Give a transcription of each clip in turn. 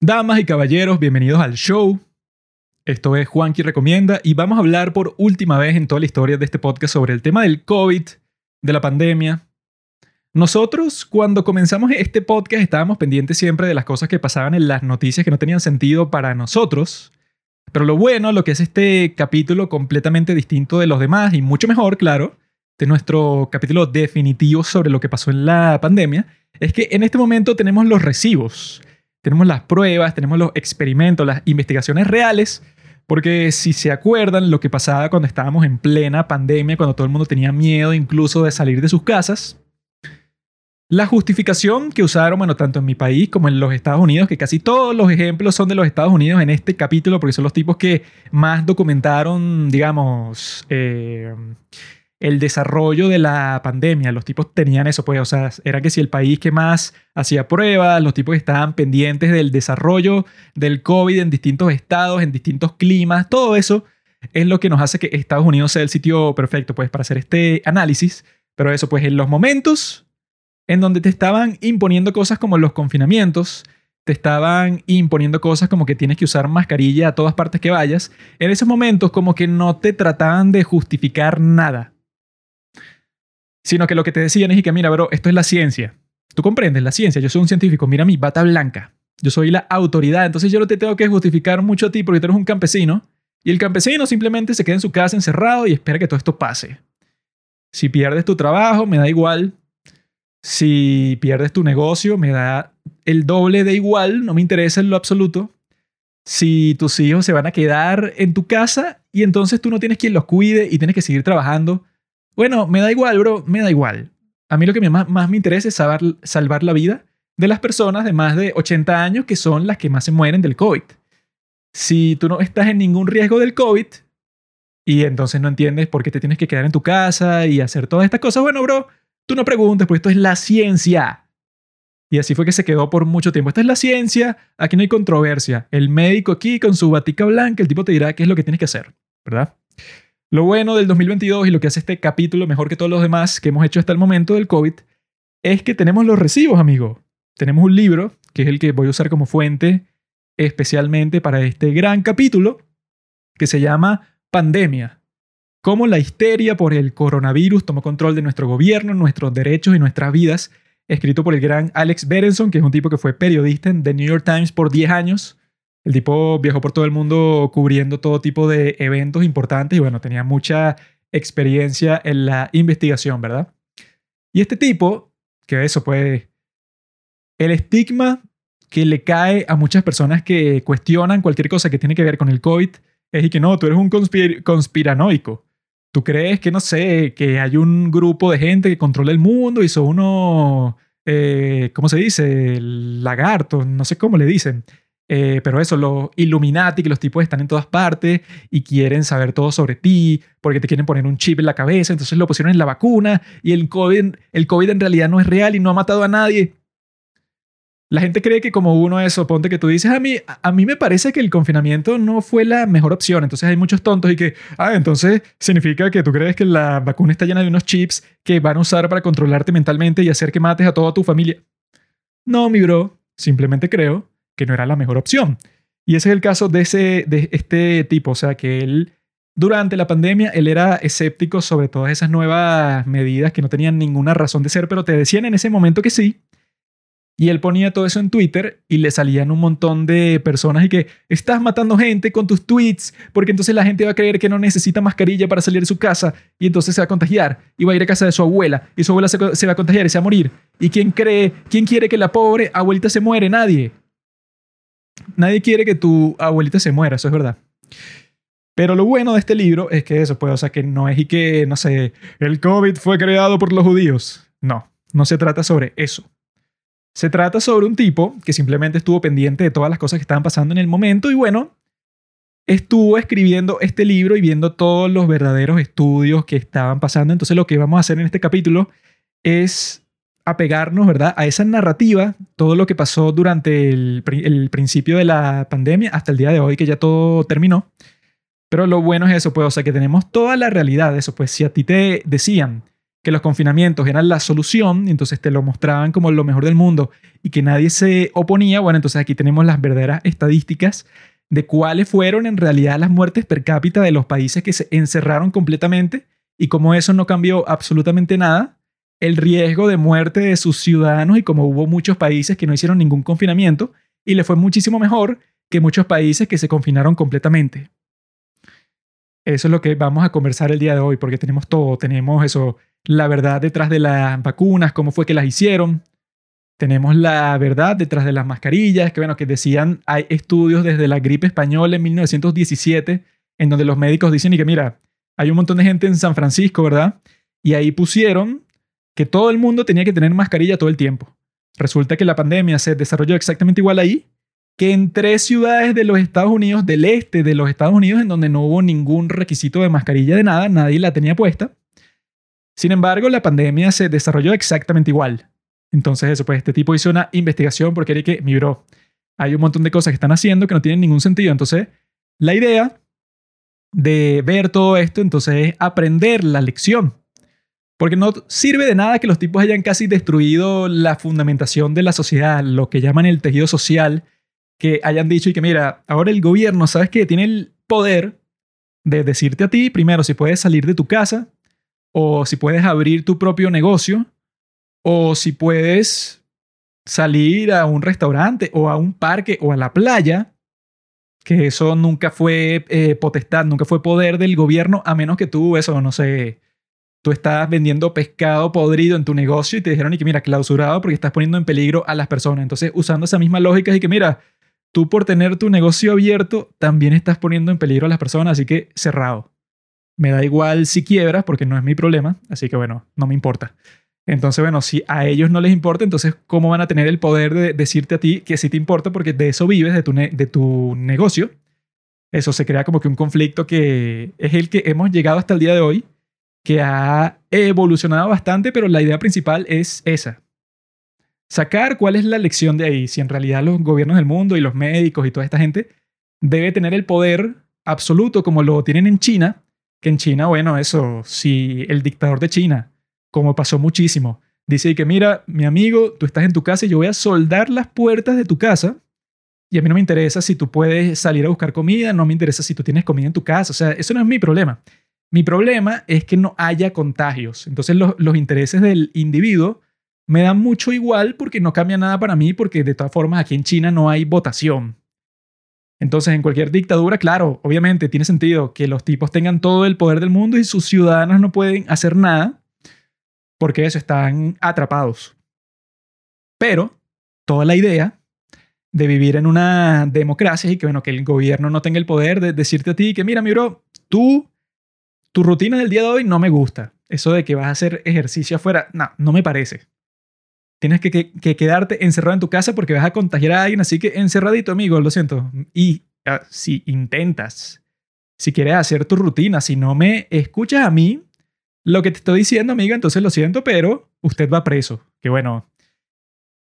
Damas y caballeros, bienvenidos al show. Esto es Juanqui Recomienda y vamos a hablar por última vez en toda la historia de este podcast sobre el tema del COVID, de la pandemia. Nosotros, cuando comenzamos este podcast, estábamos pendientes siempre de las cosas que pasaban en las noticias que no tenían sentido para nosotros. Pero lo bueno, lo que es este capítulo completamente distinto de los demás y mucho mejor, claro, de nuestro capítulo definitivo sobre lo que pasó en la pandemia, es que en este momento tenemos los recibos, tenemos las pruebas, tenemos los experimentos, las investigaciones reales, porque si se acuerdan lo que pasaba cuando estábamos en plena pandemia, cuando todo el mundo tenía miedo incluso de salir de sus casas, la justificación que usaron, bueno, tanto en mi país como en los Estados Unidos, que casi todos los ejemplos son de los Estados Unidos en este capítulo, porque son los tipos que más documentaron, digamos, eh, el desarrollo de la pandemia. Los tipos tenían eso, pues, o sea, era que si el país que más hacía pruebas, los tipos estaban pendientes del desarrollo del COVID en distintos estados, en distintos climas, todo eso es lo que nos hace que Estados Unidos sea el sitio perfecto, pues, para hacer este análisis. Pero eso, pues, en los momentos en donde te estaban imponiendo cosas como los confinamientos, te estaban imponiendo cosas como que tienes que usar mascarilla a todas partes que vayas, en esos momentos como que no te trataban de justificar nada sino que lo que te decían es que, mira, bro, esto es la ciencia. Tú comprendes la ciencia, yo soy un científico, mira mi bata blanca, yo soy la autoridad, entonces yo no te tengo que justificar mucho a ti porque tú eres un campesino, y el campesino simplemente se queda en su casa encerrado y espera que todo esto pase. Si pierdes tu trabajo, me da igual. Si pierdes tu negocio, me da el doble de igual, no me interesa en lo absoluto. Si tus hijos se van a quedar en tu casa y entonces tú no tienes quien los cuide y tienes que seguir trabajando bueno, me da igual, bro, me da igual. A mí lo que más, me interesa es salvar, la vida de las personas de más de 80 años que son las que más se mueren del COVID. Si tú no estás en ningún riesgo del COVID y entonces no entiendes por qué te tienes que quedar en tu casa y hacer todas estas cosas, bueno, bro, tú no preguntes, porque esto es la ciencia. Y así fue que se quedó por mucho tiempo. Esta es la ciencia, aquí no hay controversia. El médico aquí con su batica blanca, el tipo te dirá qué es lo que tienes que hacer, ¿verdad? Lo bueno del 2022 y lo que hace este capítulo mejor que todos los demás que hemos hecho hasta el momento del COVID es que tenemos los recibos, amigo. Tenemos un libro, que es el que voy a usar como fuente especialmente para este gran capítulo, que se llama Pandemia. Cómo la histeria por el coronavirus tomó control de nuestro gobierno, nuestros derechos y nuestras vidas, escrito por el gran Alex Berenson, que es un tipo que fue periodista en The New York Times por 10 años el tipo viajó por todo el mundo cubriendo todo tipo de eventos importantes y bueno, tenía mucha experiencia en la investigación, ¿verdad? Y este tipo, que eso pues, el estigma que le cae a muchas personas que cuestionan cualquier cosa que tiene que ver con el COVID es y que no, tú eres un conspiranoico. Tú crees que, no sé, que hay un grupo de gente que controla el mundo y son unos, eh, ¿cómo se dice? Lagartos, no sé cómo le dicen. Eh, pero eso, los Illuminati, que los tipos están en todas partes y quieren saber todo sobre ti porque te quieren poner un chip en la cabeza, entonces lo pusieron en la vacuna y el COVID, el COVID en realidad no es real y no ha matado a nadie. La gente cree que como uno eso, ponte que tú dices, a mí, a mí me parece que el confinamiento no fue la mejor opción, entonces hay muchos tontos y que, ah, entonces significa que tú crees que la vacuna está llena de unos chips que van a usar para controlarte mentalmente y hacer que mates a toda tu familia. No, mi bro, simplemente creo que no era la mejor opción. Y ese es el caso de, ese, de este tipo, o sea, que él, durante la pandemia, él era escéptico sobre todas esas nuevas medidas que no tenían ninguna razón de ser, pero te decían en ese momento que sí. Y él ponía todo eso en Twitter y le salían un montón de personas y que estás matando gente con tus tweets porque entonces la gente va a creer que no necesita mascarilla para salir de su casa y entonces se va a contagiar y va a ir a casa de su abuela y su abuela se, se va a contagiar y se va a morir. ¿Y quién cree, quién quiere que la pobre abuelita se muere? Nadie. Nadie quiere que tu abuelita se muera, eso es verdad. Pero lo bueno de este libro es que eso, pues, o sea, que no es y que, no sé, el COVID fue creado por los judíos. No, no se trata sobre eso. Se trata sobre un tipo que simplemente estuvo pendiente de todas las cosas que estaban pasando en el momento y bueno, estuvo escribiendo este libro y viendo todos los verdaderos estudios que estaban pasando. Entonces lo que vamos a hacer en este capítulo es apegarnos, ¿verdad? A esa narrativa, todo lo que pasó durante el, principio de la pandemia hasta el día de hoy, que ya todo terminó. Pero lo bueno es eso, pues, o sea, que tenemos toda la realidad de eso. Pues si a ti te decían que los confinamientos eran la solución, entonces te lo mostraban como lo mejor del mundo y que nadie se oponía, bueno, entonces aquí tenemos las verdaderas estadísticas de cuáles fueron en realidad las muertes per cápita de los países que se encerraron completamente y como eso no cambió absolutamente nada, el riesgo de muerte de sus ciudadanos y como hubo muchos países que no hicieron ningún confinamiento y le fue muchísimo mejor que muchos países que se confinaron completamente. Eso es lo que vamos a conversar el día de hoy, porque tenemos todo, tenemos eso, la verdad detrás de las vacunas, cómo fue que las hicieron, tenemos la verdad detrás de las mascarillas, que bueno, que decían, hay estudios desde la gripe española en 1917, en donde los médicos dicen y que mira, hay un montón de gente en San Francisco, ¿verdad? Y ahí pusieron que todo el mundo tenía que tener mascarilla todo el tiempo. Resulta que la pandemia se desarrolló exactamente igual ahí que en tres ciudades de los Estados Unidos, del este de los Estados Unidos, en donde no hubo ningún requisito de mascarilla de nada, nadie la tenía puesta. Sin embargo, la pandemia se desarrolló exactamente igual. Entonces, eso, pues este tipo hizo una investigación porque era que, mi bro, hay un montón de cosas que están haciendo que no tienen ningún sentido. Entonces, la idea de ver todo esto, entonces, es aprender la lección. Porque no sirve de nada que los tipos hayan casi destruido la fundamentación de la sociedad, lo que llaman el tejido social, que hayan dicho y que mira, ahora el gobierno, ¿sabes que Tiene el poder de decirte a ti, primero, si puedes salir de tu casa, o si puedes abrir tu propio negocio, o si puedes salir a un restaurante o a un parque o a la playa, que eso nunca fue eh, potestad, nunca fue poder del gobierno, a menos que tú, eso, no sé, tú estás vendiendo pescado podrido en tu negocio y te dijeron y que mira, clausurado porque estás poniendo en peligro a las personas. Entonces, usando esa misma lógica y que mira, tú por tener tu negocio abierto también estás poniendo en peligro a las personas, así que cerrado. Me da igual si quiebras porque no es mi problema, así que bueno, no me importa. Entonces, bueno, si a ellos no les importa, entonces, ¿cómo van a tener el poder de decirte a ti que sí te importa porque de eso vives, de tu, de tu negocio? Eso se crea como que un conflicto que es el que hemos llegado hasta el día de hoy, que ha evolucionado bastante, pero la idea principal es esa, sacar cuál es la lección de ahí, si en realidad los gobiernos del mundo y los médicos y toda esta gente debe tener el poder absoluto como lo tienen en China, que en China, bueno, eso, si el dictador de China, como pasó muchísimo, dice que mira, mi amigo, tú estás en tu casa y yo voy a soldar las puertas de tu casa y a mí no me interesa si tú puedes salir a buscar comida, no me interesa si tú tienes comida en tu casa, o sea, eso no es mi problema. Mi problema es que no haya contagios. Entonces los, intereses del individuo me da mucho igual porque no cambia nada para mí porque de todas formas aquí en China no hay votación. Entonces en cualquier dictadura, claro, obviamente tiene sentido que los tipos tengan todo el poder del mundo y sus ciudadanos no pueden hacer nada porque eso están atrapados. Pero toda la idea de vivir en una democracia y que bueno, que el gobierno no tenga el poder de decirte a ti que mira, mi bro, tú tu rutina del día de hoy no me gusta. Eso de que vas a hacer ejercicio afuera, no, no me parece. Tienes que, quedarte encerrado en tu casa porque vas a contagiar a alguien, así que encerradito, amigo, lo siento. Y ah, si intentas, si quieres hacer tu rutina, si no me escuchas a mí, lo que te estoy diciendo, amiga, entonces lo siento, pero usted va preso. Que bueno,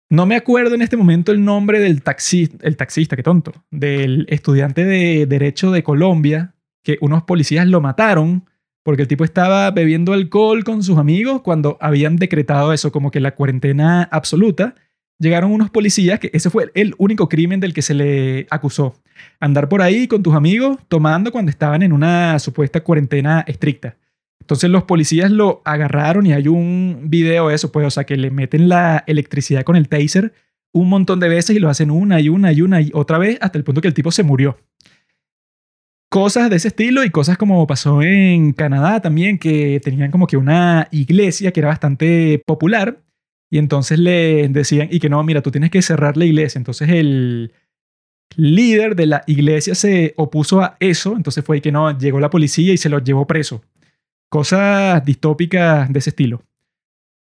no me acuerdo en este momento el nombre del taxista, el taxista, qué tonto, del estudiante de Derecho de Colombia, que unos policías lo mataron porque el tipo estaba bebiendo alcohol con sus amigos cuando habían decretado eso como que la cuarentena absoluta. Llegaron unos policías, que ese fue el único crimen del que se le acusó. Andar por ahí con tus amigos tomando cuando estaban en una supuesta cuarentena estricta. Entonces los policías lo agarraron y hay un video de eso, pues, o sea, que le meten la electricidad con el taser un montón de veces y lo hacen una y una y una y otra vez hasta el punto que el tipo se murió cosas de ese estilo y cosas como pasó en Canadá también, que tenían como que una iglesia que era bastante popular y entonces le decían, y que no, mira, tú tienes que cerrar la iglesia. Entonces el líder de la iglesia se opuso a eso, entonces fue que no, llegó la policía y se lo llevó preso. Cosas distópicas de ese estilo.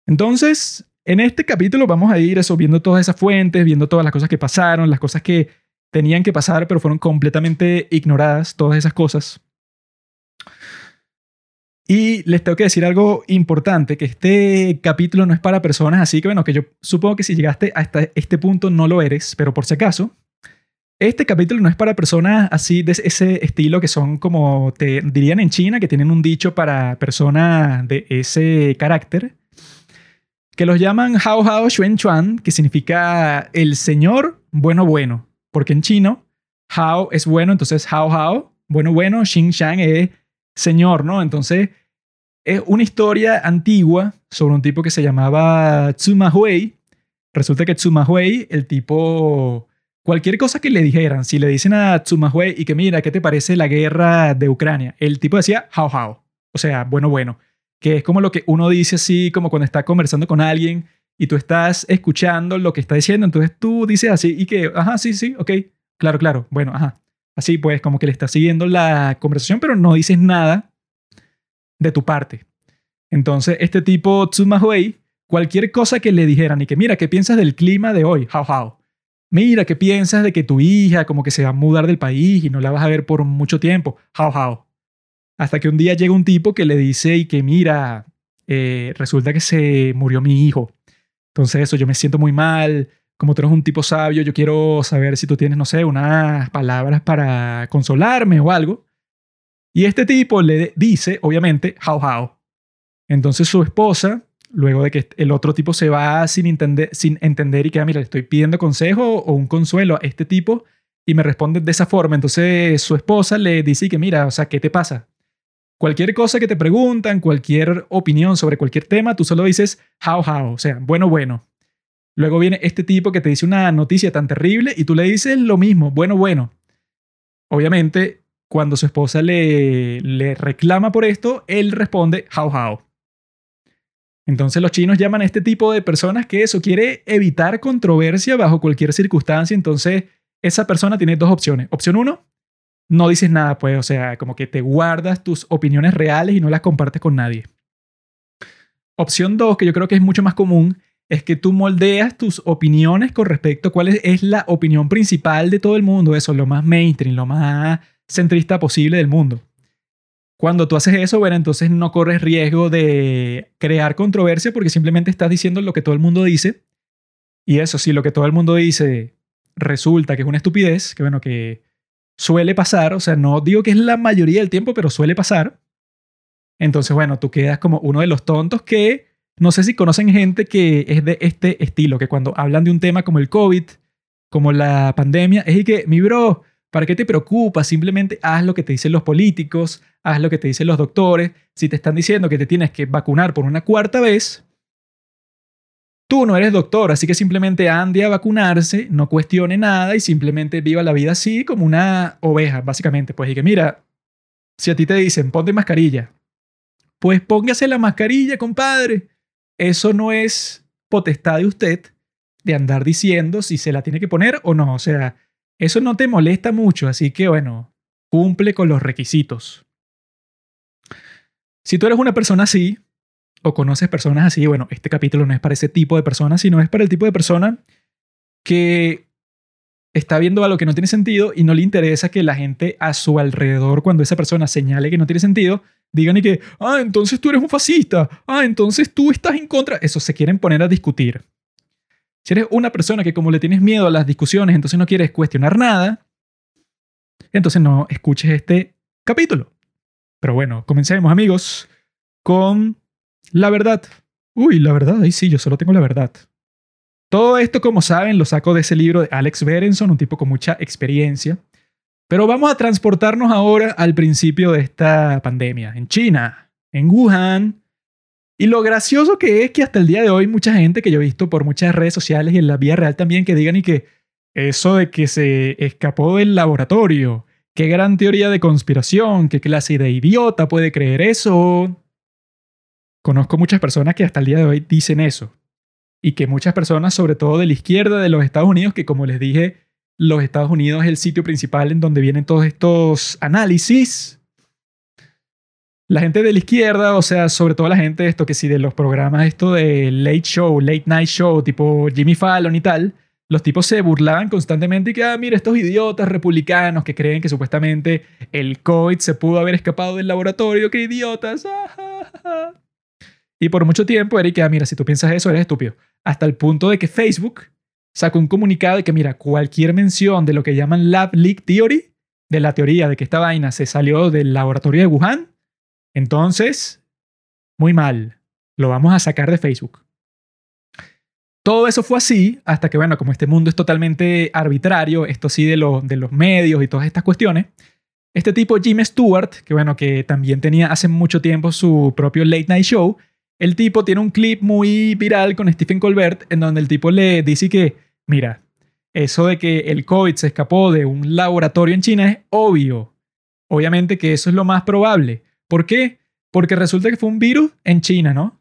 Entonces, en este capítulo vamos a ir eso, viendo todas esas fuentes, viendo todas las cosas que pasaron, las cosas que tenían que pasar, pero fueron completamente ignoradas todas esas cosas. Y les tengo que decir algo importante, que este capítulo no es para personas así que, bueno, que yo supongo que si llegaste hasta este punto no lo eres, pero por si acaso, Este capítulo no es para personas así de ese estilo que son como te dirían en China, que tienen un dicho para personas de ese carácter, que los llaman Hao Hao Xuan Chuan, que significa el señor bueno bueno, porque en chino Hao es bueno, entonces Hao Hao, bueno bueno, Xing Shang es señor, ¿no? Entonces es una historia antigua sobre un tipo que se llamaba Tsuma Hui. Resulta que Tsuma Hui, el tipo, cualquier cosa que le dijeran, si le dicen a Tsuma Hui y que mira, ¿qué te parece la guerra de Ucrania? El tipo decía hao hao, o sea, bueno, bueno, que es como lo que uno dice así, como cuando está conversando con alguien y tú estás escuchando lo que está diciendo, entonces tú dices así y que, ajá, sí, sí, ok, claro, claro, bueno, ajá. Así pues, como que le estás siguiendo la conversación, pero no dices nada de tu parte. Entonces, este tipo, Tsuma Huey, cualquier cosa que le dijeran y que, mira, ¿qué piensas del clima de hoy? How, how. Mira, ¿qué piensas de que tu hija como que se va a mudar del país y no la vas a ver por mucho tiempo? How, how. Hasta que un día llega un tipo que le dice y que, mira, eh, resulta que se murió mi hijo. Entonces, eso, yo me siento muy mal. Como tú eres un tipo sabio, yo quiero saber si tú tienes, no sé, unas palabras para consolarme o algo. Y este tipo le dice, obviamente, how how. Entonces su esposa, luego de que el otro tipo se va sin entender, sin entender y que, mira, le estoy pidiendo consejo o un consuelo a este tipo y me responde de esa forma. Entonces su esposa le dice que, mira, o sea, ¿qué te pasa? Cualquier cosa que te preguntan, cualquier opinión sobre cualquier tema, tú solo dices how how, o sea, bueno, bueno. Luego viene este tipo que te dice una noticia tan terrible y tú le dices lo mismo, bueno, bueno. Obviamente, cuando su esposa le, le reclama por esto, él responde how how. Entonces los chinos llaman a este tipo de personas que eso quiere evitar controversia bajo cualquier circunstancia. Entonces esa persona tiene dos opciones. Opción uno, no dices nada, pues, o sea, como que te guardas tus opiniones reales y no las compartes con nadie. Opción dos, que yo creo que es mucho más común, es que tú moldeas tus opiniones con respecto a cuál es la opinión principal de todo el mundo, eso, lo más mainstream, lo más centrista posible del mundo. Cuando tú haces eso, bueno, entonces no corres riesgo de crear controversia porque simplemente estás diciendo lo que todo el mundo dice. Y eso, si lo que todo el mundo dice resulta que es una estupidez, que bueno, que suele pasar, o sea, no digo que es la mayoría del tiempo, pero suele pasar. Entonces, bueno, tú quedas como uno de los tontos que no sé si conocen gente que es de este estilo, que cuando hablan de un tema como el COVID, como la pandemia, es que, mi bro, ¿Para qué te preocupas? Simplemente haz lo que te dicen los políticos, haz lo que te dicen los doctores. Si te están diciendo que te tienes que vacunar por una cuarta vez, tú no eres doctor, así que simplemente ande a vacunarse, no cuestione nada y simplemente viva la vida así como una oveja, básicamente. Pues y que mira, si a ti te dicen ponte mascarilla, pues póngase la mascarilla, compadre. Eso no es potestad de usted de andar diciendo si se la tiene que poner o no. O sea, eso no te molesta mucho, así que bueno, cumple con los requisitos. Si tú eres una persona así, o conoces personas así, bueno, este capítulo no es para ese tipo de persona, sino es para el tipo de persona que está viendo algo que no tiene sentido y no le interesa que la gente a su alrededor, cuando esa persona señale que no tiene sentido, digan y que, ah, entonces tú eres un fascista, ah, entonces tú estás en contra. Eso se quieren poner a discutir. Si eres una persona que como le tienes miedo a las discusiones, entonces no quieres cuestionar nada, entonces no escuches este capítulo. Pero bueno, comencemos amigos con la verdad. Uy, la verdad, ahí sí, yo solo tengo la verdad. Todo esto, como saben, lo saco de ese libro de Alex Berenson, un tipo con mucha experiencia. Pero vamos a transportarnos ahora al principio de esta pandemia, en China, en Wuhan, y lo gracioso que es que hasta el día de hoy mucha gente que yo he visto por muchas redes sociales y en la vida real también que digan y que eso de que se escapó del laboratorio, qué gran teoría de conspiración, qué clase de idiota puede creer eso. Conozco muchas personas que hasta el día de hoy dicen eso. Y que muchas personas, sobre todo de la izquierda de los Estados Unidos, que como les dije, los Estados Unidos es el sitio principal en donde vienen todos estos análisis la gente de la izquierda, o sea, sobre todo la gente esto que sí de los programas esto de late show, late night show, tipo Jimmy Fallon y tal, los tipos se burlaban constantemente y que, ah, mira, estos idiotas republicanos que creen que supuestamente el COVID se pudo haber escapado del laboratorio, qué idiotas. Y por mucho tiempo que, ah, mira, si tú piensas eso, eres estúpido. Hasta el punto de que Facebook sacó un comunicado de que, mira, cualquier mención de lo que llaman Lab Leak Theory, de la teoría de que esta vaina se salió del laboratorio de Wuhan, entonces, muy mal, lo vamos a sacar de Facebook. Todo eso fue así hasta que, bueno, como este mundo es totalmente arbitrario, esto sí de, de los medios y todas estas cuestiones, este tipo Jim Stewart, que bueno, que también tenía hace mucho tiempo su propio late night show, el tipo tiene un clip muy viral con Stephen Colbert en donde el tipo le dice que, mira, eso de que el COVID se escapó de un laboratorio en China es obvio. Obviamente que eso es lo más probable. ¿Por qué? Porque resulta que fue un virus en China, ¿no?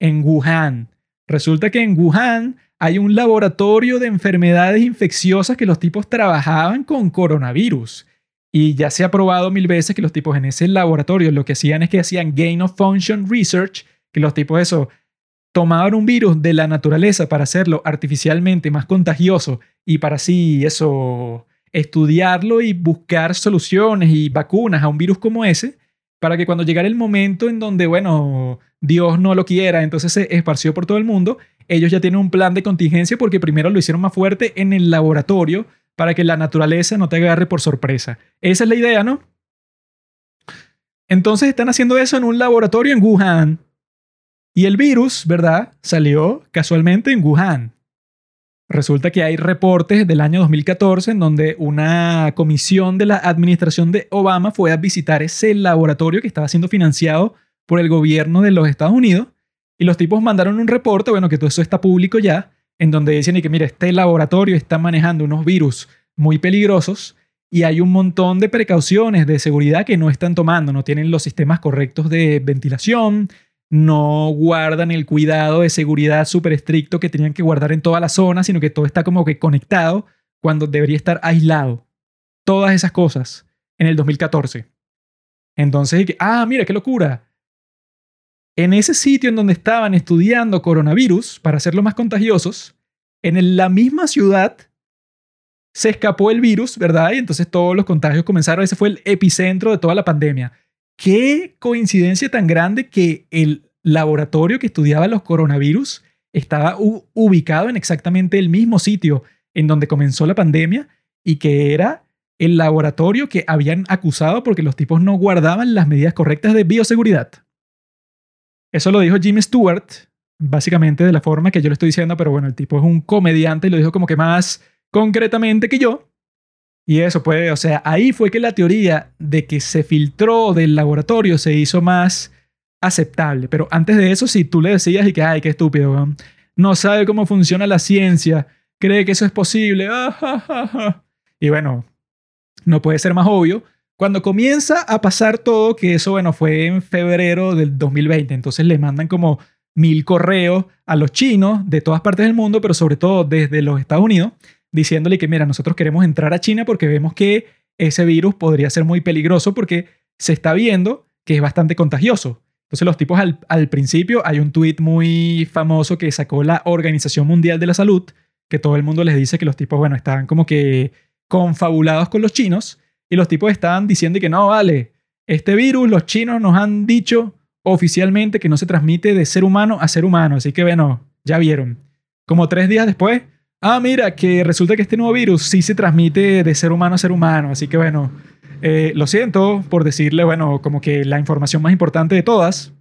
En Wuhan. Resulta que en Wuhan hay un laboratorio de enfermedades infecciosas que los tipos trabajaban con coronavirus. Y ya se ha probado mil veces que los tipos en ese laboratorio lo que hacían es que hacían gain of function research, que los tipos eso tomaban un virus de la naturaleza para hacerlo artificialmente más contagioso y para así eso estudiarlo y buscar soluciones y vacunas a un virus como ese, para que cuando llegara el momento en donde, bueno, Dios no lo quiera, entonces se esparció por todo el mundo, ellos ya tienen un plan de contingencia porque primero lo hicieron más fuerte en el laboratorio para que la naturaleza no te agarre por sorpresa. Esa es la idea, ¿no? Entonces están haciendo eso en un laboratorio en Wuhan. Y el virus, ¿verdad? Salió casualmente en Wuhan. Resulta que hay reportes del año 2014 en donde una comisión de la administración de Obama fue a visitar ese laboratorio que estaba siendo financiado por el gobierno de los Estados Unidos. Y los tipos mandaron un reporte, bueno, que todo eso está público ya, en donde dicen que, mira, este laboratorio está manejando unos virus muy peligrosos y hay un montón de precauciones de seguridad que no están tomando, no tienen los sistemas correctos de ventilación, no guardan el cuidado de seguridad súper estricto que tenían que guardar en toda la zona, sino que todo está como que conectado cuando debería estar aislado. Todas esas cosas en el 2014. Entonces, ah, mira, qué locura. En ese sitio en donde estaban estudiando coronavirus para hacerlo más contagiosos, en la misma ciudad se escapó el virus, ¿verdad? Y entonces todos los contagios comenzaron. Ese fue el epicentro de toda la pandemia. Qué coincidencia tan grande que el laboratorio que estudiaba los coronavirus estaba ubicado en exactamente el mismo sitio en donde comenzó la pandemia y que era el laboratorio que habían acusado porque los tipos no guardaban las medidas correctas de bioseguridad. Eso lo dijo Jim Stewart, básicamente de la forma que yo lo estoy diciendo, pero bueno, el tipo es un comediante y lo dijo como que más concretamente que yo. Y eso puede, o sea, ahí fue que la teoría de que se filtró del laboratorio se hizo más aceptable. Pero antes de eso, si tú le decías y que, ay, qué estúpido, no sabe cómo funciona la ciencia, cree que eso es posible, ah, y bueno, no puede ser más obvio cuando comienza a pasar todo, que eso, bueno, fue en febrero del 2020, entonces le mandan como mil correos a los chinos de todas partes del mundo, pero sobre todo desde los Estados Unidos, diciéndole que, mira, nosotros queremos entrar a China porque vemos que ese virus podría ser muy peligroso porque se está viendo que es bastante contagioso. Entonces los tipos al, al principio hay un tuit muy famoso que sacó la Organización Mundial de la Salud, que todo el mundo les dice que los tipos, bueno, estaban como que confabulados con los chinos y los tipos estaban diciendo que no, vale, este virus los chinos nos han dicho oficialmente que no se transmite de ser humano a ser humano. Así que bueno, ya vieron. Como tres días después, ah, mira, que resulta que este nuevo virus sí se transmite de ser humano a ser humano. Así que bueno, eh, lo siento por decirle, bueno, como que la información más importante de todas.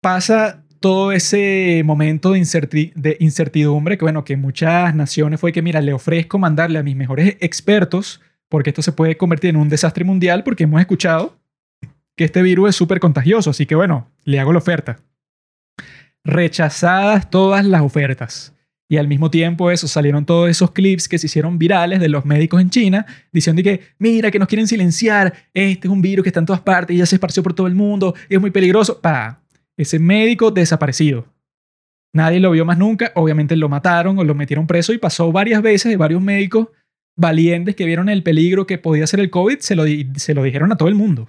Pasa todo ese momento de, incertidumbre que, bueno, que muchas naciones fue que, mira, le ofrezco mandarle a mis mejores expertos porque esto se puede convertir en un desastre mundial porque hemos escuchado que este virus es súper contagioso, así que, bueno, le hago la oferta. Rechazadas todas las ofertas. Y al mismo tiempo eso, salieron todos esos clips que se hicieron virales de los médicos en China diciendo que, mira, que nos quieren silenciar, este es un virus que está en todas partes y ya se esparció por todo el mundo, es muy peligroso. Pa, ese médico desaparecido. Nadie lo vio más nunca, obviamente lo mataron o lo metieron preso y pasó varias veces de varios médicos valientes que vieron el peligro que podía ser el COVID, se lo, se lo dijeron a todo el mundo.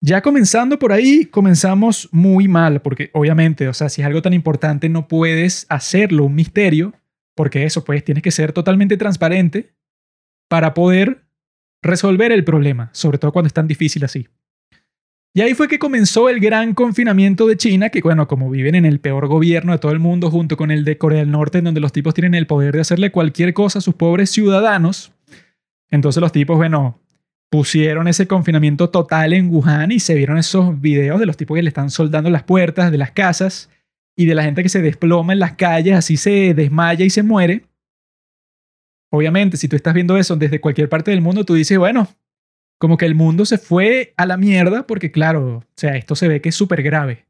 Ya comenzando por ahí, comenzamos muy mal, porque obviamente, o sea, si es algo tan importante, no puedes hacerlo un misterio, porque eso, pues, tienes que ser totalmente transparente para poder resolver el problema, sobre todo cuando es tan difícil así. Y ahí fue que comenzó el gran confinamiento de China, que bueno, como viven en el peor gobierno de todo el mundo, junto con el de Corea del Norte, en donde los tipos tienen el poder de hacerle cualquier cosa a sus pobres ciudadanos, entonces los tipos, bueno, pusieron ese confinamiento total en Wuhan y se vieron esos videos de los tipos que le están soldando las puertas de las casas y de la gente que se desploma en las calles, así se desmaya y se muere. Obviamente, si tú estás viendo eso desde cualquier parte del mundo, tú dices, bueno, como que el mundo se fue a la mierda porque claro, o sea, esto se ve que es súper grave.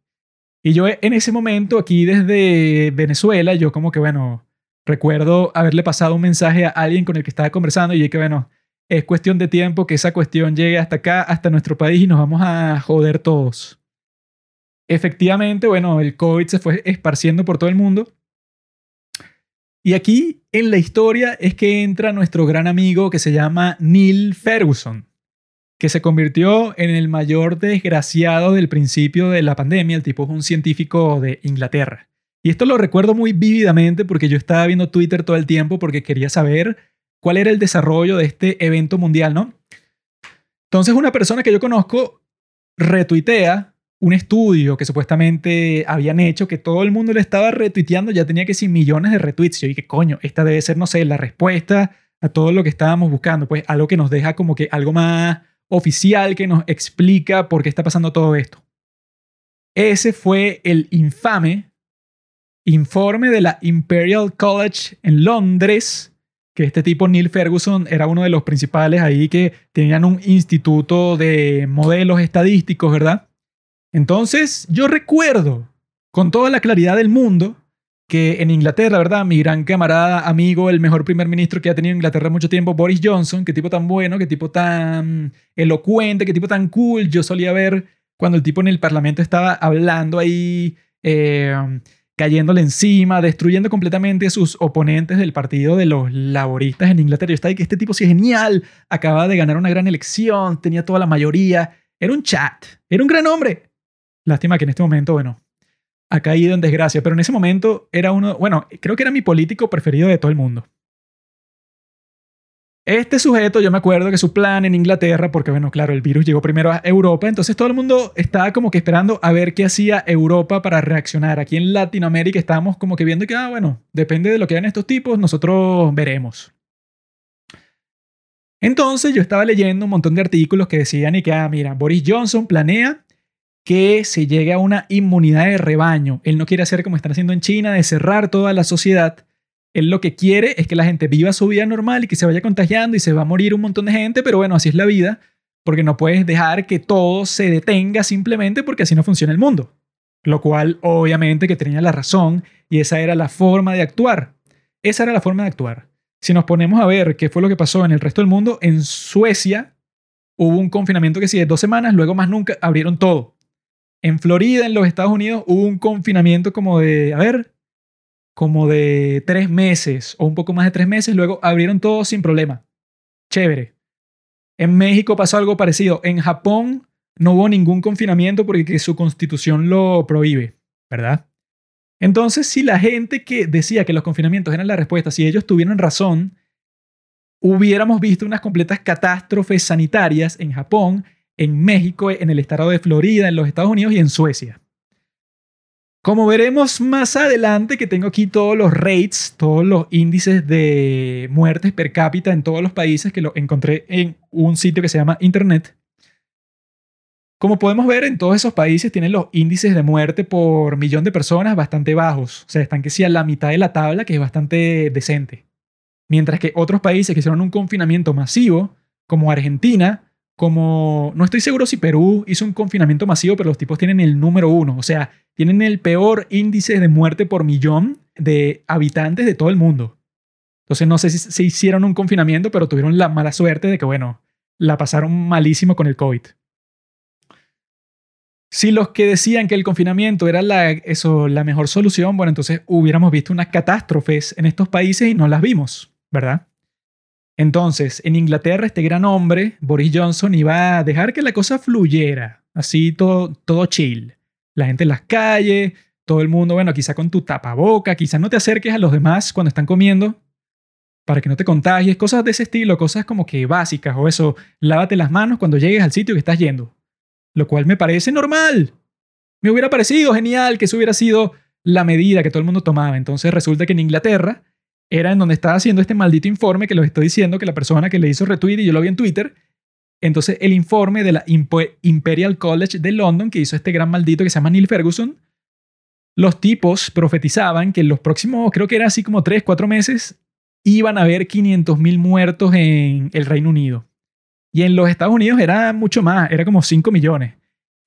Y yo en ese momento, aquí desde Venezuela, yo como que, bueno, recuerdo haberle pasado un mensaje a alguien con el que estaba conversando y dije, bueno, es cuestión de tiempo que esa cuestión llegue hasta acá, hasta nuestro país y nos vamos a joder todos. Efectivamente, bueno, el COVID se fue esparciendo por todo el mundo. Y aquí en la historia es que entra nuestro gran amigo que se llama Neil Ferguson que se convirtió en el mayor desgraciado del principio de la pandemia. El tipo es un científico de Inglaterra. Y esto lo recuerdo muy vívidamente porque yo estaba viendo Twitter todo el tiempo porque quería saber cuál era el desarrollo de este evento mundial, ¿no? Entonces una persona que yo conozco retuitea un estudio que supuestamente habían hecho, que todo el mundo le estaba retuiteando, ya tenía que ser millones de retweets. Yo dije, coño, esta debe ser, no sé, la respuesta a todo lo que estábamos buscando, pues algo que nos deja como que algo más oficial que nos explica por qué está pasando todo esto. Ese fue el infame informe de la Imperial College en Londres, que este tipo Neil Ferguson era uno de los principales ahí que tenían un instituto de modelos estadísticos, ¿verdad? Entonces yo recuerdo con toda la claridad del mundo que en Inglaterra, ¿verdad? Mi gran camarada, amigo, el mejor primer ministro que ha tenido Inglaterra mucho tiempo, Boris Johnson, qué tipo tan bueno, qué tipo tan elocuente, qué tipo tan cool. Yo solía ver cuando el tipo en el Parlamento estaba hablando ahí, eh, cayéndole encima, destruyendo completamente sus oponentes del partido de los laboristas en Inglaterra. Yo estaba que este tipo sí es genial, acaba de ganar una gran elección, tenía toda la mayoría, era un chat, era un gran hombre. Lástima que en este momento, bueno, ha caído en desgracia, pero en ese momento era uno, bueno, creo que era mi político preferido de todo el mundo. Este sujeto, yo me acuerdo que su plan en Inglaterra, porque bueno, claro, el virus llegó primero a Europa, entonces todo el mundo estaba como que esperando a ver qué hacía Europa para reaccionar. Aquí en Latinoamérica estábamos como que viendo que, ah, bueno, depende de lo que hagan estos tipos, nosotros veremos. Entonces yo estaba leyendo un montón de artículos que decían y que, ah, mira, Boris Johnson planea que se llegue a una inmunidad de rebaño. Él no quiere hacer como están haciendo en China, de cerrar toda la sociedad. Él lo que quiere es que la gente viva su vida normal y que se vaya contagiando y se va a morir un montón de gente, pero bueno, así es la vida, porque no puedes dejar que todo se detenga simplemente porque así no funciona el mundo. Lo cual obviamente que tenía la razón y esa era la forma de actuar. Esa era la forma de actuar. Si nos ponemos a ver qué fue lo que pasó en el resto del mundo, en Suecia hubo un confinamiento que sí de dos semanas, luego más nunca abrieron todo. En Florida, en los Estados Unidos, hubo un confinamiento como de, a ver, como de tres meses o un poco más de tres meses. Luego abrieron todo sin problema. Chévere. En México pasó algo parecido. En Japón no hubo ningún confinamiento porque su constitución lo prohíbe, ¿verdad? Entonces, si la gente que decía que los confinamientos eran la respuesta, si ellos tuvieran razón, hubiéramos visto unas completas catástrofes sanitarias en Japón en México, en el estado de Florida, en los Estados Unidos y en Suecia. Como veremos más adelante, que tengo aquí todos los rates, todos los índices de muertes per cápita en todos los países que lo encontré en un sitio que se llama Internet. Como podemos ver, en todos esos países tienen los índices de muerte por millón de personas bastante bajos. O sea, están que a la mitad de la tabla, que es bastante decente. Mientras que otros países que hicieron un confinamiento masivo, como Argentina, como no estoy seguro si Perú hizo un confinamiento masivo, pero los tipos tienen el número uno, o sea, tienen el peor índice de muerte por millón de habitantes de todo el mundo. Entonces no sé si se hicieron un confinamiento, pero tuvieron la mala suerte de que, bueno, la pasaron malísimo con el COVID. Si los que decían que el confinamiento era la, eso, la mejor solución, bueno, entonces hubiéramos visto unas catástrofes en estos países y no las vimos, ¿verdad? Entonces, en Inglaterra, este gran hombre, Boris Johnson, iba a dejar que la cosa fluyera, así todo, todo chill. La gente en las calles, todo el mundo, bueno, quizá con tu tapaboca, quizá no te acerques a los demás cuando están comiendo para que no te contagies, cosas de ese estilo, cosas como que básicas o eso, lávate las manos cuando llegues al sitio que estás yendo. lo cual me parece normal. Me hubiera parecido genial que eso hubiera sido la medida que todo el mundo tomaba. Entonces resulta que en Inglaterra era en donde estaba haciendo este maldito informe que lo estoy diciendo, que la persona que le hizo retweet y yo lo vi en Twitter. Entonces el informe de la Imperial College de London que hizo este gran maldito que se llama Neil Ferguson, los tipos profetizaban que en los próximos, creo que era así como 3, 4 meses, iban a haber 500.000 muertos en el Reino Unido. Y en los Estados Unidos era mucho más, era como 5 millones.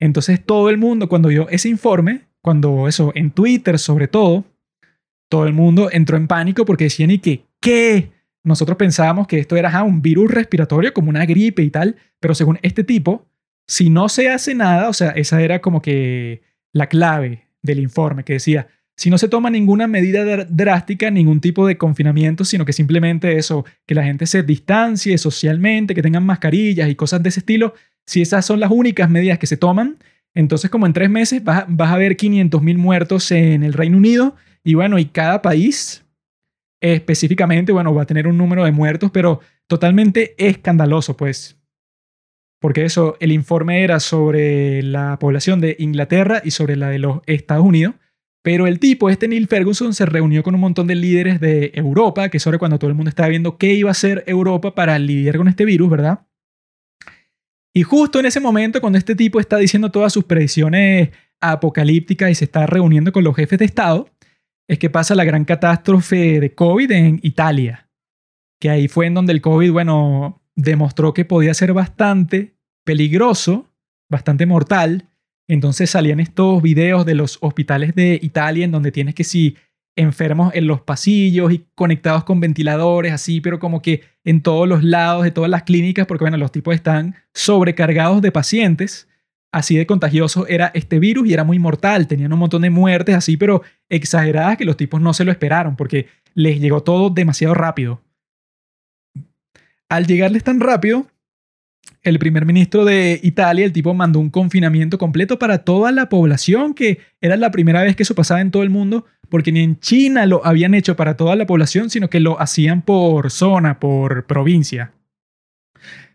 Entonces todo el mundo cuando vio ese informe, cuando eso, en Twitter sobre todo, todo el mundo entró en pánico porque decían y que, ¿qué? Nosotros pensábamos que esto era un virus respiratorio como una gripe y tal, pero según este tipo, si no se hace nada, o sea, esa era como que la clave del informe que decía, si no se toma ninguna medida drástica, ningún tipo de confinamiento, sino que simplemente eso, que la gente se distancie socialmente, que tengan mascarillas y cosas de ese estilo, si esas son las únicas medidas que se toman, entonces como en tres meses vas, a ver 500.000 muertos en el Reino Unido y bueno, y cada país específicamente, bueno, va a tener un número de muertos, pero totalmente escandaloso, pues. Porque eso, el informe era sobre la población de Inglaterra y sobre la de los Estados Unidos. Pero el tipo, este Neil Ferguson, se reunió con un montón de líderes de Europa, que es ahora cuando todo el mundo estaba viendo qué iba a hacer Europa para lidiar con este virus, ¿verdad? Y justo en ese momento, cuando este tipo está diciendo todas sus predicciones apocalípticas y se está reuniendo con los jefes de Estado, es que pasa la gran catástrofe de COVID en Italia. Que ahí fue en donde el COVID, bueno, demostró que podía ser bastante peligroso, bastante mortal, entonces salían estos videos de los hospitales de Italia en donde tienes que si enfermos en los pasillos y conectados con ventiladores, así, pero como que en todos los lados de todas las clínicas, porque bueno, los tipos están sobrecargados de pacientes. Así de contagioso era este virus y era muy mortal. Tenían un montón de muertes así, pero exageradas que los tipos no se lo esperaron porque les llegó todo demasiado rápido. Al llegarles tan rápido, el primer ministro de Italia, el tipo mandó un confinamiento completo para toda la población, que era la primera vez que eso pasaba en todo el mundo, porque ni en China lo habían hecho para toda la población, sino que lo hacían por zona, por provincia.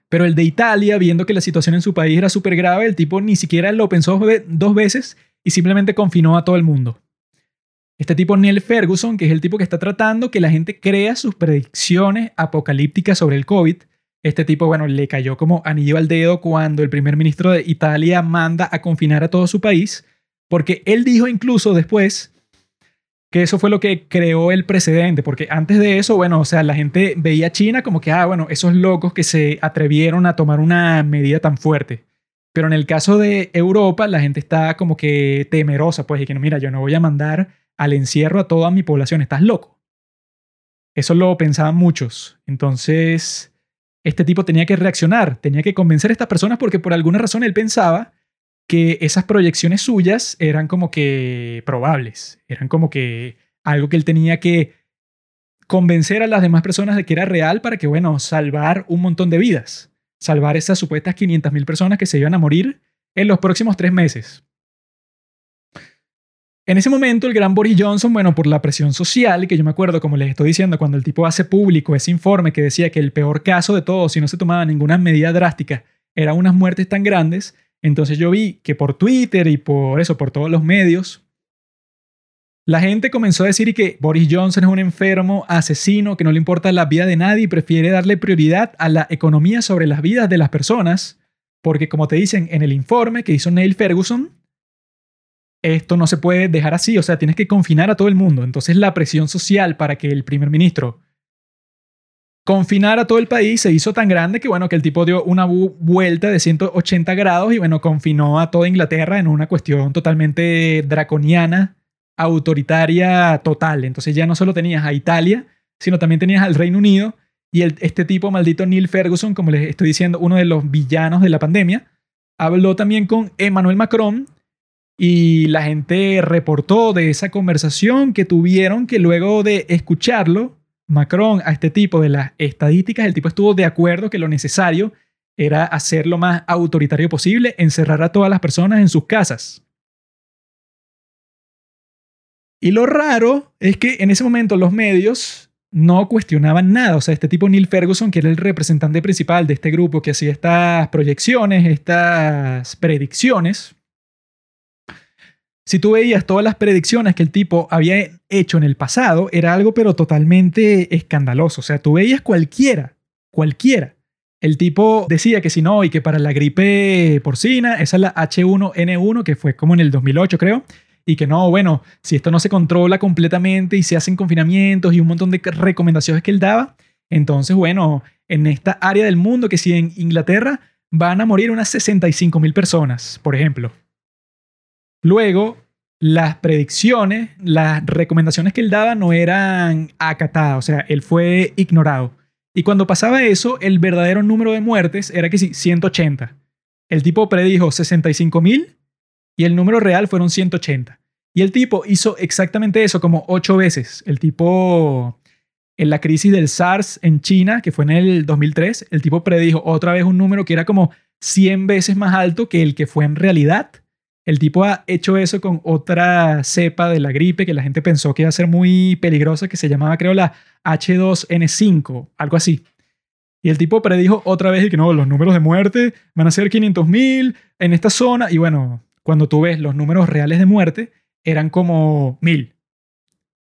Pero el de Italia, viendo que la situación en su país era súper grave, el tipo ni siquiera lo pensó dos veces y simplemente confinó a todo el mundo. Este tipo Neil Ferguson, que es el tipo que está tratando que la gente crea sus predicciones apocalípticas sobre el COVID, este tipo, bueno, le cayó como anillo al dedo cuando el primer ministro de Italia manda a confinar a todo su país, porque él dijo incluso después eso fue lo que creó el precedente, porque antes de eso, bueno, o sea, la gente veía a China como que, ah, bueno, esos locos que se atrevieron a tomar una medida tan fuerte. Pero en el caso de Europa, la gente está como que temerosa, pues, y que no, mira, yo no voy a mandar al encierro a toda mi población, estás loco. Eso lo pensaban muchos. Entonces, este tipo tenía que reaccionar, tenía que convencer a estas personas porque por alguna razón él pensaba que esas proyecciones suyas eran como que probables, eran como que algo que él tenía que convencer a las demás personas de que era real para que, bueno, salvar un montón de vidas, salvar esas supuestas 500.000 personas que se iban a morir en los próximos tres meses. En ese momento, el gran Boris Johnson, bueno, por la presión social, que yo me acuerdo, como les estoy diciendo, cuando el tipo hace público ese informe que decía que el peor caso de todos, si no se tomaba ninguna medida drástica, eran unas muertes tan grandes, entonces yo vi que por Twitter y por eso, por todos los medios, la gente comenzó a decir que Boris Johnson es un enfermo, asesino, que no le importa la vida de nadie y prefiere darle prioridad a la economía sobre las vidas de las personas, porque como te dicen en el informe que hizo Neil Ferguson, esto no se puede dejar así, o sea, tienes que confinar a todo el mundo. Entonces la presión social para que el primer ministro confinara a todo el país se hizo tan grande que bueno, que el tipo dio una vuelta de 180 grados y bueno, confinó a toda Inglaterra en una cuestión totalmente draconiana, autoritaria total. Entonces ya no solo tenías a Italia, sino también tenías al Reino Unido y este tipo maldito Neil Ferguson, como les estoy diciendo, uno de los villanos de la pandemia, habló también con Emmanuel Macron y la gente reportó de esa conversación que tuvieron que luego de escucharlo, Macron a este tipo de las estadísticas, el tipo estuvo de acuerdo que lo necesario era hacer lo más autoritario posible, encerrar a todas las personas en sus casas. Y lo raro es que en ese momento los medios no cuestionaban nada. O sea, este tipo Neil Ferguson, que era el representante principal de este grupo que hacía estas proyecciones, estas predicciones, si tú veías todas las predicciones que el tipo había hecho en el pasado, era algo pero totalmente escandaloso. O sea, tú veías cualquiera, cualquiera. El tipo decía que si no, y que para la gripe porcina, esa es la H1N1, que fue como en el 2008 creo, y que no, bueno, si esto no se controla completamente y se hacen confinamientos y un montón de recomendaciones que él daba, entonces, bueno, en esta área del mundo, que si en Inglaterra van a morir unas 65 mil personas, por ejemplo. Luego, las predicciones, las recomendaciones que él daba no eran acatadas, o sea, él fue ignorado. Y cuando pasaba eso, el verdadero número de muertes era que sí, 180. El tipo predijo 65 mil y el número real fueron 180. Y el tipo hizo exactamente eso como ocho veces. El tipo, en la crisis del SARS en China, que fue en el 2003, el tipo predijo otra vez un número que era como 100 veces más alto que el que fue en realidad. El tipo ha hecho eso con otra cepa de la gripe que la gente pensó que iba a ser muy peligrosa, que se llamaba creo la H2N5, algo así. Y el tipo predijo otra vez que no, los números de muerte van a ser 500.000 en esta zona. Y bueno, cuando tú ves los números reales de muerte, eran como mil,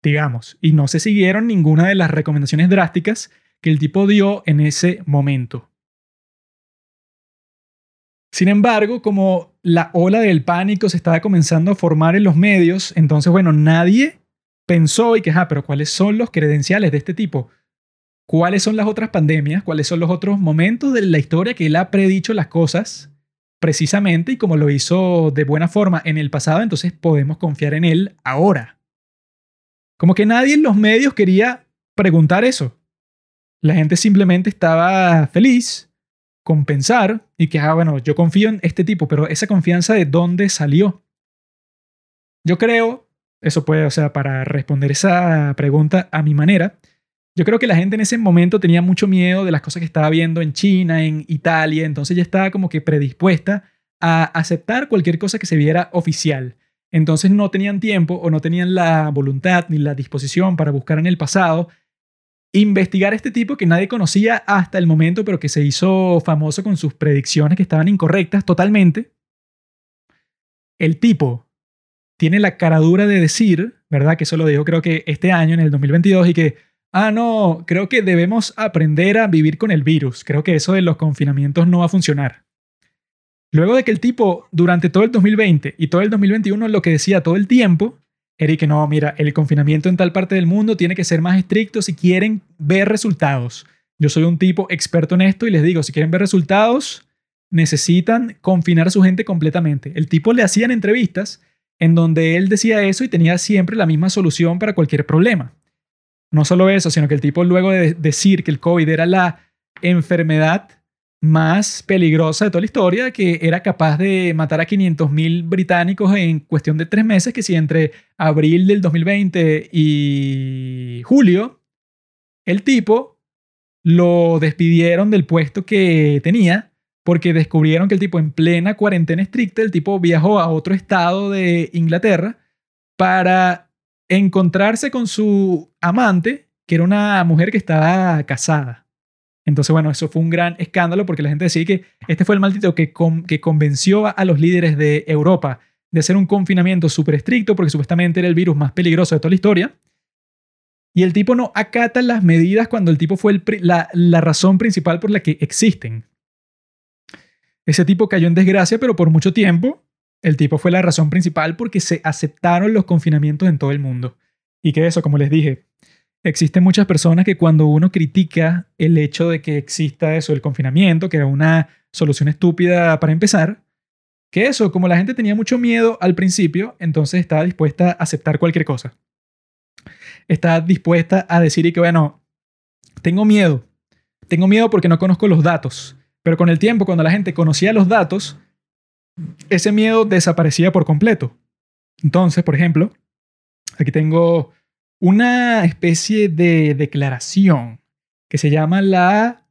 digamos, y no se siguieron ninguna de las recomendaciones drásticas que el tipo dio en ese momento. Sin embargo, como la ola del pánico se estaba comenzando a formar en los medios, entonces, bueno, nadie pensó y que, ah, pero ¿cuáles son los credenciales de este tipo? ¿Cuáles son las otras pandemias? ¿Cuáles son los otros momentos de la historia que él ha predicho las cosas precisamente y como lo hizo de buena forma en el pasado, entonces podemos confiar en él ahora. Como que nadie en los medios quería preguntar eso. La gente simplemente estaba feliz con pensar y que, ah, bueno, yo confío en este tipo, pero esa confianza de dónde salió. Yo creo, eso puede, o sea, para responder esa pregunta a mi manera, yo creo que la gente en ese momento tenía mucho miedo de las cosas que estaba viendo en China, en Italia, entonces ya estaba como que predispuesta a aceptar cualquier cosa que se viera oficial. Entonces no tenían tiempo o no tenían la voluntad ni la disposición para buscar en el pasado investigar este tipo que nadie conocía hasta el momento, pero que se hizo famoso con sus predicciones que estaban incorrectas totalmente. El tipo tiene la caradura de decir, ¿verdad? Que eso lo dijo creo que este año, en el 2022, y que ah, no, creo que debemos aprender a vivir con el virus. Creo que eso de los confinamientos no va a funcionar. Luego de que el tipo, durante todo el 2020 y todo el 2021, lo que decía todo el tiempo, que no, mira, el confinamiento en tal parte del mundo tiene que ser más estricto si quieren ver resultados. Yo soy un tipo experto en esto y les digo, si quieren ver resultados, necesitan confinar a su gente completamente. El tipo le hacían entrevistas en donde él decía eso y tenía siempre la misma solución para cualquier problema. No solo eso, sino que el tipo luego de decir que el COVID era la enfermedad más peligrosa de toda la historia, que era capaz de matar a 500.000 británicos en cuestión de tres meses, que si entre abril del 2020 y julio, el tipo lo despidieron del puesto que tenía porque descubrieron que el tipo en plena cuarentena estricta, el tipo viajó a otro estado de Inglaterra para encontrarse con su amante, que era una mujer que estaba casada. Entonces, bueno, eso fue un gran escándalo porque la gente decía que este fue el maldito que, convenció a los líderes de Europa de hacer un confinamiento súper estricto porque supuestamente era el virus más peligroso de toda la historia. Y el tipo no acata las medidas cuando el tipo fue la, la razón principal por la que existen. Ese tipo cayó en desgracia, pero por mucho tiempo el tipo fue la razón principal porque se aceptaron los confinamientos en todo el mundo. Y que eso, como les dije, existen muchas personas que cuando uno critica el hecho de que exista eso, el confinamiento, que era una solución estúpida para empezar, que eso, como la gente tenía mucho miedo al principio, entonces estaba dispuesta a aceptar cualquier cosa. Está dispuesta a decir y que, bueno, tengo miedo. Tengo miedo porque no conozco los datos. Pero con el tiempo, cuando la gente conocía los datos, ese miedo desaparecía por completo. Entonces, por ejemplo, aquí tengo una especie de declaración que se llama la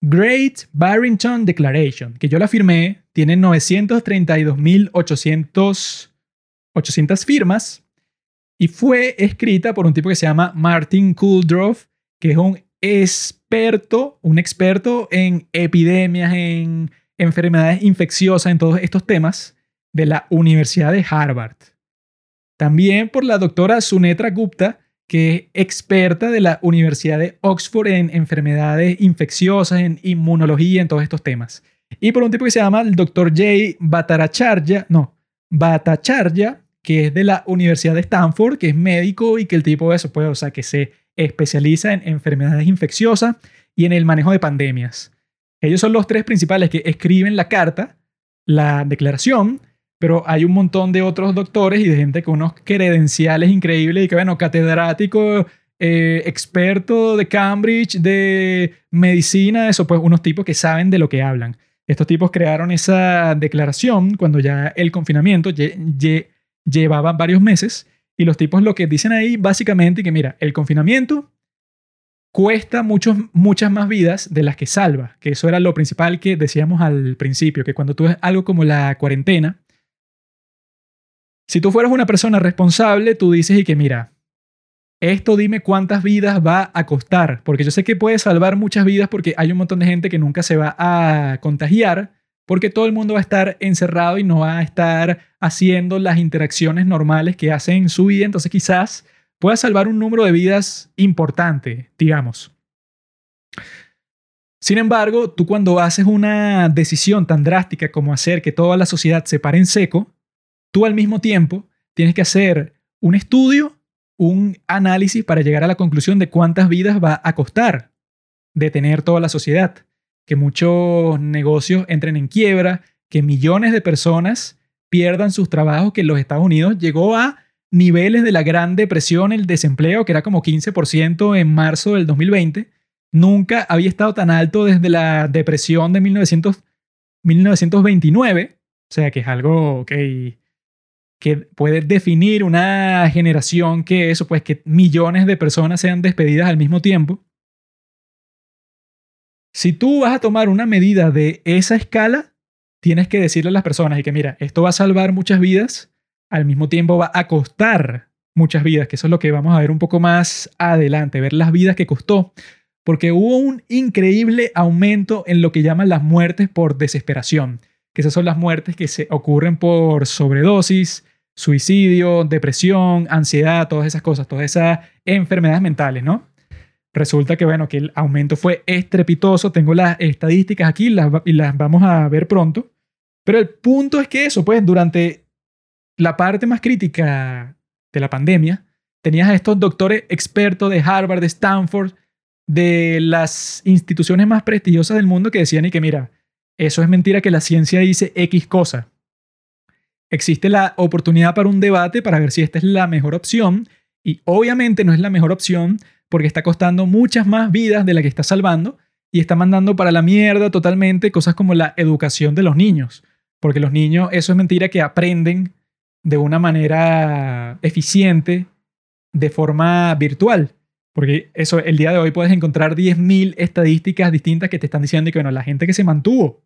Great Barrington Declaration, que yo la firmé, tiene 932.800 firmas y fue escrita por un tipo que se llama Martin Kuldroff, que es un experto, un experto en epidemias, en enfermedades infecciosas, en todos estos temas de la Universidad de Harvard. También por la doctora Sunetra Gupta, que es experta de la Universidad de Oxford en enfermedades infecciosas, en inmunología, en todos estos temas. Y por un tipo que se llama el doctor Jay Bhattacharya, no, Bhattacharya, que es de la Universidad de Stanford, que es médico y que el tipo de eso puede, o sea, que se especializa en enfermedades infecciosas y en el manejo de pandemias. Ellos son los tres principales que escriben la carta, la declaración, pero hay un montón de otros doctores y de gente con unos credenciales increíbles y que, bueno, catedrático, eh, experto de Cambridge, de medicina, eso, pues unos tipos que saben de lo que hablan. Estos tipos crearon esa declaración cuando ya el confinamiento llevaba varios meses y los tipos lo que dicen ahí básicamente que mira, el confinamiento cuesta muchos, muchas más vidas de las que salva, que eso era lo principal que decíamos al principio, que cuando tú ves algo como la cuarentena, si tú fueras una persona responsable, tú dices y que mira, esto dime cuántas vidas va a costar, porque yo sé que puede salvar muchas vidas porque hay un montón de gente que nunca se va a contagiar, porque todo el mundo va a estar encerrado y no va a estar haciendo las interacciones normales que hace en su vida, entonces quizás pueda salvar un número de vidas importante, digamos. Sin embargo, tú cuando haces una decisión tan drástica como hacer que toda la sociedad se pare en seco, tú al mismo tiempo tienes que hacer un estudio, un análisis para llegar a la conclusión de cuántas vidas va a costar detener toda la sociedad, que muchos negocios entren en quiebra, que millones de personas pierdan sus trabajos, que en los Estados Unidos llegó a niveles de la Gran Depresión, el desempleo, que era como 15% en marzo del 2020. Nunca había estado tan alto desde la depresión de 1900, 1929. O sea que es algo que que puede definir una generación que eso, pues que millones de personas sean despedidas al mismo tiempo. Si tú vas a tomar una medida de esa escala, tienes que decirle a las personas y que mira, esto va a salvar muchas vidas, al mismo tiempo va a costar muchas vidas, que eso es lo que vamos a ver un poco más adelante, ver las vidas que costó, porque hubo un increíble aumento en lo que llaman las muertes por desesperación, esas son las muertes que se ocurren por sobredosis, suicidio, depresión, ansiedad, todas esas cosas, todas esas enfermedades mentales, ¿no? Resulta que, bueno, que el aumento fue estrepitoso. Tengo las estadísticas aquí y las vamos a ver pronto. Pero el punto es que eso, pues, durante la parte más crítica de la pandemia, tenías a estos doctores expertos de Harvard, de Stanford, de las instituciones más prestigiosas del mundo que decían y que, mira, eso es mentira que la ciencia dice X cosa existe la oportunidad para un debate para ver si esta es la mejor opción. Y obviamente no es la mejor opción porque está costando muchas más vidas de la que está salvando y está mandando para la mierda totalmente cosas como la educación de los niños. Porque los niños, eso es mentira, que aprenden de una manera eficiente de forma virtual. Porque eso, el día de hoy puedes encontrar 10.000 estadísticas distintas que te están diciendo que, bueno, la gente que se mantuvo,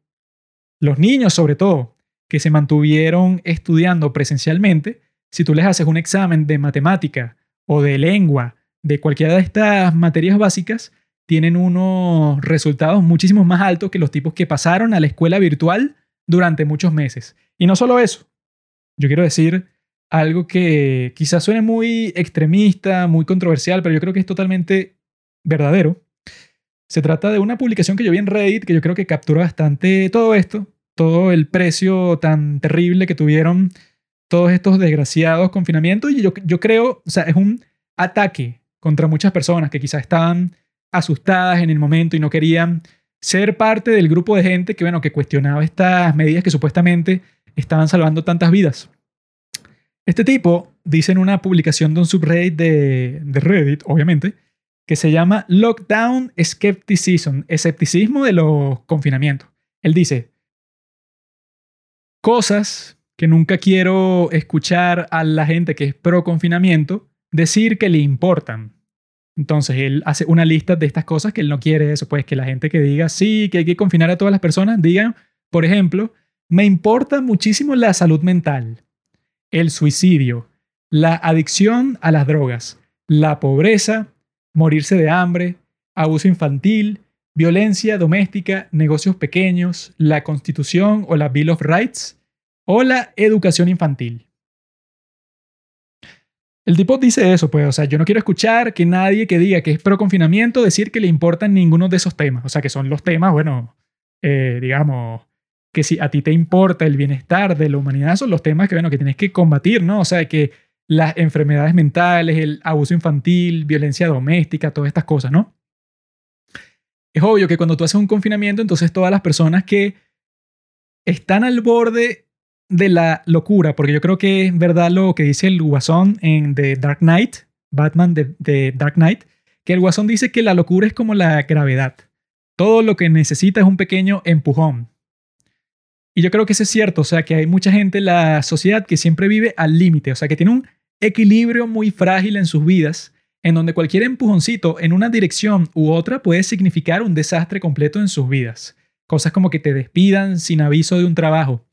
los niños sobre todo, que se mantuvieron estudiando presencialmente, si tú les haces un examen de matemática o de lengua, de cualquiera de estas materias básicas, tienen unos resultados muchísimo más altos que los tipos que pasaron a la escuela virtual durante muchos meses. Y no solo eso, yo quiero decir algo que quizás suene muy extremista, muy controversial, pero yo creo que es totalmente verdadero. Se trata de una publicación que yo vi en Reddit que yo creo que captura bastante todo esto todo el precio tan terrible que tuvieron todos estos desgraciados confinamientos. Y yo, creo, o sea, es un ataque contra muchas personas que quizás estaban asustadas en el momento y no querían ser parte del grupo de gente que, bueno, que cuestionaba estas medidas que supuestamente estaban salvando tantas vidas. Este tipo dice en una publicación de un subreddit de Reddit, obviamente, que se llama Lockdown Skepticism, escepticismo de los confinamientos. Él dice, cosas que nunca quiero escuchar a la gente que es pro confinamiento decir que le importan. Entonces él hace una lista de estas cosas que él no quiere eso, pues que la gente que diga sí, que hay que confinar a todas las personas, digan, por ejemplo, me importa muchísimo la salud mental, el suicidio, la adicción a las drogas, la pobreza, morirse de hambre, abuso infantil, violencia doméstica, negocios pequeños, la Constitución o la Bill of Rights o la educación infantil. El tipo dice eso, pues, o sea, yo no quiero escuchar que nadie que diga que es pro confinamiento decir que le importan ninguno de esos temas, o sea, que son los temas, bueno, eh, digamos, que si a ti te importa el bienestar de la humanidad, son los temas que, bueno, que tienes que combatir, ¿no? O sea, que las enfermedades mentales, el abuso infantil, violencia doméstica, todas estas cosas, ¿no? Es obvio que cuando tú haces un confinamiento, entonces todas las personas que están al borde de la locura, porque yo creo que es verdad lo que dice el Guasón en The Dark Knight, Batman de, de Dark Knight, que el Guasón dice que la locura es como la gravedad. Todo lo que necesita es un pequeño empujón. Y yo creo que eso es cierto, o sea, que hay mucha gente en la sociedad que siempre vive al límite, o sea, que tiene un equilibrio muy frágil en sus vidas, en donde cualquier empujoncito en una dirección u otra puede significar un desastre completo en sus vidas. Cosas como que te despidan sin aviso de un trabajo,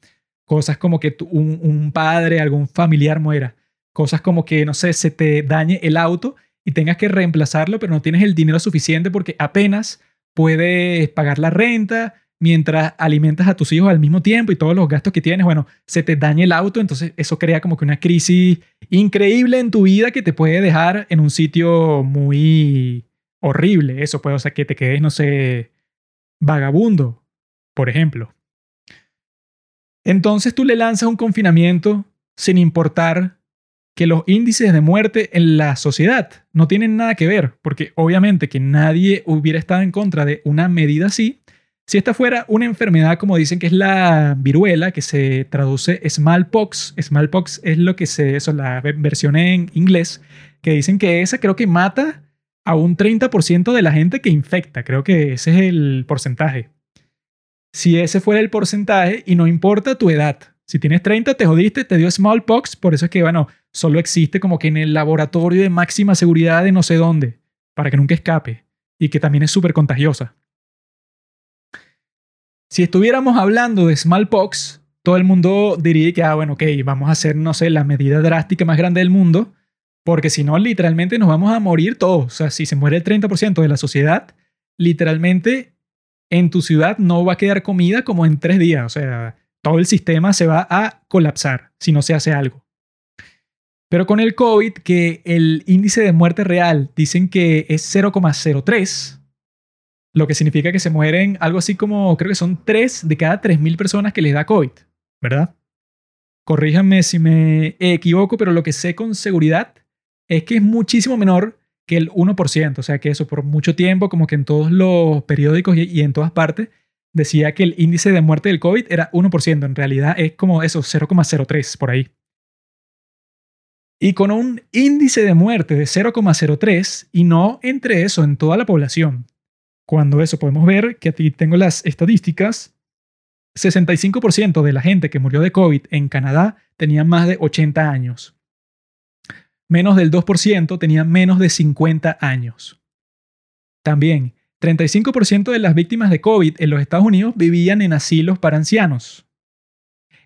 Cosas como que un, padre, algún familiar muera. Cosas como que, no sé, se te dañe el auto y tengas que reemplazarlo, pero no tienes el dinero suficiente porque apenas puedes pagar la renta mientras alimentas a tus hijos al mismo tiempo y todos los gastos que tienes, bueno, se te daña el auto, entonces eso crea como que una crisis increíble en tu vida que te puede dejar en un sitio muy horrible. Eso puede, o sea, que te quedes, no sé, vagabundo, por ejemplo. Entonces tú le lanzas un confinamiento sin importar que los índices de muerte en la sociedad no tienen nada que ver, porque obviamente que nadie hubiera estado en contra de una medida así, si esta fuera una enfermedad como dicen que es la viruela, que se traduce smallpox, smallpox es lo que se, eso, la versión en inglés, que dicen que esa creo que mata a un 30% de la gente que infecta, creo que ese es el porcentaje si ese fuera el porcentaje y no importa tu edad. Si tienes 30, te jodiste, te dio smallpox, por eso es que, bueno, solo existe como que en el laboratorio de máxima seguridad de no sé dónde, para que nunca escape, y que también es súper contagiosa. Si estuviéramos hablando de smallpox, todo el mundo diría que, ah, bueno, ok, vamos a hacer, no sé, la medida drástica más grande del mundo, porque si no, literalmente nos vamos a morir todos. O sea, si se muere el 30% de la sociedad, literalmente en tu ciudad no va a quedar comida como en tres días. O sea, todo el sistema se va a colapsar si no se hace algo. Pero con el COVID, que el índice de muerte real dicen que es 0,03, lo que significa que se mueren algo así como, creo que son 3 de cada 3.000 personas que les da COVID, ¿verdad? Corríjanme si me equivoco, pero lo que sé con seguridad es que es muchísimo menor que el 1%, o sea que eso por mucho tiempo, como que en todos los periódicos y, en todas partes, decía que el índice de muerte del COVID era 1%, en realidad es como eso, 0,03 por ahí. Y con un índice de muerte de 0,03 y no entre eso en toda la población. Cuando eso podemos ver que aquí tengo las estadísticas, 65% de la gente que murió de COVID en Canadá tenía más de 80 años menos del 2% tenían menos de 50 años. También, 35% de las víctimas de COVID en los Estados Unidos vivían en asilos para ancianos.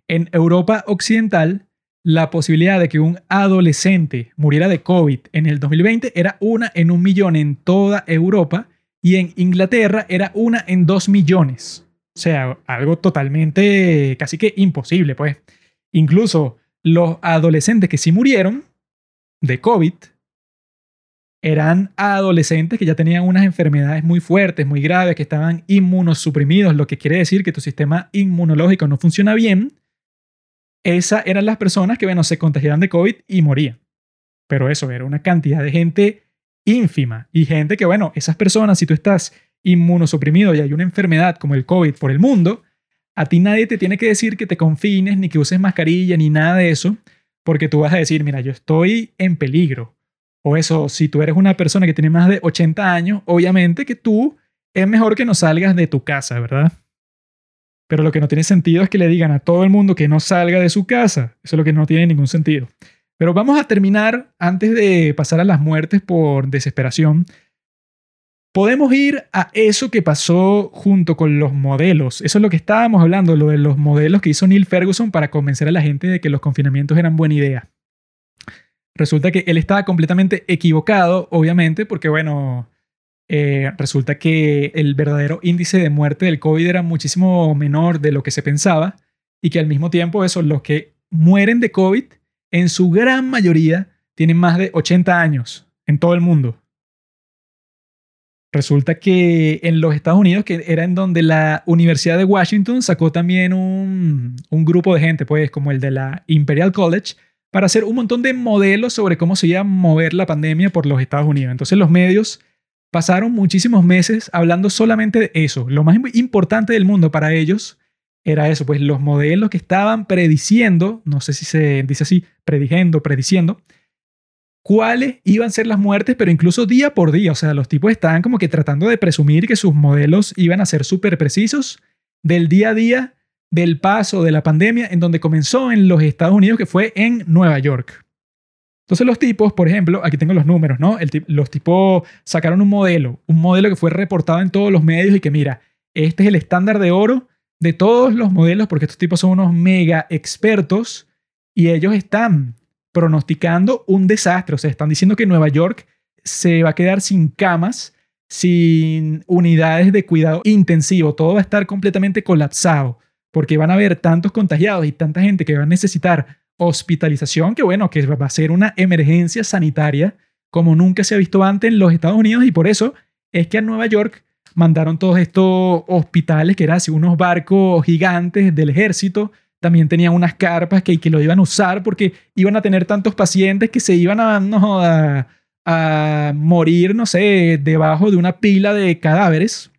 En Europa Occidental, la posibilidad de que un adolescente muriera de COVID en el 2020 era una en un millón en toda Europa y en Inglaterra era una en dos millones. O sea, algo totalmente casi que imposible, pues. Incluso los adolescentes que sí murieron de COVID eran adolescentes que ya tenían unas enfermedades muy fuertes, muy graves, que estaban inmunosuprimidos, lo que quiere decir que tu sistema inmunológico no funciona bien. Esas eran las personas que, bueno, se contagiaban de COVID y morían. Pero eso era una cantidad de gente ínfima y gente que, bueno, esas personas, si tú estás inmunosuprimido y hay una enfermedad como el COVID por el mundo, a ti nadie te tiene que decir que te confines, ni que uses mascarilla, ni nada de eso, porque tú vas a decir, mira, yo estoy en peligro. O eso, si tú eres una persona que tiene más de 80 años, obviamente que tú es mejor que no salgas de tu casa, ¿verdad? Pero lo que no tiene sentido es que le digan a todo el mundo que no salga de su casa. Eso es lo que no tiene ningún sentido. Pero vamos a terminar, antes de pasar a las muertes por desesperación, podemos ir a eso que pasó junto con los modelos. Eso es lo que estábamos hablando, lo de los modelos que hizo Neil Ferguson para convencer a la gente de que los confinamientos eran buena idea. Resulta que él estaba completamente equivocado, obviamente, porque bueno, eh, resulta que el verdadero índice de muerte del COVID era muchísimo menor de lo que se pensaba y que al mismo tiempo eso, los que mueren de COVID, en su gran mayoría, tienen más de 80 años en todo el mundo. Resulta que en los Estados Unidos, que era en donde la Universidad de Washington sacó también un, un grupo de gente, pues como el de la Imperial College, para hacer un montón de modelos sobre cómo se iba a mover la pandemia por los Estados Unidos. Entonces los medios pasaron muchísimos meses hablando solamente de eso. Lo más importante del mundo para ellos era eso, pues los modelos que estaban prediciendo, no sé si se dice así, prediciendo, prediciendo, cuáles iban a ser las muertes, pero incluso día por día. O sea, los tipos estaban como que tratando de presumir que sus modelos iban a ser súper precisos del día a día del paso de la pandemia en donde comenzó en los Estados Unidos, que fue en Nueva York. Entonces los tipos, por ejemplo, aquí tengo los números, ¿no? los tipos sacaron un modelo, un modelo que fue reportado en todos los medios y que mira, este es el estándar de oro de todos los modelos porque estos tipos son unos mega expertos y ellos están pronosticando un desastre. O sea, están diciendo que Nueva York se va a quedar sin camas, sin unidades de cuidado intensivo. Todo va a estar completamente colapsado porque van a haber tantos contagiados y tanta gente que va a necesitar hospitalización que, bueno, que va a ser una emergencia sanitaria como nunca se ha visto antes en los Estados Unidos y por eso es que a Nueva York mandaron todos estos hospitales que eran así unos barcos gigantes del ejército también tenían unas carpas que, que lo iban a usar porque iban a tener tantos pacientes que se iban a, a, morir, no sé, debajo de una pila de cadáveres.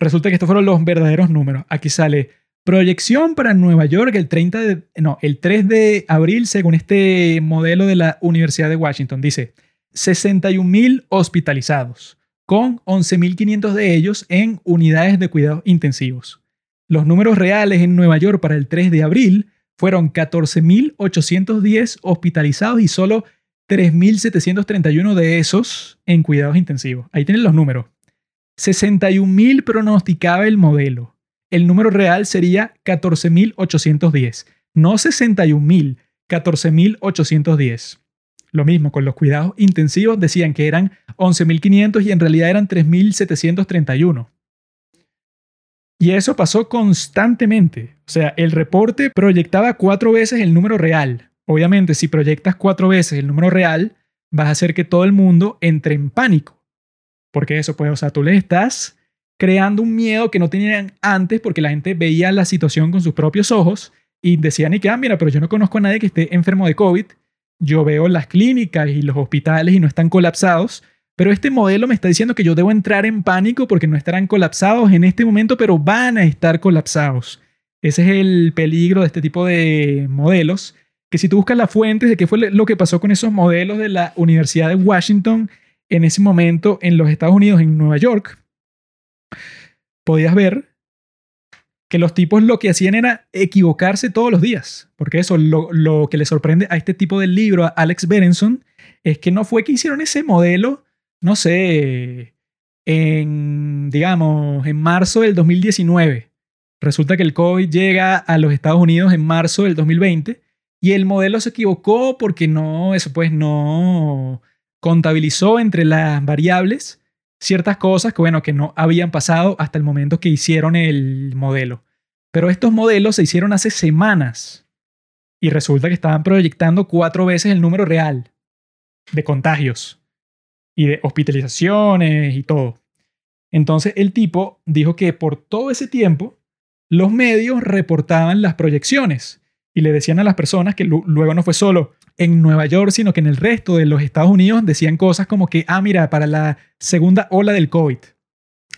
Resulta que estos fueron los verdaderos números. Aquí sale proyección para Nueva York el 30 de, no, el 3 de abril según este modelo de la Universidad de Washington. Dice 61.000 hospitalizados, con 11.500 de ellos en unidades de cuidados intensivos. Los números reales en Nueva York para el 3 de abril fueron 14.810 hospitalizados y solo 3.731 de esos en cuidados intensivos. Ahí tienen los números. 61.000 pronosticaba el modelo. El número real sería 14.810. No 61.000, 14.810. Lo mismo con los cuidados intensivos, decían que eran 11.500 y en realidad eran 3.731. Y eso pasó constantemente. O sea, el reporte proyectaba cuatro veces el número real. Obviamente, si proyectas cuatro veces el número real, vas a hacer que todo el mundo entre en pánico. Porque eso, pues, o sea, tú le estás creando un miedo que no tenían antes porque la gente veía la situación con sus propios ojos y decían y que, ah, mira, pero yo no conozco a nadie que esté enfermo de COVID. Yo veo las clínicas y los hospitales y no están colapsados. Pero este modelo me está diciendo que yo debo entrar en pánico porque no estarán colapsados en este momento, pero van a estar colapsados. Ese es el peligro de este tipo de modelos, que si tú buscas las fuentes de qué fue lo que pasó con esos modelos de la Universidad de Washington en ese momento en los Estados Unidos, en Nueva York, podías ver que los tipos lo que hacían era equivocarse todos los días. Porque eso, lo, lo que le sorprende a este tipo de libro, a Alex Berenson, es que no fue que hicieron ese modelo no sé, en, digamos, en marzo del 2019. Resulta que el COVID llega a los Estados Unidos en marzo del 2020 y el modelo se equivocó porque no, eso pues no contabilizó entre las variables ciertas cosas que, bueno, que no habían pasado hasta el momento que hicieron el modelo. Pero estos modelos se hicieron hace semanas y resulta que estaban proyectando cuatro veces el número real de contagios y de hospitalizaciones y todo. Entonces el tipo dijo que por todo ese tiempo los medios reportaban las proyecciones y le decían a las personas que luego no fue solo en Nueva York, sino que en el resto de los Estados Unidos decían cosas como que, ah, mira, para la segunda ola del COVID,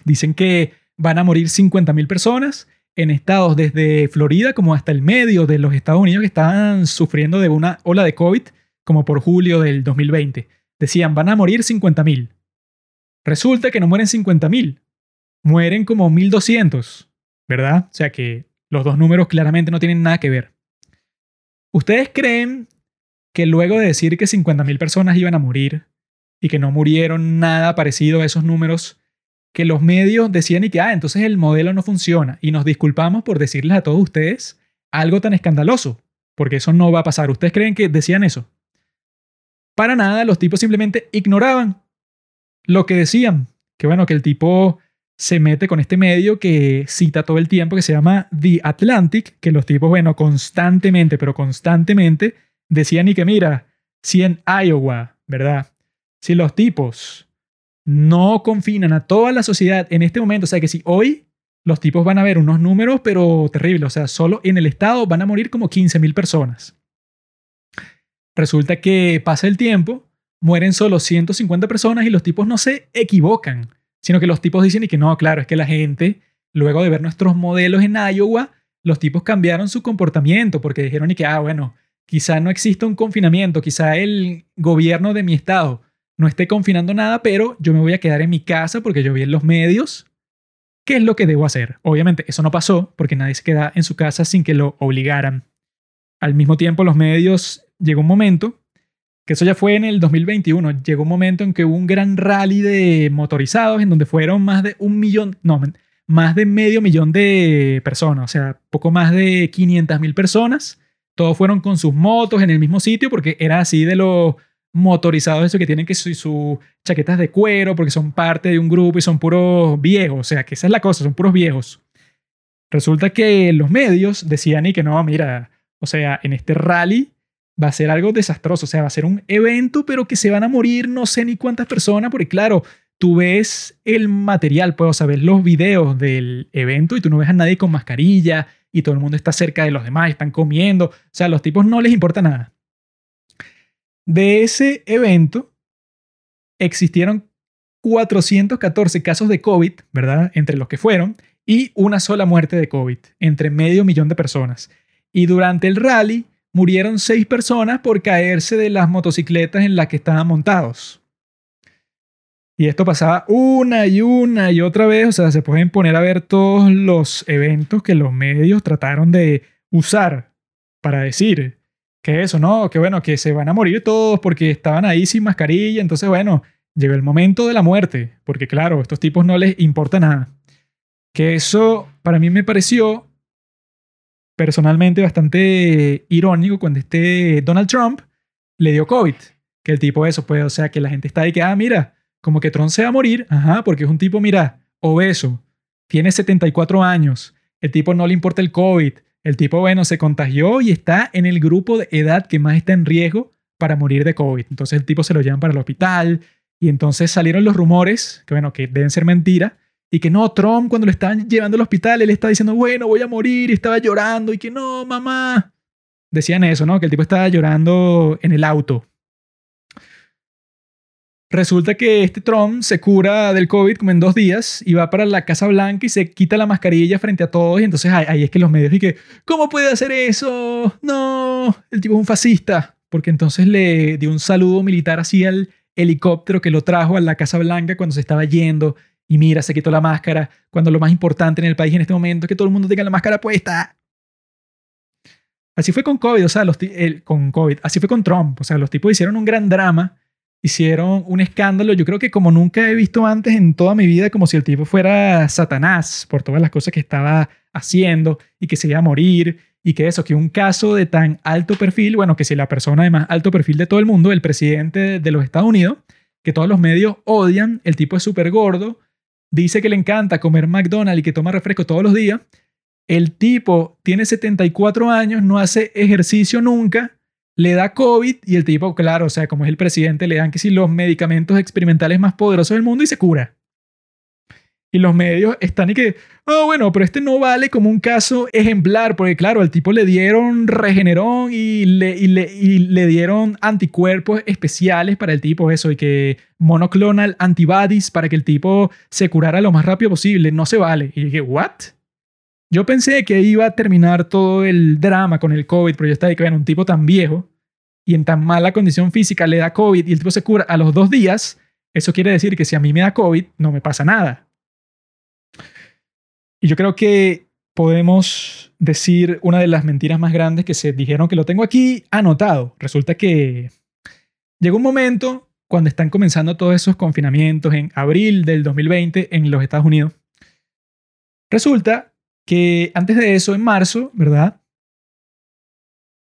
dicen que van a morir 50.000 personas en estados desde Florida como hasta el medio de los Estados Unidos que estaban sufriendo de una ola de COVID como por julio del 2020 decían van a morir 50.000. Resulta que no mueren 50.000, mueren como 1.200, ¿verdad? O sea que los dos números claramente no tienen nada que ver. ¿Ustedes creen que luego de decir que 50.000 personas iban a morir y que no murieron nada parecido a esos números, que los medios decían y que, ah, entonces el modelo no funciona y nos disculpamos por decirles a todos ustedes algo tan escandaloso, porque eso no va a pasar. ¿Ustedes creen que decían eso? para nada, los tipos simplemente ignoraban lo que decían. Que bueno, que el tipo se mete con este medio que cita todo el tiempo, que se llama The Atlantic, que los tipos, bueno, constantemente, pero constantemente decían y que mira, si en Iowa, ¿verdad? Si los tipos no confinan a toda la sociedad en este momento, o sea que si hoy los tipos van a ver unos números, pero terribles, o sea, solo en el estado van a morir como 15.000 personas. Resulta que pasa el tiempo, mueren solo 150 personas y los tipos no se equivocan, sino que los tipos dicen y que no, claro, es que la gente, luego de ver nuestros modelos en Iowa, los tipos cambiaron su comportamiento porque dijeron y que, ah, bueno, quizá no exista un confinamiento, quizá el gobierno de mi estado no esté confinando nada, pero yo me voy a quedar en mi casa porque yo vi en los medios qué es lo que debo hacer. Obviamente eso no pasó porque nadie se queda en su casa sin que lo obligaran. Al mismo tiempo los medios llegó un momento, que eso ya fue en el 2021, llegó un momento en que hubo un gran rally de motorizados en donde fueron más de un millón, no, más de medio millón de personas, o sea, poco más de 500 mil personas. Todos fueron con sus motos en el mismo sitio porque era así de los motorizados, eso que tienen que sus su chaquetas de cuero porque son parte de un grupo y son puros viejos, o sea, que esa es la cosa, son puros viejos. Resulta que los medios decían y que no, mira, o sea, en este rally va a ser algo desastroso, o sea, va a ser un evento, pero que se van a morir no sé ni cuántas personas, porque claro, tú ves el material, puedo saber los videos del evento y tú no ves a nadie con mascarilla y todo el mundo está cerca de los demás, están comiendo, o sea, a los tipos no les importa nada. De ese evento existieron 414 casos de COVID, ¿verdad? Entre los que fueron, y una sola muerte de COVID, entre medio millón de personas. Y durante el rally murieron seis personas por caerse de las motocicletas en las que estaban montados. Y esto pasaba una y una y otra vez, o sea, se pueden poner a ver todos los eventos que los medios trataron de usar para decir que eso, ¿no? Que bueno, que se van a morir todos porque estaban ahí sin mascarilla. Entonces, bueno, llegó el momento de la muerte, porque claro, a estos tipos no les importa nada. Que eso para mí me pareció personalmente bastante irónico cuando este Donald Trump le dio COVID. Que el tipo eso, pues, o sea, que la gente está ahí que, ah, mira, como que Trump se va a morir, ajá, porque es un tipo, mira, obeso, tiene 74 años, el tipo no le importa el COVID, el tipo, bueno, se contagió y está en el grupo de edad que más está en riesgo para morir de COVID. Entonces el tipo se lo llevan para el hospital y entonces salieron los rumores, que bueno, que deben ser mentira, y que no, Trump cuando lo estaban llevando al hospital, él estaba diciendo, bueno, voy a morir, y estaba llorando, y que no, mamá. Decían eso, ¿no? Que el tipo estaba llorando en el auto. Resulta que este Trump se cura del COVID como en dos días y va para la Casa Blanca y se quita la mascarilla frente a todos. Y entonces ahí, es que los medios dicen, ¿cómo puede hacer eso? No, el tipo es un fascista. Porque entonces le dio un saludo militar así al helicóptero que lo trajo a la Casa Blanca cuando se estaba yendo. Y mira, se quitó la máscara. Cuando lo más importante en el país en este momento es que todo el mundo tenga la máscara puesta. Así fue con COVID, o sea, los con COVID. Así fue con Trump. O sea, los tipos hicieron un gran drama hicieron un escándalo, yo creo que como nunca he visto antes en toda mi vida, como si el tipo fuera Satanás por todas las cosas que estaba haciendo y que se iba a morir y que eso, que un caso de tan alto perfil, bueno, que si la persona de más alto perfil de todo el mundo, el presidente de los Estados Unidos, que todos los medios odian, el tipo es súper gordo, dice que le encanta comer McDonald's y que toma refresco todos los días, el tipo tiene 74 años, no hace ejercicio nunca, le da COVID y el tipo, claro, o sea, como es el presidente, le dan que si los medicamentos experimentales más poderosos del mundo y se cura. Y los medios están y que, oh, bueno, pero este no vale como un caso ejemplar, porque claro, al tipo le dieron regenerón y le, y le, y le dieron anticuerpos especiales para el tipo, eso, y que monoclonal antibodies para que el tipo se curara lo más rápido posible. No se vale. Y dije, ¿what? Yo pensé que iba a terminar todo el drama con el COVID, pero yo estaba ahí que, bueno, un tipo tan viejo y en tan mala condición física le da COVID y el tipo se cura a los dos días, eso quiere decir que si a mí me da COVID, no me pasa nada. Y yo creo que podemos decir una de las mentiras más grandes que se dijeron que lo tengo aquí anotado. Resulta que llegó un momento cuando están comenzando todos esos confinamientos en abril del 2020 en los Estados Unidos. Resulta que antes de eso, en marzo, ¿verdad?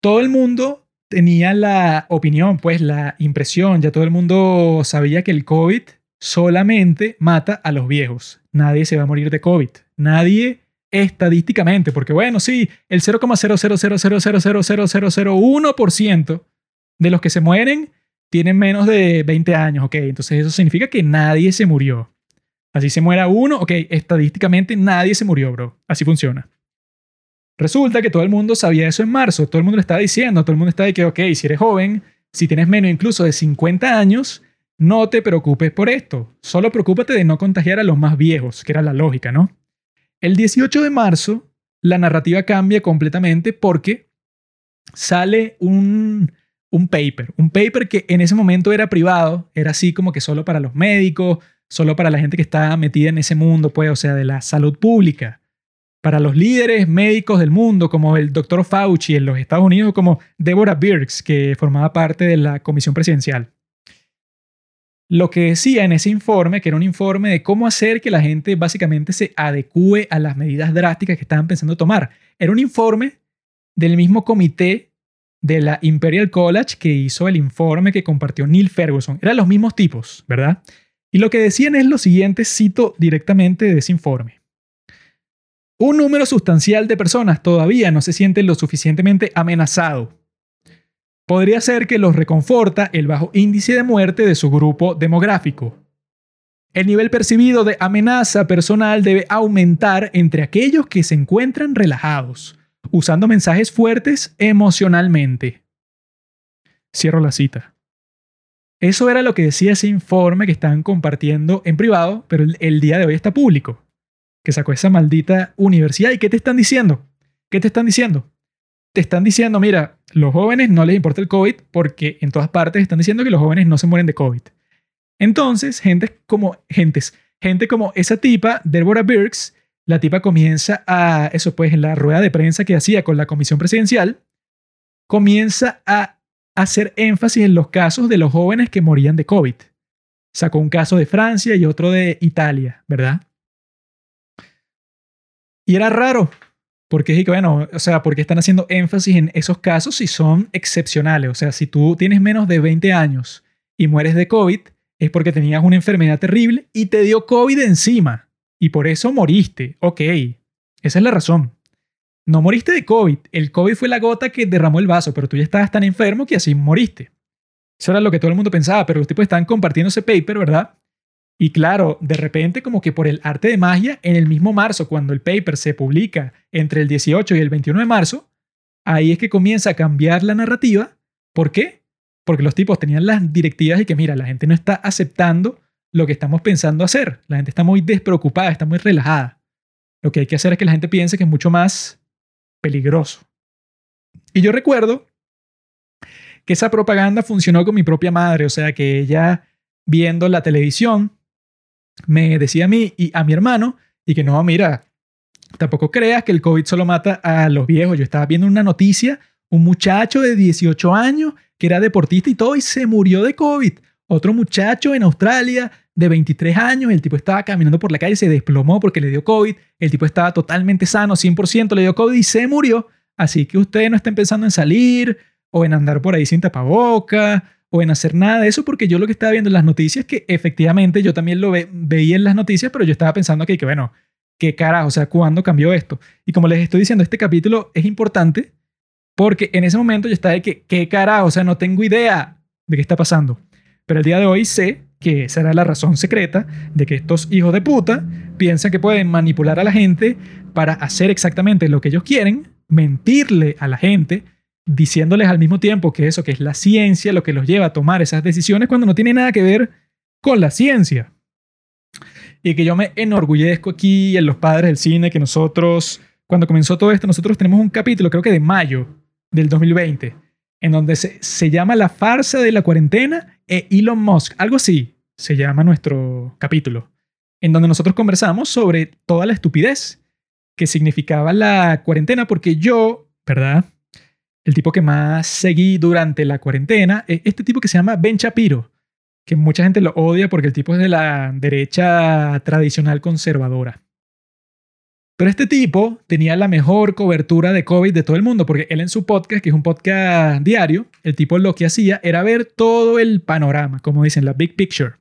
Todo el mundo tenía la opinión, pues la impresión, ya todo el mundo sabía que el COVID solamente mata a los viejos. Nadie se va a morir de COVID. Nadie estadísticamente, porque bueno, sí, el 0,000000001% de los que se mueren tienen menos de 20 años, ok, entonces eso significa que nadie se murió. Así se muera uno, ok, estadísticamente nadie se murió, bro. Así funciona. Resulta que todo el mundo sabía eso en marzo, todo el mundo lo estaba diciendo, todo el mundo estaba de que, ok, si eres joven, si tienes menos incluso de 50 años, no te preocupes por esto, solo preocúpate de no contagiar a los más viejos, que era la lógica, ¿no? El 18 de marzo, la narrativa cambia completamente porque sale un, un paper, un paper que en ese momento era privado, era así como que solo para los médicos, solo para la gente que está metida en ese mundo, pues, o sea, de la salud pública para los líderes médicos del mundo, como el doctor Fauci en los Estados Unidos, como Deborah Birx, que formaba parte de la comisión presidencial. Lo que decía en ese informe, que era un informe de cómo hacer que la gente básicamente se adecue a las medidas drásticas que estaban pensando tomar, era un informe del mismo comité de la Imperial College que hizo el informe que compartió Neil Ferguson. Eran los mismos tipos, ¿verdad? Y lo que decían es lo siguiente, cito directamente de ese informe. Un número sustancial de personas todavía no se siente lo suficientemente amenazado. Podría ser que los reconforta el bajo índice de muerte de su grupo demográfico. El nivel percibido de amenaza personal debe aumentar entre aquellos que se encuentran relajados, usando mensajes fuertes emocionalmente. Cierro la cita. Eso era lo que decía ese informe que están compartiendo en privado, pero el, día de hoy está público que sacó esa maldita universidad. ¿Y qué te están diciendo? ¿Qué te están diciendo? Te están diciendo, mira, los jóvenes no les importa el COVID porque en todas partes están diciendo que los jóvenes no se mueren de COVID. Entonces, gente como, gentes, gente como esa tipa, Deborah Birx, la tipa comienza a, eso pues, en la rueda de prensa que hacía con la comisión presidencial, comienza a hacer énfasis en los casos de los jóvenes que morían de COVID. Sacó un caso de Francia y otro de Italia, ¿verdad? Y era raro, porque es bueno, o sea, porque están haciendo énfasis en esos casos si son excepcionales. O sea, si tú tienes menos de 20 años y mueres de COVID, es porque tenías una enfermedad terrible y te dio COVID encima. Y por eso moriste. Ok, esa es la razón. No moriste de COVID. El COVID fue la gota que derramó el vaso, pero tú ya estabas tan enfermo que así moriste. Eso era lo que todo el mundo pensaba, pero los tipos están compartiendo ese paper, ¿verdad? Y claro, de repente como que por el arte de magia, en el mismo marzo, cuando el paper se publica entre el 18 y el 21 de marzo, ahí es que comienza a cambiar la narrativa. ¿Por qué? Porque los tipos tenían las directivas y que, mira, la gente no está aceptando lo que estamos pensando hacer. La gente está muy despreocupada, está muy relajada. Lo que hay que hacer es que la gente piense que es mucho más peligroso. Y yo recuerdo que esa propaganda funcionó con mi propia madre, o sea que ella viendo la televisión me decía a mí y a mi hermano, y que no, mira, tampoco creas que el COVID solo mata a los viejos. Yo estaba viendo una noticia, un muchacho de 18 años que era deportista y todo, y se murió de COVID. Otro muchacho en Australia de 23 años, el tipo estaba caminando por la calle, se desplomó porque le dio COVID, el tipo estaba totalmente sano, 100% le dio COVID y se murió. Así que ustedes no estén pensando en salir o en andar por ahí sin tapaboca o en hacer nada de eso, porque yo lo que estaba viendo en las noticias, que efectivamente yo también lo veía en las noticias, pero yo estaba pensando aquí que, bueno, ¿qué carajo? O sea, ¿cuándo cambió esto? Y como les estoy diciendo, este capítulo es importante porque en ese momento yo estaba de que, ¿qué carajo? O sea, no tengo idea de qué está pasando. Pero el día de hoy sé que esa era la razón secreta de que estos hijos de puta piensan que pueden manipular a la gente para hacer exactamente lo que ellos quieren, mentirle a la gente, diciéndoles al mismo tiempo que eso, que es la ciencia, lo que los lleva a tomar esas decisiones cuando no tiene nada que ver con la ciencia. Y que yo me enorgullezco aquí en los padres del cine, que nosotros, cuando comenzó todo esto, nosotros tenemos un capítulo, creo que de mayo del 2020, en donde se, se llama La farsa de la cuarentena e Elon Musk, algo así se llama nuestro capítulo, en donde nosotros conversamos sobre toda la estupidez que significaba la cuarentena, porque yo, ¿verdad? el tipo que más seguí durante la cuarentena es este tipo que se llama Ben Shapiro, que mucha gente lo odia porque el tipo es de la derecha tradicional conservadora. Pero este tipo tenía la mejor cobertura de COVID de todo el mundo, porque él en su podcast, que es un podcast diario, el tipo lo que hacía era ver todo el panorama, como dicen, la big picture.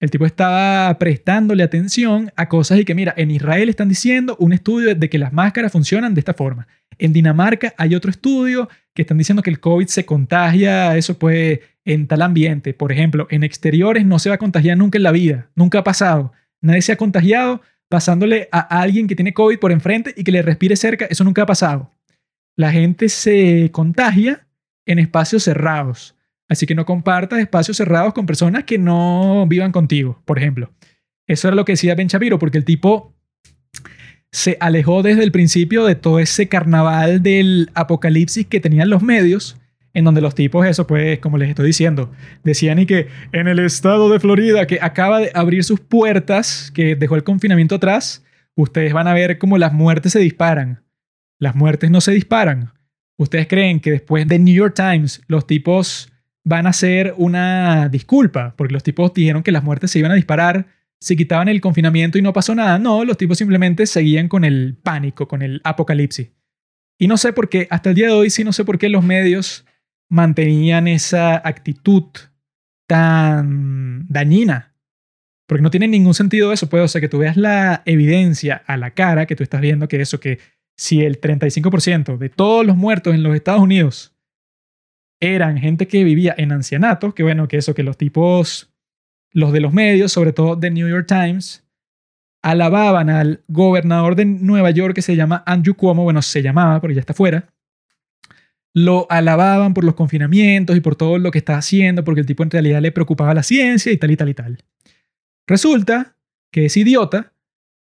El tipo estaba prestándole atención a cosas y que, mira, en Israel están diciendo un estudio de que las máscaras funcionan de esta forma. En Dinamarca hay otro estudio que están diciendo que el COVID se contagia, eso pues, en tal ambiente. Por ejemplo, en exteriores no se va a contagiar nunca en la vida, nunca ha pasado. Nadie se ha contagiado pasándole a alguien que tiene COVID por enfrente y que le respire cerca, eso nunca ha pasado. La gente se contagia en espacios cerrados. Así que no compartas espacios cerrados con personas que no vivan contigo, por ejemplo. Eso era lo que decía Ben Shapiro, porque el tipo se alejó desde el principio de todo ese carnaval del apocalipsis que tenían los medios, en donde los tipos, eso pues, como les estoy diciendo, decían y que en el estado de Florida, que acaba de abrir sus puertas, que dejó el confinamiento atrás, ustedes van a ver cómo las muertes se disparan. Las muertes no se disparan. ¿Ustedes creen que después de New York Times los tipos van a hacer una disculpa, porque los tipos dijeron que las muertes se iban a disparar si quitaban el confinamiento y no pasó nada. No, los tipos simplemente seguían con el pánico, con el apocalipsis. Y no sé por qué, hasta el día de hoy sí no sé por qué los medios mantenían esa actitud tan dañina. Porque no tiene ningún sentido eso, pues, o que tú veas la evidencia a la cara, que tú estás viendo que eso, que si el 35% de todos los muertos en los Estados Unidos eran gente que vivía en ancianatos, que bueno, que eso, que los tipos, los de los medios, sobre todo de New York Times, alababan al gobernador de Nueva York que se llama Andrew Cuomo, bueno, se llamaba porque ya está fuera, lo alababan por los confinamientos y por todo lo que está haciendo, porque el tipo en realidad le preocupaba la ciencia y tal y tal y tal. Resulta que es idiota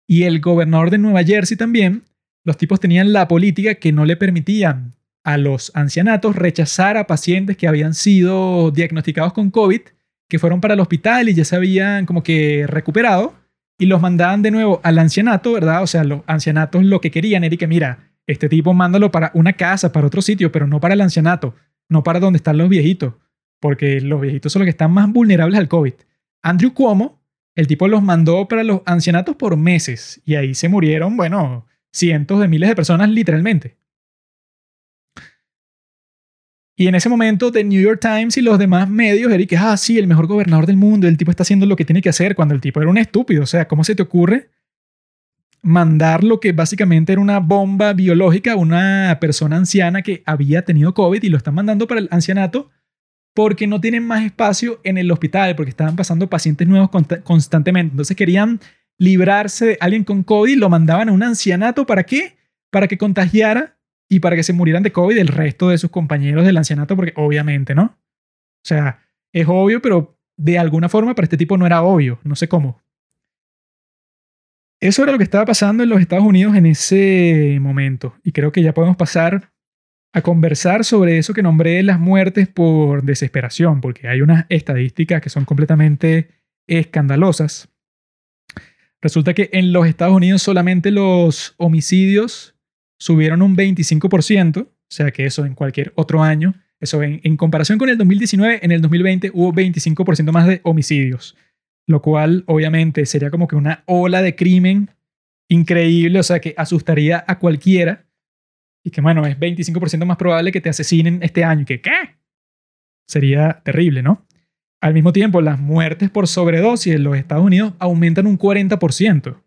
y el gobernador de Nueva Jersey también, los tipos tenían la política que no le permitían a los ancianatos rechazar a pacientes que habían sido diagnosticados con COVID, que fueron para el hospital y ya se habían como que recuperado, y los mandaban de nuevo al ancianato, ¿verdad? O sea, los ancianatos lo que querían era que, mira, este tipo mándalo para una casa, para otro sitio, pero no para el ancianato, no para donde están los viejitos, porque los viejitos son los que están más vulnerables al COVID. Andrew Cuomo, el tipo los mandó para los ancianatos por meses, y ahí se murieron, bueno, cientos de miles de personas literalmente. Y en ese momento, The New York Times y los demás medios, Eric, ah, sí, el mejor gobernador del mundo, el tipo está haciendo lo que tiene que hacer, cuando el tipo era un estúpido. O sea, ¿cómo se te ocurre mandar lo que básicamente era una bomba biológica a una persona anciana que había tenido COVID y lo están mandando para el ancianato porque no tienen más espacio en el hospital, porque estaban pasando pacientes nuevos constantemente. Entonces querían librarse de alguien con COVID lo mandaban a un ancianato. ¿Para qué? Para que contagiara y para que se murieran de COVID el resto de sus compañeros del ancianato, porque obviamente, ¿no? O sea, es obvio, pero de alguna forma para este tipo no era obvio, no sé cómo. Eso era lo que estaba pasando en los Estados Unidos en ese momento, y creo que ya podemos pasar a conversar sobre eso que nombré las muertes por desesperación, porque hay unas estadísticas que son completamente escandalosas. Resulta que en los Estados Unidos solamente los homicidios subieron un 25%, o sea que eso en cualquier otro año, eso en, comparación con el 2019, en el 2020 hubo 25% más de homicidios, lo cual obviamente sería como que una ola de crimen increíble, o sea que asustaría a cualquiera y que bueno, es 25% más probable que te asesinen este año, que ¿qué? Sería terrible, ¿no? Al mismo tiempo, las muertes por sobredosis en los Estados Unidos aumentan un 40%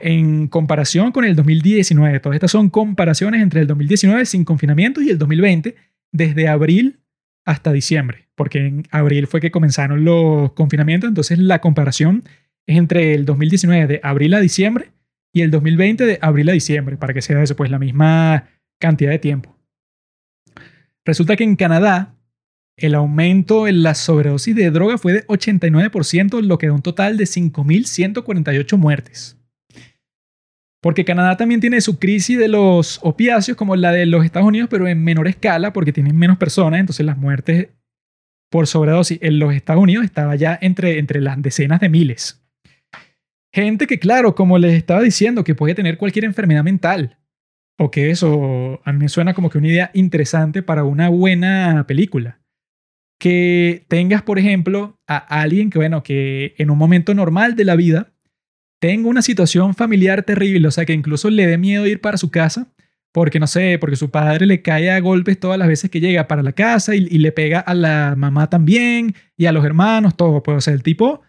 en comparación con el 2019. Todas estas son comparaciones entre el 2019 sin confinamiento y el 2020 desde abril hasta diciembre, porque en abril fue que comenzaron los confinamientos, entonces la comparación es entre el 2019 de abril a diciembre y el 2020 de abril a diciembre, para que sea eso, pues la misma cantidad de tiempo. Resulta que en Canadá el aumento en la sobredosis de droga fue de 89%, lo que da un total de 5.148 muertes. Porque Canadá también tiene su crisis de los opiáceos como la de los Estados Unidos, pero en menor escala porque tienen menos personas, entonces las muertes por sobredosis en los Estados Unidos estaba ya entre, entre las decenas de miles. Gente que, claro, como les estaba diciendo, que puede tener cualquier enfermedad mental. O que eso a mí me suena como que una idea interesante para una buena película. Que tengas, por ejemplo, a alguien que, bueno, que en un momento normal de la vida tengo una situación familiar terrible, o sea, que incluso le dé miedo ir para su casa, porque no sé, porque su padre le cae a golpes todas las veces que llega para la casa y, le pega a la mamá también y a los hermanos, todo. Pues, el tipo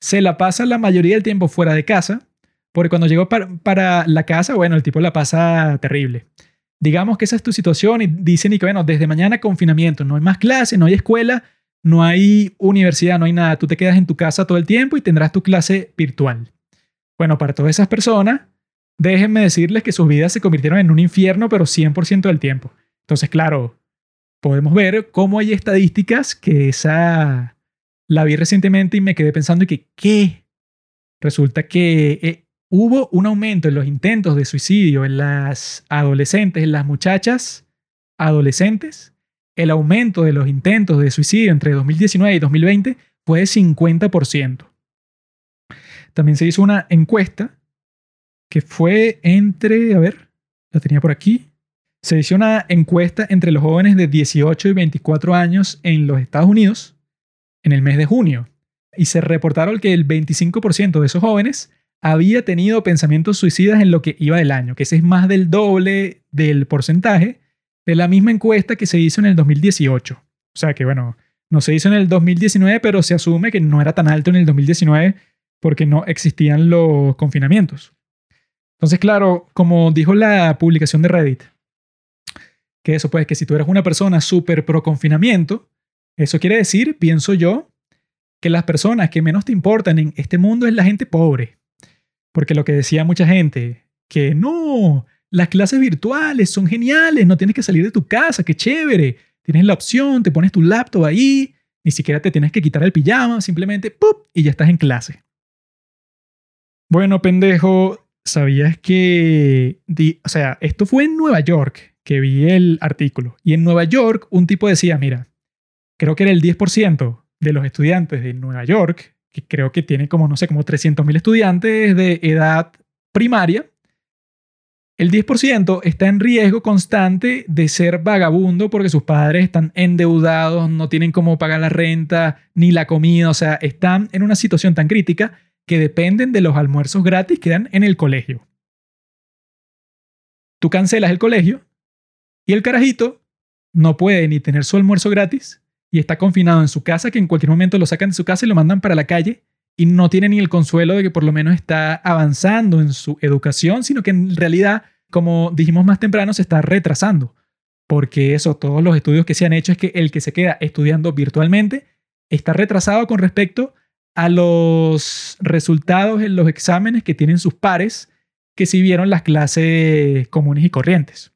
se la pasa la mayoría del tiempo fuera de casa, porque cuando llegó para, para la casa, bueno, el tipo la pasa terrible. Digamos que esa es tu situación y dicen y que, bueno, desde mañana confinamiento, no hay más clases, no hay escuela, no hay universidad, no hay nada, tú te quedas en tu casa todo el tiempo y tendrás tu clase virtual. Bueno, para todas esas personas, déjenme decirles que sus vidas se convirtieron en un infierno, pero 100% del tiempo. Entonces, claro, podemos ver cómo hay estadísticas que esa la vi recientemente y me quedé pensando que, ¿qué? Resulta que eh, hubo un aumento en los intentos de suicidio en las adolescentes, en las muchachas adolescentes. El aumento de los intentos de suicidio entre 2019 y 2020 fue de 50%. También se hizo una encuesta que fue entre, a ver, la tenía por aquí. Se hizo una encuesta entre los jóvenes de 18 y 24 años en los Estados Unidos en el mes de junio. Y se reportaron que el 25% de esos jóvenes había tenido pensamientos suicidas en lo que iba del año, que ese es más del doble del porcentaje de la misma encuesta que se hizo en el 2018. O sea que, bueno, no se hizo en el 2019, pero se asume que no era tan alto en el 2019 porque no existían los confinamientos. Entonces, claro, como dijo la publicación de Reddit, que eso pues que si tú eres una persona súper pro confinamiento, eso quiere decir, pienso yo, que las personas que menos te importan en este mundo es la gente pobre. Porque lo que decía mucha gente, que no, las clases virtuales son geniales, no tienes que salir de tu casa, qué chévere. Tienes la opción, te pones tu laptop ahí, ni siquiera te tienes que quitar el pijama, simplemente ¡pup! y ya estás en clase. Bueno, pendejo, ¿sabías que... o sea, esto fue en Nueva York que vi el artículo. Y en Nueva York un tipo decía, mira, creo que era el 10% de los estudiantes de Nueva York, que creo que tiene como, no sé, como 300.000 estudiantes de edad primaria, el 10% está en riesgo constante de ser vagabundo porque sus padres están endeudados, no tienen cómo pagar la renta ni la comida, o sea, están en una situación tan crítica que dependen de los almuerzos gratis que dan en el colegio. Tú cancelas el colegio y el carajito no puede ni tener su almuerzo gratis y está confinado en su casa que en cualquier momento lo sacan de su casa y lo mandan para la calle y no tiene ni el consuelo de que por lo menos está avanzando en su educación, sino que en realidad, como dijimos más temprano, se está retrasando. Porque eso, todos los estudios que se han hecho es que el que se queda estudiando virtualmente está retrasado con respecto a los resultados en los exámenes que tienen sus pares que si vieron las clases comunes y corrientes.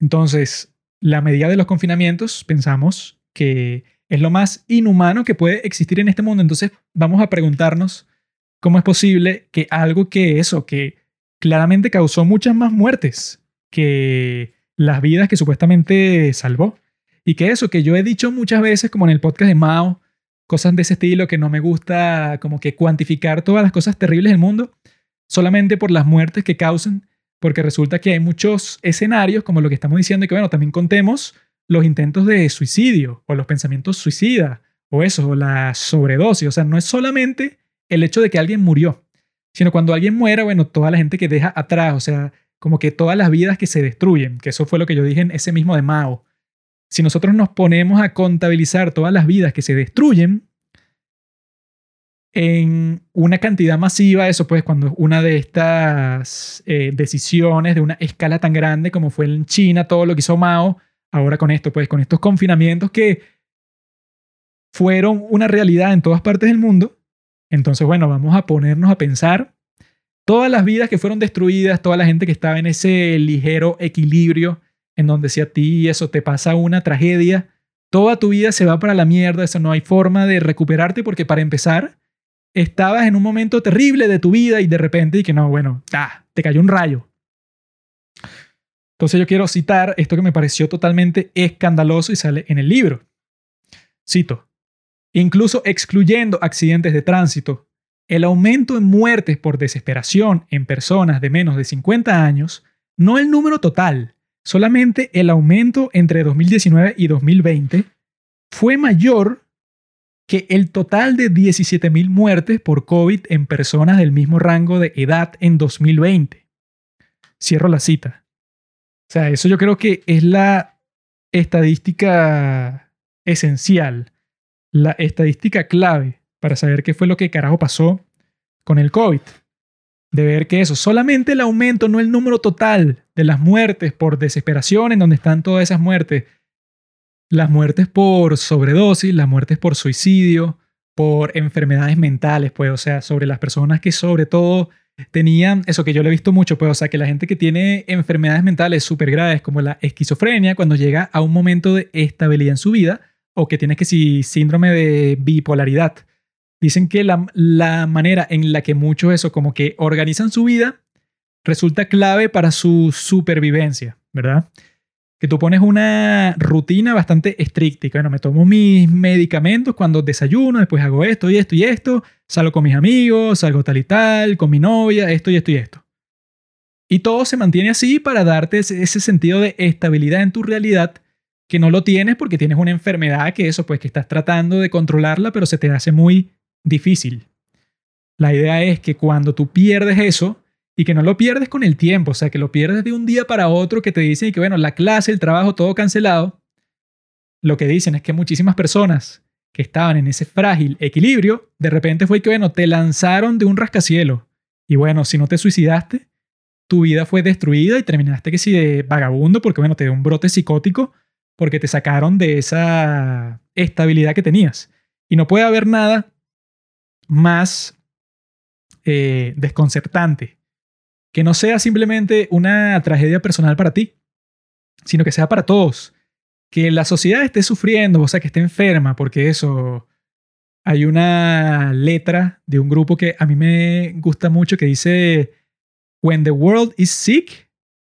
Entonces, la medida de los confinamientos pensamos que es lo más inhumano que puede existir en este mundo. Entonces, vamos a preguntarnos cómo es posible que algo que eso, que claramente causó muchas más muertes que las vidas que supuestamente salvó. Y que eso, que yo he dicho muchas veces, como en el podcast de Mao, cosas de ese estilo que no me gusta como que cuantificar todas las cosas terribles del mundo solamente por las muertes que causan, porque resulta que hay muchos escenarios como lo que estamos diciendo y que bueno, también contemos los intentos de suicidio o los pensamientos suicidas o eso, o la sobredosis, o sea, no es solamente el hecho de que alguien murió, sino cuando alguien muera, bueno, toda la gente que deja atrás, o sea, como que todas las vidas que se destruyen, que eso fue lo que yo dije en ese mismo de Mao, si nosotros nos ponemos a contabilizar todas las vidas que se destruyen en una cantidad masiva, eso pues cuando una de estas eh, decisiones de una escala tan grande como fue en China, todo lo que hizo Mao, ahora con esto, pues con estos confinamientos que fueron una realidad en todas partes del mundo, entonces bueno, vamos a ponernos a pensar todas las vidas que fueron destruidas, toda la gente que estaba en ese ligero equilibrio en donde si a ti eso te pasa una tragedia, toda tu vida se va para la mierda, eso no hay forma de recuperarte porque para empezar, estabas en un momento terrible de tu vida y de repente y que no, bueno, ah, te cayó un rayo. Entonces yo quiero citar esto que me pareció totalmente escandaloso y sale en el libro. Cito, incluso excluyendo accidentes de tránsito, el aumento en muertes por desesperación en personas de menos de 50 años, no el número total, solamente el aumento entre 2019 y 2020 fue mayor que el total de 17.000 muertes por COVID en personas del mismo rango de edad en 2020. Cierro la cita. O sea, eso yo creo que es la estadística esencial, la estadística clave para saber qué fue lo que carajo pasó con el COVID. De ver que eso, solamente el aumento, no el número total de las muertes por desesperación, en donde están todas esas muertes, las muertes por sobredosis, las muertes por suicidio, por enfermedades mentales, pues, o sea, sobre las personas que sobre todo tenían, eso que yo le he visto mucho, pues, o sea, que la gente que tiene enfermedades mentales súper graves como la esquizofrenia, cuando llega a un momento de estabilidad en su vida, o que tiene que si síndrome de bipolaridad, dicen que la, la manera en la que muchos eso como que organizan su vida resulta clave para su supervivencia, ¿verdad? que tú pones una rutina bastante estricta. bueno, me tomo mis medicamentos cuando desayuno, después hago esto y esto y esto, salgo con mis amigos, salgo tal y tal, con mi novia, esto y esto y esto. Y todo se mantiene así para darte ese, sentido de estabilidad en tu realidad que no lo tienes porque tienes una enfermedad que eso, pues que estás tratando de controlarla, pero se te hace muy difícil. La idea es que cuando tú pierdes eso, y que no lo pierdes con el tiempo, o sea, que lo pierdes de un día para otro, que te dicen que, bueno, la clase, el trabajo, todo cancelado. Lo que dicen es que muchísimas personas que estaban en ese frágil equilibrio, de repente fue que, bueno, te lanzaron de un rascacielo. Y bueno, si no te suicidaste, tu vida fue destruida y terminaste que si de vagabundo, porque, bueno, te dio un brote psicótico, porque te sacaron de esa estabilidad que tenías. Y no puede haber nada más eh, desconcertante que no sea simplemente una tragedia personal para ti, sino que sea para todos. Que la sociedad esté sufriendo, o sea, que esté enferma, porque eso... Hay una letra de un grupo que a mí me gusta mucho que dice, When the world is sick,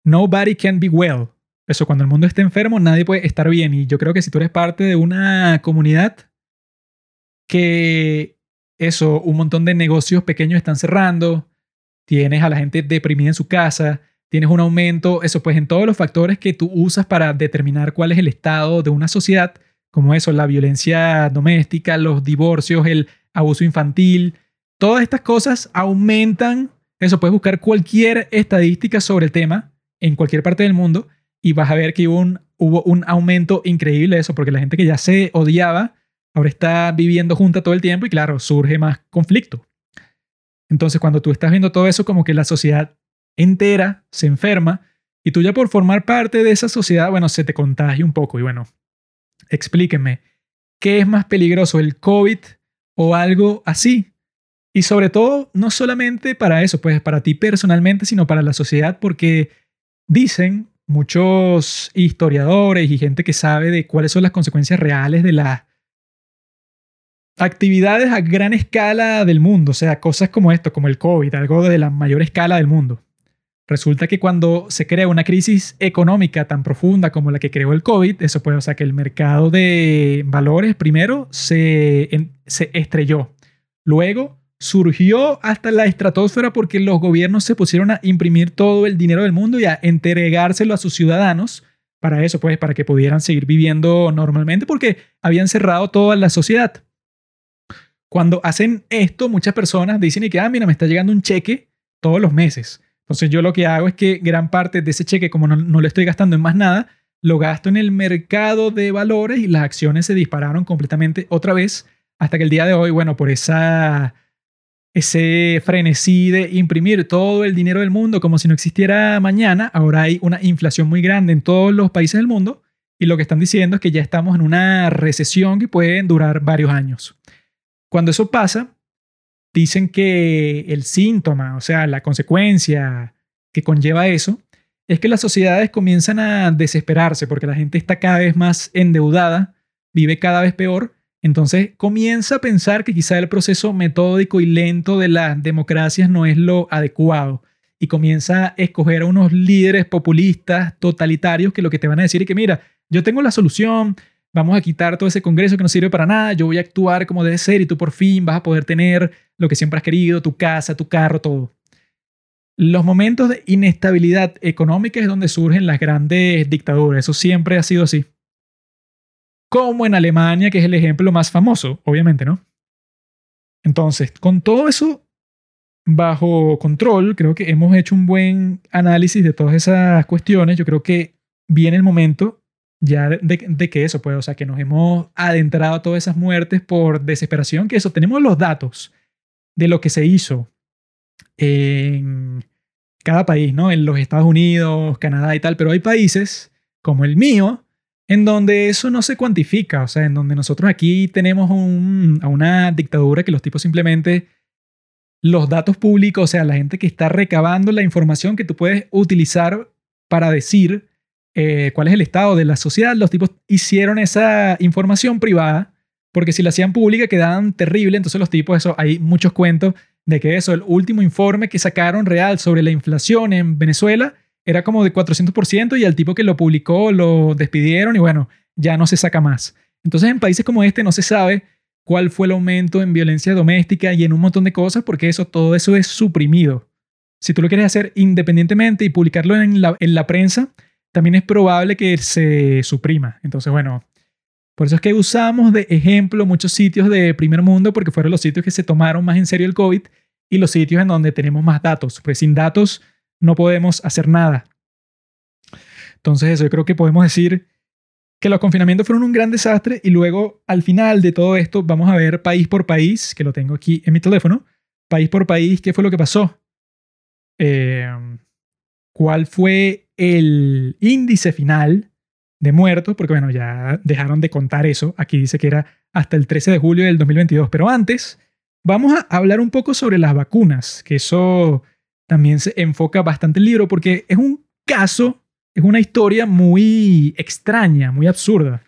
nobody can be well. Eso, cuando el mundo esté enfermo, nadie puede estar bien. Y yo creo que si tú eres parte de una comunidad que eso, un montón de negocios pequeños están cerrando, tienes a la gente deprimida en su casa, tienes un aumento, eso pues en todos los factores que tú usas para determinar cuál es el estado de una sociedad, como eso, la violencia doméstica, los divorcios, el abuso infantil, todas estas cosas aumentan, eso puedes buscar cualquier estadística sobre el tema en cualquier parte del mundo y vas a ver que hubo un, hubo un aumento increíble de eso, porque la gente que ya se odiaba ahora está viviendo junta todo el tiempo y claro, surge más conflicto. Entonces, cuando tú estás viendo todo eso, como que la sociedad entera se enferma y tú ya por formar parte de esa sociedad, bueno, se te contagia un poco. Y bueno, explíquenme, ¿qué es más peligroso, el COVID o algo así? Y sobre todo, no solamente para eso, pues para ti personalmente, sino para la sociedad, porque dicen muchos historiadores y gente que sabe de cuáles son las consecuencias reales de la actividades a gran escala del mundo, o sea, cosas como esto, como el COVID, algo de la mayor escala del mundo. Resulta que cuando se crea una crisis económica tan profunda como la que creó el COVID, eso puede, o sea, que el mercado de valores primero se, se estrelló. Luego surgió hasta la estratosfera porque los gobiernos se pusieron a imprimir todo el dinero del mundo y a entregárselo a sus ciudadanos para eso, pues, para que pudieran seguir viviendo normalmente porque habían cerrado toda la sociedad. Cuando hacen esto, muchas personas dicen y que, ah, mira, me está llegando un cheque todos los meses. Entonces yo lo que hago es que gran parte de ese cheque, como no, no lo estoy gastando en más nada, lo gasto en el mercado de valores y las acciones se dispararon completamente otra vez hasta que el día de hoy, bueno, por esa ese frenesí de imprimir todo el dinero del mundo como si no existiera mañana, ahora hay una inflación muy grande en todos los países del mundo y lo que están diciendo es que ya estamos en una recesión que puede durar varios años. Cuando eso pasa, dicen que el síntoma, o sea, la consecuencia que conlleva eso, es que las sociedades comienzan a desesperarse porque la gente está cada vez más endeudada, vive cada vez peor, entonces comienza a pensar que quizá el proceso metódico y lento de las democracias no es lo adecuado y comienza a escoger a unos líderes populistas, totalitarios, que lo que te van a decir es que mira, yo tengo la solución, vamos a quitar todo ese Congreso que no sirve para nada, yo voy a actuar como debe ser y tú por fin vas a poder tener lo que siempre has querido, tu casa, tu carro, todo. Los momentos de inestabilidad económica es donde surgen las grandes dictaduras, eso siempre ha sido así. como en Alemania, que es el ejemplo más famoso, obviamente, ¿no? Entonces, con todo eso bajo control, creo que hemos hecho un buen análisis de todas esas cuestiones. Yo creo que viene el momento ya de, que eso, pues, o sea, que nos hemos adentrado a todas esas muertes por desesperación, que eso, tenemos los datos de lo que se hizo en cada país, ¿no? En los Estados Unidos, Canadá y tal, pero hay países como el mío, en donde eso no se cuantifica, o sea, en donde nosotros aquí tenemos a una dictadura que los tipos simplemente los datos públicos, o sea, la gente que está recabando la información que tú puedes utilizar para decir eh, cuál es el estado de la sociedad, los tipos hicieron esa información privada, porque si la hacían pública quedaban terrible, entonces los tipos, eso, hay muchos cuentos de que eso, el último informe que sacaron real sobre la inflación en Venezuela era como de 400% y al tipo que lo publicó lo despidieron y bueno, ya no se saca más. Entonces en países como este no se sabe cuál fue el aumento en violencia doméstica y en un montón de cosas porque eso, todo eso es suprimido. Si tú lo quieres hacer independientemente y publicarlo en la, en la prensa, también es probable que se suprima. Entonces, bueno, por eso es que usamos de ejemplo muchos sitios de primer mundo porque fueron los sitios que se tomaron más en serio el COVID y los sitios en donde tenemos más datos. Pues sin datos no podemos hacer nada. Entonces, eso yo creo que podemos decir que los confinamientos fueron un gran desastre y luego al final de todo esto vamos a ver país por país, que lo tengo aquí en mi teléfono, país por país, qué fue lo que pasó. Eh, ¿Cuál fue el índice final de muertos, porque bueno, ya dejaron de contar eso, aquí dice que era hasta el 13 de julio del 2022, pero antes vamos a hablar un poco sobre las vacunas, que eso también se enfoca bastante el libro, porque es un caso, es una historia muy extraña, muy absurda,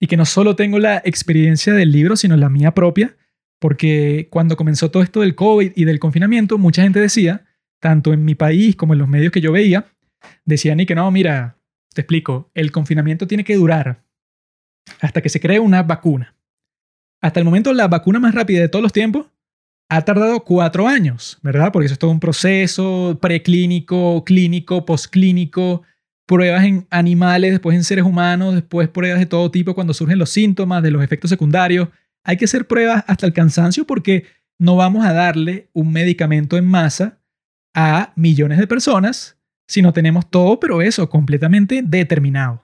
y que no solo tengo la experiencia del libro, sino la mía propia, porque cuando comenzó todo esto del COVID y del confinamiento, mucha gente decía tanto en mi país como en los medios que yo veía, decían y que no, mira, te explico, el confinamiento tiene que durar hasta que se cree una vacuna. Hasta el momento, la vacuna más rápida de todos los tiempos ha tardado cuatro años, ¿verdad? Porque eso es todo un proceso preclínico, clínico, postclínico, pruebas en animales, después en seres humanos, después pruebas de todo tipo cuando surgen los síntomas, de los efectos secundarios. Hay que hacer pruebas hasta el cansancio porque no vamos a darle un medicamento en masa a millones de personas si no tenemos todo, pero eso, completamente determinado.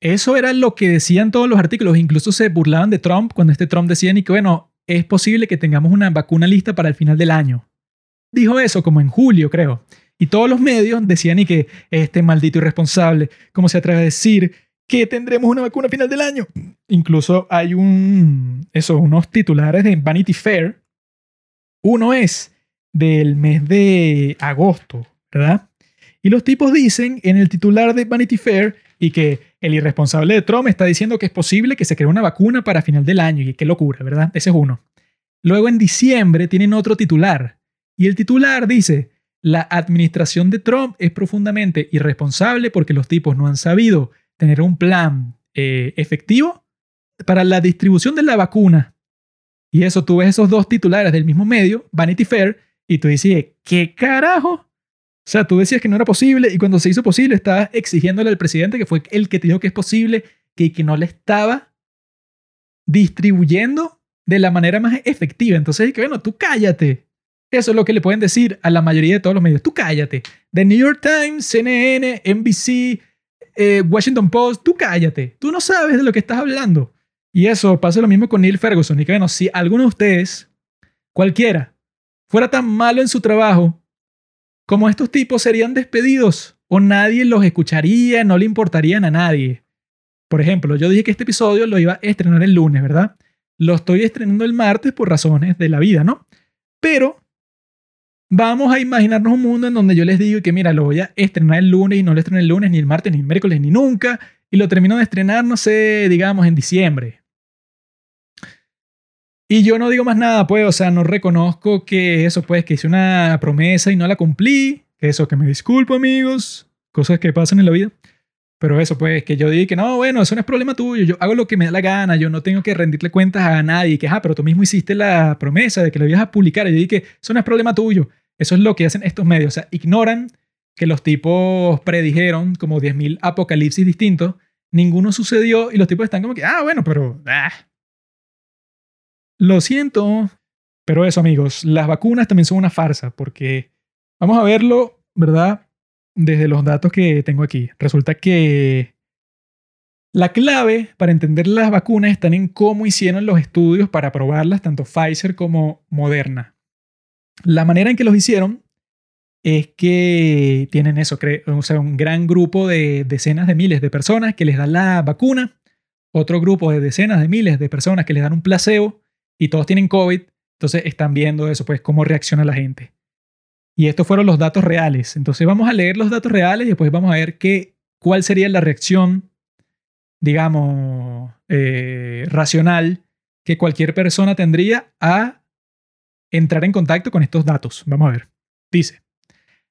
Eso era lo que decían todos los artículos, incluso se burlaban de Trump cuando este Trump decía ni que, bueno, es posible que tengamos una vacuna lista para el final del año. Dijo eso como en julio, creo. Y todos los medios decían y que este maldito irresponsable, ¿cómo se atreve a decir que tendremos una vacuna a final del año? Incluso hay un, eso, unos titulares de Vanity Fair. Uno es, del mes de agosto, ¿verdad? Y los tipos dicen en el titular de Vanity Fair y que el irresponsable de Trump está diciendo que es posible que se cree una vacuna para final del año y qué locura, ¿verdad? Ese es uno. Luego en diciembre tienen otro titular y el titular dice, la administración de Trump es profundamente irresponsable porque los tipos no han sabido tener un plan eh, efectivo para la distribución de la vacuna. Y eso, tú ves esos dos titulares del mismo medio, Vanity Fair, y tú dices, ¿qué carajo? O sea, tú decías que no era posible y cuando se hizo posible estabas exigiéndole al presidente que fue el que te dijo que es posible, que, que no le estaba distribuyendo de la manera más efectiva. Entonces, que bueno, tú cállate. Eso es lo que le pueden decir a la mayoría de todos los medios. Tú cállate. The New York Times, CNN, NBC, eh, Washington Post, tú cállate. Tú no sabes de lo que estás hablando. Y eso pasa lo mismo con Neil Ferguson. Y que bueno, si alguno de ustedes, cualquiera, fuera tan malo en su trabajo, como estos tipos serían despedidos o nadie los escucharía, no le importarían a nadie. Por ejemplo, yo dije que este episodio lo iba a estrenar el lunes, ¿verdad? Lo estoy estrenando el martes por razones de la vida, ¿no? Pero vamos a imaginarnos un mundo en donde yo les digo que, mira, lo voy a estrenar el lunes y no lo estreno el lunes, ni el martes, ni el miércoles, ni nunca, y lo termino de estrenar, no sé, digamos, en diciembre. Y yo no digo más nada, pues, o sea, no reconozco que eso, pues, que hice una promesa y no la cumplí. Eso, que me disculpo, amigos. Cosas que pasan en la vida. Pero eso, pues, que yo dije que no, bueno, eso no es problema tuyo. Yo hago lo que me da la gana. Yo no tengo que rendirle cuentas a nadie. Que, ah, pero tú mismo hiciste la promesa de que lo ibas a publicar. Y yo dije que eso no es problema tuyo. Eso es lo que hacen estos medios. O sea, ignoran que los tipos predijeron como 10.000 apocalipsis distintos ninguno sucedió y los tipos están como que, ah, bueno, pero... ah. Lo siento, pero eso amigos, las vacunas también son una farsa porque vamos a verlo, ¿verdad? Desde los datos que tengo aquí. Resulta que la clave para entender las vacunas están en cómo hicieron los estudios para probarlas, tanto Pfizer como Moderna. La manera en que los hicieron es que tienen eso, o sea, un gran grupo de decenas de miles de personas que les dan la vacuna, otro grupo de decenas de miles de personas que les dan un placebo y todos tienen COVID, entonces están viendo eso, pues cómo reacciona la gente. Y estos fueron los datos reales. Entonces vamos a leer los datos reales y después vamos a ver qué, cuál sería la reacción, digamos, eh, racional que cualquier persona tendría a entrar en contacto con estos datos. Vamos a ver. Dice,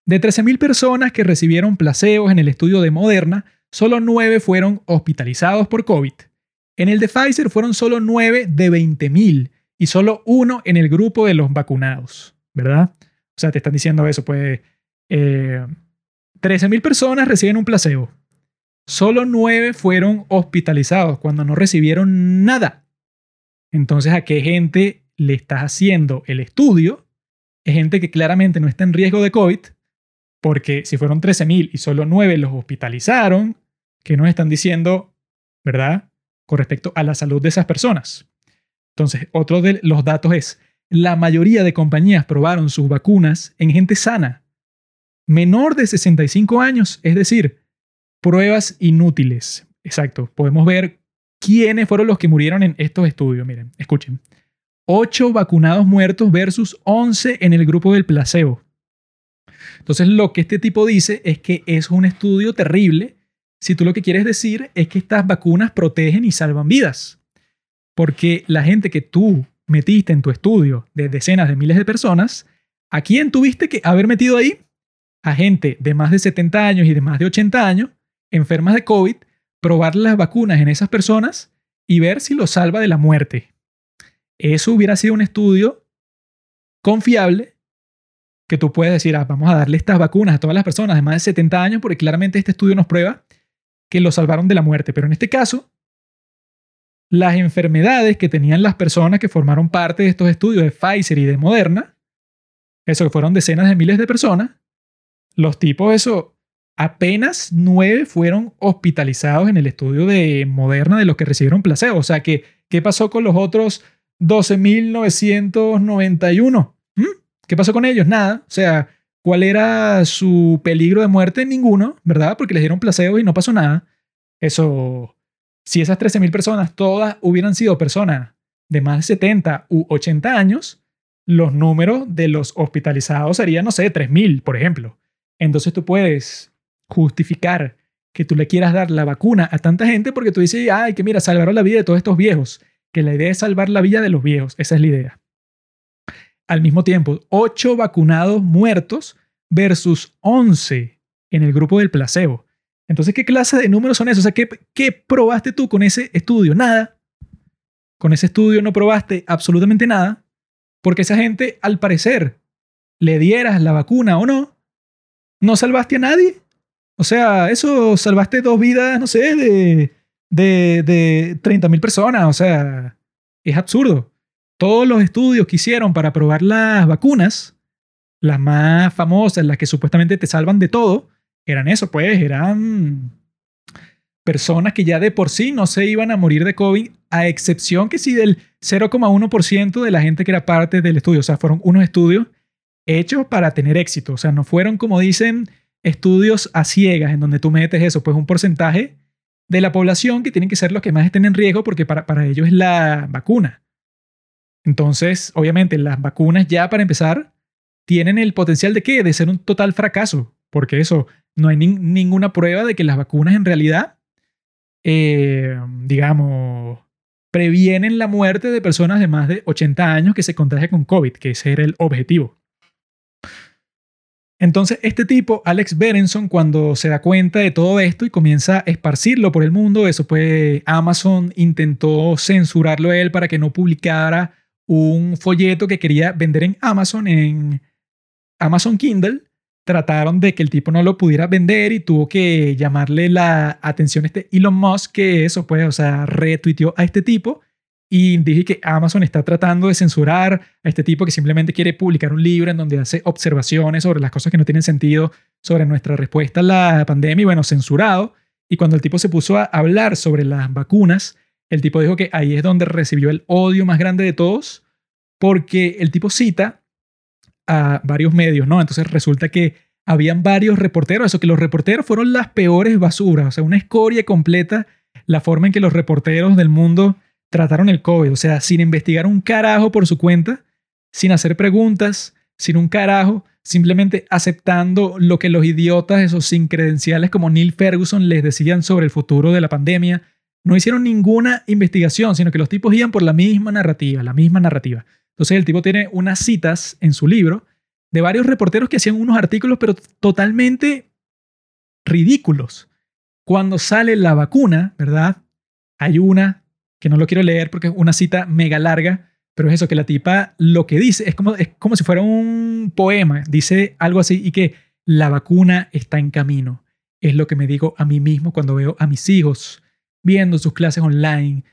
de 13.000 personas que recibieron placebos en el estudio de Moderna, solo 9 fueron hospitalizados por COVID. En el de Pfizer fueron solo 9 de 20.000 y solo uno en el grupo de los vacunados, ¿verdad? O sea, te están diciendo eso, pues eh, 13.000 personas reciben un placebo. Solo 9 fueron hospitalizados cuando no recibieron nada. Entonces, ¿a qué gente le estás haciendo el estudio? Es gente que claramente no está en riesgo de COVID, porque si fueron 13.000 y solo 9 los hospitalizaron, ¿qué nos están diciendo, verdad? Con respecto a la salud de esas personas. Entonces, otro de los datos es, la mayoría de compañías probaron sus vacunas en gente sana, menor de 65 años, es decir, pruebas inútiles. Exacto, podemos ver quiénes fueron los que murieron en estos estudios. Miren, escuchen. 8 vacunados muertos versus 11 en el grupo del placebo. Entonces, lo que este tipo dice es que es un estudio terrible si tú lo que quieres decir es que estas vacunas protegen y salvan vidas. Porque la gente que tú metiste en tu estudio de decenas de miles de personas, ¿a quién tuviste que haber metido ahí? A gente de más de 70 años y de más de 80 años, enfermas de COVID, probar las vacunas en esas personas y ver si los salva de la muerte. Eso hubiera sido un estudio confiable que tú puedes decir, ah, vamos a darle estas vacunas a todas las personas de más de 70 años porque claramente este estudio nos prueba que los salvaron de la muerte. Pero en este caso, las enfermedades que tenían las personas que formaron parte de estos estudios de Pfizer y de Moderna, eso que fueron decenas de miles de personas, los tipos, eso, apenas nueve fueron hospitalizados en el estudio de Moderna de los que recibieron placebo. O sea, que, ¿qué pasó con los otros 12.991? ¿Mm? ¿Qué pasó con ellos? Nada. O sea, ¿cuál era su peligro de muerte? Ninguno, ¿verdad? Porque les dieron placebo y no pasó nada. Eso si esas 13.000 personas todas hubieran sido personas de más de 70 u 80 años, los números de los hospitalizados serían, no sé, 3.000, por ejemplo. Entonces tú puedes justificar que tú le quieras dar la vacuna a tanta gente porque tú dices, ay, que mira, salvaron la vida de todos estos viejos. Que la idea es salvar la vida de los viejos. Esa es la idea. Al mismo tiempo, 8 vacunados muertos versus 11 en el grupo del placebo. Entonces, ¿qué clase de números son esos? O sea, ¿qué, probaste tú con ese estudio? Nada. Con ese estudio no probaste absolutamente nada, porque esa gente, al parecer, le dieras la vacuna o no, no salvaste a nadie. O sea, eso salvaste dos vidas, no sé, de, de, de 30.000 personas. O sea, es absurdo. Todos los estudios que hicieron para probar las vacunas, las más famosas, las que supuestamente te salvan de todo, eran eso, pues, eran personas que ya de por sí no se iban a morir de COVID, a excepción que sí del 0,1% de la gente que era parte del estudio. O sea, fueron unos estudios hechos para tener éxito. O sea, no fueron, como dicen, estudios a ciegas, en donde tú metes eso, pues un porcentaje de la población que tienen que ser los que más estén en riesgo porque para, para ellos es la vacuna. Entonces, obviamente, las vacunas ya para empezar tienen el potencial de qué? De ser un total fracaso. Porque eso, no hay ninguna prueba de que las vacunas en realidad, eh, digamos, previenen la muerte de personas de más de 80 años que se contagian con COVID, que ese era el objetivo. Entonces, este tipo, Alex Berenson, cuando se da cuenta de todo esto y comienza a esparcirlo por el mundo, eso pues Amazon intentó censurarlo a él para que no publicara un folleto que quería vender en Amazon, en Amazon Kindle, trataron de que el tipo no lo pudiera vender y tuvo que llamarle la atención este Elon Musk, que eso, pues, o sea, retuiteó a este tipo y dije que Amazon está tratando de censurar a este tipo que simplemente quiere publicar un libro en donde hace observaciones sobre las cosas que no tienen sentido sobre nuestra respuesta a la pandemia y bueno, censurado. Y cuando el tipo se puso a hablar sobre las vacunas, el tipo dijo que ahí es donde recibió el odio más grande de todos, porque el tipo cita a varios medios, ¿no? Entonces resulta que habían varios reporteros, eso que los reporteros fueron las peores basuras, o sea, una escoria completa la forma en que los reporteros del mundo trataron el COVID, o sea, sin investigar un carajo por su cuenta, sin hacer preguntas, sin un carajo, simplemente aceptando lo que los idiotas, esos sin credenciales como Neil Ferguson les decían sobre el futuro de la pandemia. No hicieron ninguna investigación, sino que los tipos iban por la misma narrativa, la misma narrativa. Entonces el tipo tiene unas citas en su libro de varios reporteros que hacían unos artículos, pero totalmente ridículos. Cuando sale la vacuna, ¿verdad? Hay una que no lo quiero leer porque es una cita mega larga, pero es eso, que la tipa lo que dice es como, es como si fuera un poema. Dice algo así y que la vacuna está en camino. Es lo que me digo a mí mismo cuando veo a mis hijos viendo sus clases online,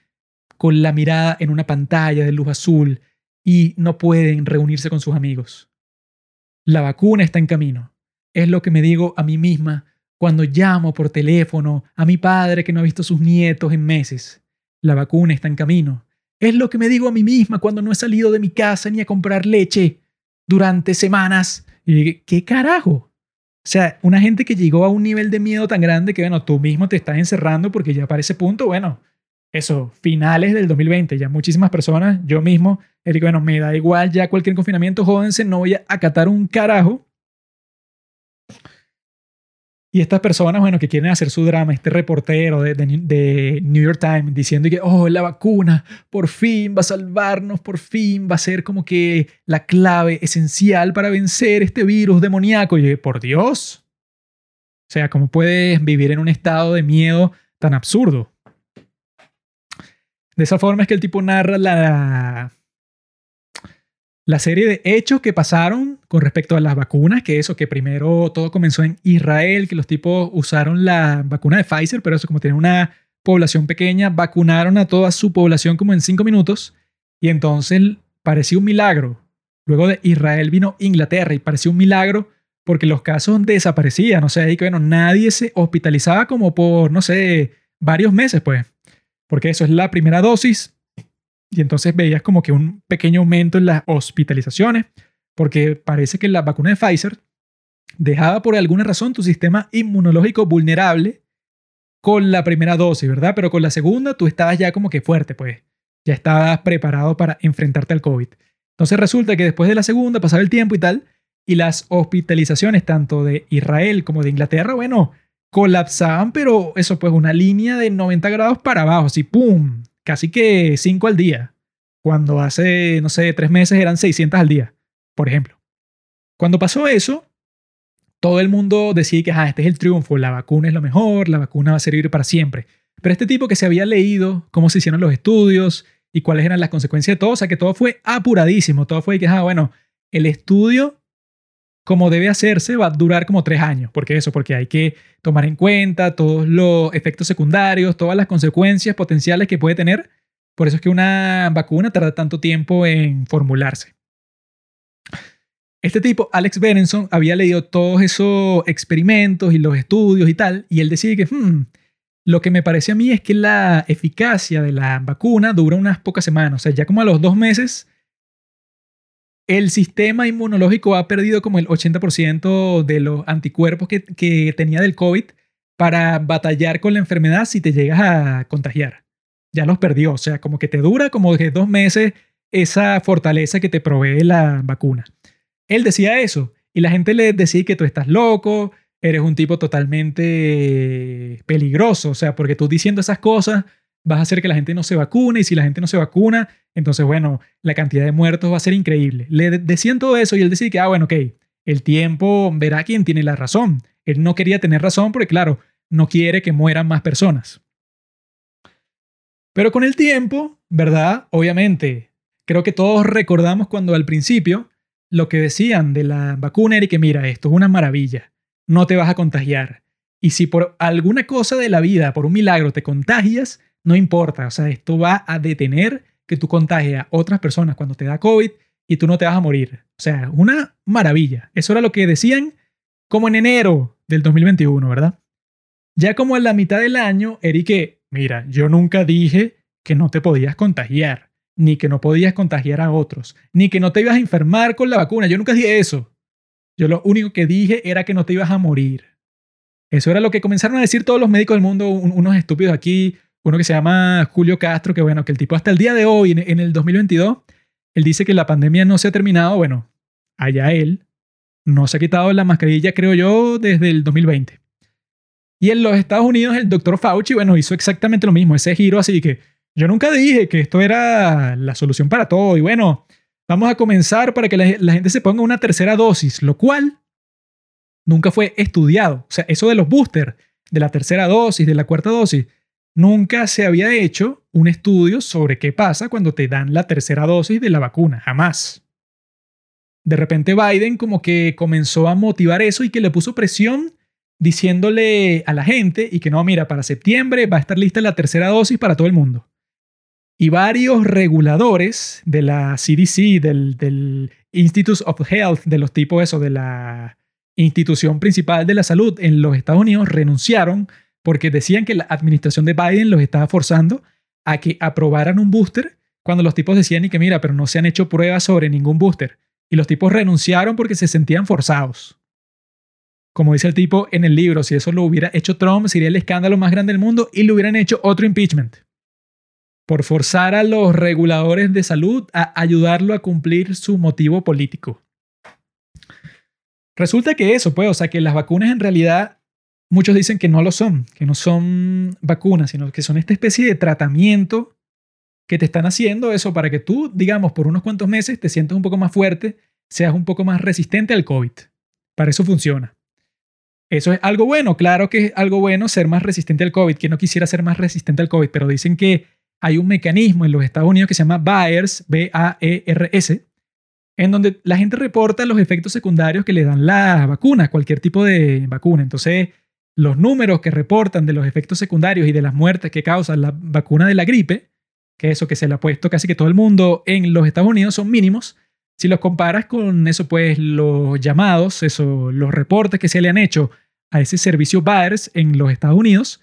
con la mirada en una pantalla de luz azul, y no pueden reunirse con sus amigos. La vacuna está en camino. Es lo que me digo a mí misma cuando llamo por teléfono a mi padre que no ha visto a sus nietos en meses. La vacuna está en camino. Es lo que me digo a mí misma cuando no he salido de mi casa ni a comprar leche durante semanas. Y ¿qué carajo? O sea, una gente que llegó a un nivel de miedo tan grande que, bueno, tú mismo te estás encerrando porque ya para ese punto, bueno, eso, finales del 2020, ya muchísimas personas, yo mismo, digo, bueno, me da igual ya cualquier confinamiento, jódense, no voy a acatar un carajo. Y estas personas, bueno, que quieren hacer su drama, este reportero de, de, New York Times diciendo que, oh, la vacuna por fin va a salvarnos, por fin va a ser como que la clave esencial para vencer este virus demoníaco. Y por Dios. O sea, ¿cómo puedes vivir en un estado de miedo tan absurdo? De esa forma es que el tipo narra la, la serie de hechos que pasaron con respecto a las vacunas, que eso, que primero todo comenzó en Israel, que los tipos usaron la vacuna de Pfizer, pero eso como tiene una población pequeña, vacunaron a toda su población como en cinco minutos, y entonces parecía un milagro. Luego de Israel vino Inglaterra y parecía un milagro porque los casos desaparecían, o sea, ahí que bueno, nadie se hospitalizaba como por, no sé, varios meses, pues porque eso es la primera dosis y entonces veías como que un pequeño aumento en las hospitalizaciones, porque parece que la vacuna de Pfizer dejaba por alguna razón tu sistema inmunológico vulnerable con la primera dosis, ¿verdad? Pero con la segunda tú estabas ya como que fuerte, pues ya estabas preparado para enfrentarte al COVID. Entonces resulta que después de la segunda pasaba el tiempo y tal, y las hospitalizaciones tanto de Israel como de Inglaterra, bueno, colapsaban, pero eso pues una línea de 90 grados para abajo, así ¡pum! Casi que 5 al día. Cuando hace, no sé, 3 meses eran 600 al día, por ejemplo. Cuando pasó eso, todo el mundo decía que ah, este es el triunfo, la vacuna es lo mejor, la vacuna va a servir para siempre. Pero este tipo que se había leído cómo se hicieron los estudios y cuáles eran las consecuencias de todo, o sea que todo fue apuradísimo, todo fue que, ah, bueno, el estudio como debe hacerse, va a durar como tres años. porque eso? Porque hay que tomar en cuenta todos los efectos secundarios, todas las consecuencias potenciales que puede tener. Por eso es que una vacuna tarda tanto tiempo en formularse. Este tipo, Alex Berenson, había leído todos esos experimentos y los estudios y tal, y él decía que hmm, lo que me parece a mí es que la eficacia de la vacuna dura unas pocas semanas. O sea, ya como a los dos meses el sistema inmunológico ha perdido como el 80% de los anticuerpos que, que, tenía del COVID para batallar con la enfermedad si te llegas a contagiar. Ya los perdió, o sea, como que te dura como de dos meses esa fortaleza que te provee la vacuna. Él decía eso y la gente le decía que tú estás loco, eres un tipo totalmente peligroso, o sea, porque tú diciendo esas cosas vas a hacer que la gente no se vacune y si la gente no se vacuna, entonces, bueno, la cantidad de muertos va a ser increíble. Le decían todo eso y él decía que, ah, bueno, ok, el tiempo verá quién tiene la razón. Él no quería tener razón porque, claro, no quiere que mueran más personas. Pero con el tiempo, ¿verdad? Obviamente, creo que todos recordamos cuando al principio lo que decían de la vacuna era que mira, esto es una maravilla, no te vas a contagiar. Y si por alguna cosa de la vida, por un milagro, te contagias, no importa, o sea, esto va a detener que tú contagies a otras personas cuando te da COVID y tú no te vas a morir. O sea, una maravilla. Eso era lo que decían como en enero del 2021, ¿verdad? Ya como en la mitad del año, Eric, mira, yo nunca dije que no te podías contagiar, ni que no podías contagiar a otros, ni que no te ibas a enfermar con la vacuna. Yo nunca dije eso. Yo lo único que dije era que no te ibas a morir. Eso era lo que comenzaron a decir todos los médicos del mundo, unos estúpidos aquí, uno que se llama Julio Castro, que bueno, que el tipo hasta el día de hoy, en, el 2022, él dice que la pandemia no se ha terminado, bueno, allá él, no se ha quitado la mascarilla, creo yo, desde el 2020. Y en los Estados Unidos el doctor Fauci, bueno, hizo exactamente lo mismo, ese giro así que yo nunca dije que esto era la solución para todo y bueno, vamos a comenzar para que la, la gente se ponga una tercera dosis, lo cual nunca fue estudiado. O sea, eso de los boosters, de la tercera dosis, de la cuarta dosis, Nunca se había hecho un estudio sobre qué pasa cuando te dan la tercera dosis de la vacuna, jamás. De repente Biden como que comenzó a motivar eso y que le puso presión diciéndole a la gente y que no, mira, para septiembre va a estar lista la tercera dosis para todo el mundo. Y varios reguladores de la CDC, del, del Institute of Health, de los tipos eso, de la institución principal de la salud en los Estados Unidos, renunciaron porque decían que la administración de Biden los estaba forzando a que aprobaran un booster cuando los tipos decían y que mira, pero no se han hecho pruebas sobre ningún booster. Y los tipos renunciaron porque se sentían forzados. Como dice el tipo en el libro, si eso lo hubiera hecho Trump, sería el escándalo más grande del mundo y le hubieran hecho otro impeachment. Por forzar a los reguladores de salud a ayudarlo a cumplir su motivo político. Resulta que eso, pues, o sea, que las vacunas en realidad Muchos dicen que no lo son, que no son vacunas, sino que son esta especie de tratamiento que te están haciendo eso para que tú, digamos, por unos cuantos meses te sientas un poco más fuerte, seas un poco más resistente al COVID. Para eso funciona. Eso es algo bueno, claro que es algo bueno ser más resistente al COVID, que no quisiera ser más resistente al COVID, pero dicen que hay un mecanismo en los Estados Unidos que se llama BAERS, B-A-E-R-S, en donde la gente reporta los efectos secundarios que le dan las vacunas, cualquier tipo de vacuna. Entonces, los números que reportan de los efectos secundarios y de las muertes que causa la vacuna de la gripe, que eso que se le ha puesto casi que todo el mundo en los Estados Unidos son mínimos, si los comparas con eso, pues los llamados, eso, los reportes que se le han hecho a ese servicio VAERS en los Estados Unidos,